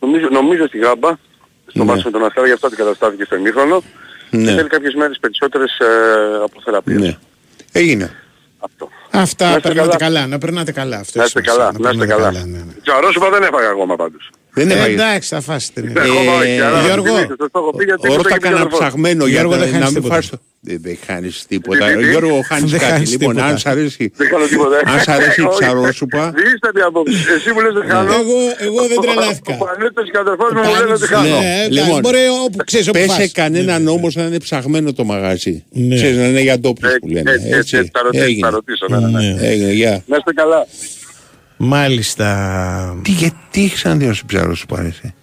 Νομίζω, νομίζω στη γάμπα, στο Ναι. μάτι με τον Αστέρα, γι' αυτό αντικαταστάθηκε στο ημίχρονο. Ναι. Και θέλει κάποιες μέρες περισσότερες ε, από θεραπεία. Ναι. Έγινε. Αυτό. Αυτά, Να είστε περνάτε καλά. καλά. Να περνάτε καλά. Αυτό Να έχει είστε σημασία, καλά, να είστε περνάτε καλά. ναι, ναι. Τζαρόσουπα δεν έφαγα ακόμα πάντως. Δεν Ε, έφαγε. εντάξει, θα φάσει την Ε, ακόμα όχι, αλλά Γιώργο, θυμίστε, το έχω πει γιατί Ωραία, το τα έχει πει ο έκανα αδερφός. ψαγμένο για Γιώργο, να δεν χάνεις να μην τίποτα. φας το... Δεν, δεν χάνεις τίποτα. Τι, τι, τι; Γιώργο, χάνεις Δεν κάτι. χάνεις Λοιπόν, τίποτα. αν σ' αρέσει, Δεν κάνω τίποτα. αν σ' αρέσει η Όχι. ψαρόσουπα, Δίστατη απόψη. Εσύ μου λες δεν χάνω. Εγώ, εγώ δεν τρελάθηκα. Ο Πανέτος και ο αδερφός μου μου λένε ότι χάνω. Ναι, εντάξει, Λοιπόν, μπορεί όπου ξέρεις όπου πέσε φας. κανέναν όμως να είναι ψαγμένο το μαγαζί. Ναι. Ξέρεις, να είναι για ντόπιους που Έτσι, λένε. έτσι, έτσι, Έτσι, θα ρωτήσω, θα έγινε. ρωτήσω. ναι, ναι, ναι. Ναι. Έγινε, γεια. Να είστε καλά. Μάλιστα. Τι, γιατί έχεις ξαναδεί ψαρόσουπα, αρέσει.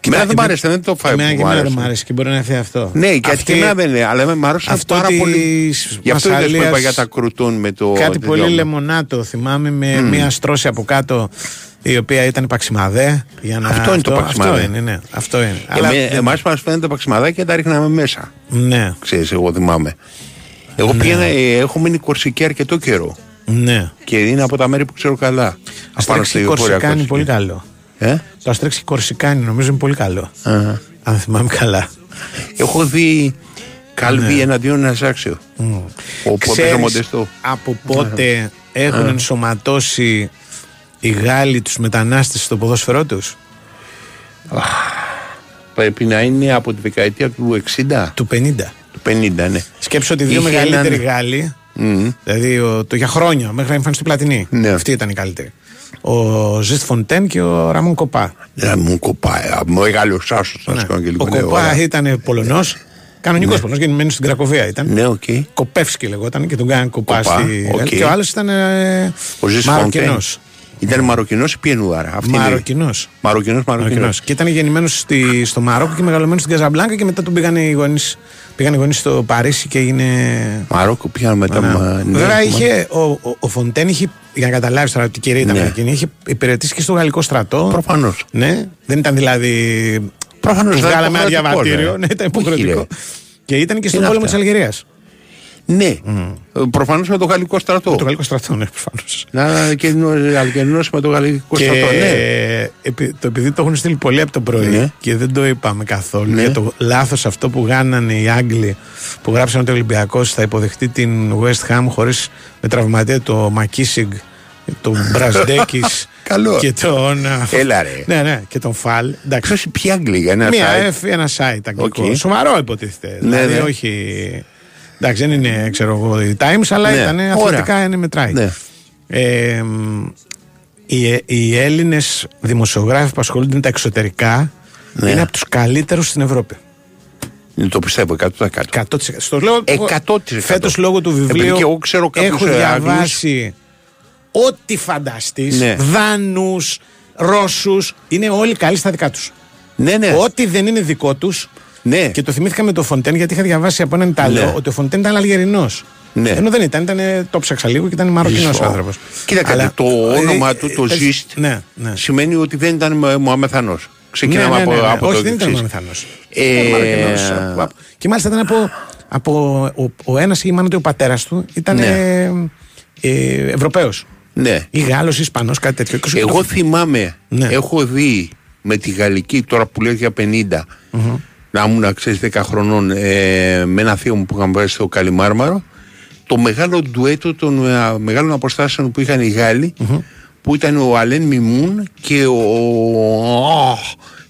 Εμένα δεν μ' άρεσε, δεν το φάει Εμένα που και μου εμένα δεν άρεσε. μ' άρεσε και μπορεί να έρθει αυτό. Ναι, και Αυτή- και εμένα δεν είναι, αλλά μ' άρεσε αυτό πάρα της πολύ. Γι' αυτό είδες που είπα Μασσαλίας- για τα κρουτούν με το... Κάτι τέτοιο πολύ μου. λεμονάτο θυμάμαι με μια στρώση από κάτω η οποία ήταν παξιμαδέ. Για να... Αυτό είναι το παξιμαδέ. Αυτό είναι, ναι. Αυτό είναι. Αλλά Εμέ, δεν- εμάς μας φαίνεται τα παξιμαδάκια και τα ρίχναμε μέσα. Ναι, Ξέρεις, εγώ θυμάμαι. Εγώ πήγαινα, ε, έχω μείνει Κορσική αρκετό καιρό. Ναι. Και είναι από τα μέρη που ξέρω καλά. Απάνω Αστρέξι στη Βόρεια Κορσικά είναι Κορσική. πολύ καλό. Ε; Το Αστρέξι Κορσικάνι νομίζω είναι πολύ καλό. Αχα. Αν θυμάμαι καλά. Έχω δει Κάλβι Ναι. εναντίον Αζάξιο. Ο Ξέρεις Πέτρο Μοντεστό. από πότε έχουν ενσωματώσει οι Γάλλοι τους μετανάστες στο ποδόσφαιρό τους; Πρέπει να είναι από τη δεκαετία του 60. Του 50. Του 50, ναι. Σκέψω ότι οι δύο Είχε μεγαλύτεροι έναν- Γάλλοι, Μμμ. δηλαδή ο, το για χρόνια μέχρι να εμφανιστεί Πλατινή, Ναι. αυτοί ήταν οι καλύτεροι. Ο Ζεστ Φοντέν και ο Ραμόν Κοπά. Ε, μου κοπάει. Μεγάλο άσος να Ναι. σκόνω και Ο λίγο. ναι, Κοπά ωραία. ήταν Πολωνός. Κανονικός Πολωνός, γεννημένο στην Κρακοβία ήταν. Ναι, οκ. Κοπεύσκι λεγόταν και τον κάνανε κοπά. Κοπά, στη... οκ. Και ο άλλος ήταν ε, Ο Ζιστ Μαροκινό. Φοντέν. Ήταν Μαροκινός ή pied-noir. Αυτή είναι. Μαροκινός. Μαροκινός, Μαροκινός. Και ήταν γεννημένος στο Μαρόκο και μεγαλωμένος στην Καζαμπλάνκα και μετά τον πήγαν οι γονείς πήγαν οι γονείς στο Παρίσι και έγινε. Μαρόκο πήγαν μετά. Ναι. μα- ναι, Βέβαια μα- είχε, ο, ο, ο Φοντέν είχε, για να καταλάβεις τώρα τι κυρία ήταν Ναι. εκείνη, είχε υπηρετήσει και στο γαλλικό στρατό. Προφανώς. Ναι, δεν ήταν δηλαδή. Προφανώς, Του ήταν βγάλαμε ένα υποχρεωτικό, διαβατήριο. ναι. Ναι, ήταν Όχι, υποχρεωτικό. ρε. Και ήταν και στον Είναι πόλεμο της αυτά. Αλγερίας. Ναι. Προφανώς με το γαλλικό στρατό. Το γαλλικό στρατό, ναι, προφανώς. Να και ενώσει με το γαλλικό Και στρατό. Ναι. επει- το, επειδή το έχουν στείλει πολύ από το πρωί Ναι. και δεν το είπαμε καθόλου Ναι. για το λάθος αυτό που γάνανε οι Άγγλοι που γράψαν ότι ο Ολυμπιακός θα υποδεχτεί την West Ham χωρίς με τραυματία το Μακίσιγκ, τον Μπραζντέκη Καλό. και τον. Έλα ρε. Ναι, ναι, και τον Φαλ. Εντάξει. Ποιος ποιοι Άγγλοι, ένα Μία site. F, ένα site αγγλικό. Οκ. Σοβαρό υποτίθεται. Ναι, δηλαδή, ναι. όχι. Εντάξει, δεν είναι, ξέρω εγώ, οι Times, αλλά Ναι. ήταν Ωραία. αθλητικά είναι μετράει. Ναι. Ε, μ, οι, οι Έλληνες δημοσιογράφοι που ασχολούνται με τα εξωτερικά Ναι. είναι από τους καλύτερους στην Ευρώπη. Ναι, Το πιστεύω 100%. 100%. Στο λέω, 100%. Φέτος λόγω του Επειδή βιβλίου και εγώ ξέρω κάποιους, έχω ε, διαβάσει ό,τι φανταστείς. Ναι. Δάνους, Ρώσους. Είναι όλοι καλοί στα δικά τους. Ναι, ναι. Ό,τι δεν είναι δικό τους. Ναι. Και το θυμήθηκα με το Φοντέν γιατί είχα διαβάσει από έναν Ιταλό Ναι. ότι ο Φοντέν ήταν Αλγερινός. Ναι. Ενώ δεν ήταν, ήταν, το ψάξα λίγο και ήταν Μαροκινός Ζησό. άνθρωπος. Κοίτα, το όνομα του, το Ζιστ, Ναι, ναι. σημαίνει ότι δεν ήταν Μωαμεθανός. Ξεκινάμε Ναι, ναι, από, ναι, ναι. από Όχι, το δεν ήταν εξής. Μωαμεθανός. Ε, Ήταν Μαροκινός. Από- Και μάλιστα ήταν από. από ο, ο ένας ή μάλλον ότι ο πατέρας του ήταν Ναι. ε, ε, Ευρωπαίος. Ναι. Ή Γάλλος ή Ισπανός, κάτι τέτοιο. Και σου- Εγώ θυμάμαι, Ναι. έχω δει με τη γαλλική, τώρα που λέω για 50, Μμμ. Να ήμουν ξέρεις 10 χρονών, ε, με ένα θείο μου που είχαν πάει στο Καλιμάρμαρο, το μεγάλο ντουέτο των ε, μεγάλων αποστάσεων που είχαν οι γαλλοι που ήταν ο Αλέν Μιμούν και ο,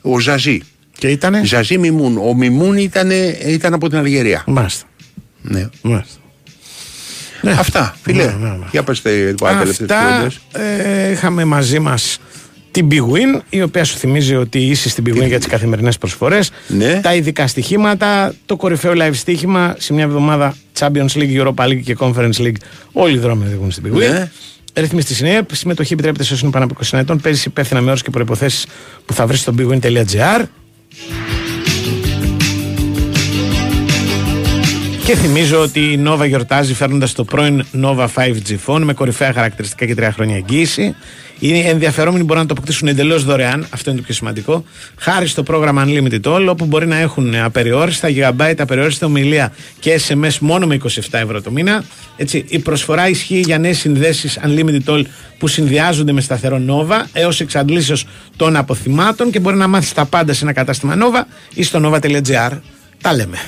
ο, ο Ζαζί. Και ήτανε; Ζαζί Μιμούν. Ο Μιμούν ήταν, ήταν από την Αλγερία. Μάλιστα. Ναι. Μάλιστα. Αυτά, φίλε. Ναι, ναι, ναι. Για πες τα τελευταίες Αυτά κουβέντες. ε, είχαμε μαζί μας την Big Win, η οποία σου θυμίζει ότι είσαι στην Big Win για τις καθημερινές προσφορές. Ναι. Τα ειδικά στοιχήματα, το κορυφαίο live στοίχημα σε μια εβδομάδα Champions League, Europa League και Conference League. Όλοι οι δρόμοι οδηγούν στην Big Win. Ναι. Ρυθμίσει της συνέχεια. Συμμετοχή επιτρέπεται σε όσους είναι πάνω από 20 ετών. Παίζει υπεύθυνα με όρους και προποθέσει που θα βρεις στο bigwin.gr. Και θυμίζω ότι η Nova γιορτάζει φέρνοντας το πρώην Nova 5G Phone με κορυφαία χαρακτηριστικά και τρία χρόνια εγγύηση. Οι ενδιαφερόμενοι μπορούν να το αποκτήσουν εντελώς δωρεάν, αυτό είναι το πιο σημαντικό, χάρη στο πρόγραμμα Unlimited All, όπου μπορεί να έχουν απεριόριστα gigabyte, απεριόριστα ομιλία και SMS μόνο με 27 ευρώ το μήνα. Έτσι, η προσφορά ισχύει για νέες συνδέσεις Unlimited All που συνδυάζονται με σταθερό Nova έως εξαντλήσεως των αποθυμάτων και μπορεί να μάθεις τα πάντα σε ένα κατάστημα Nova ή στο nova.gr. Τα λέμε.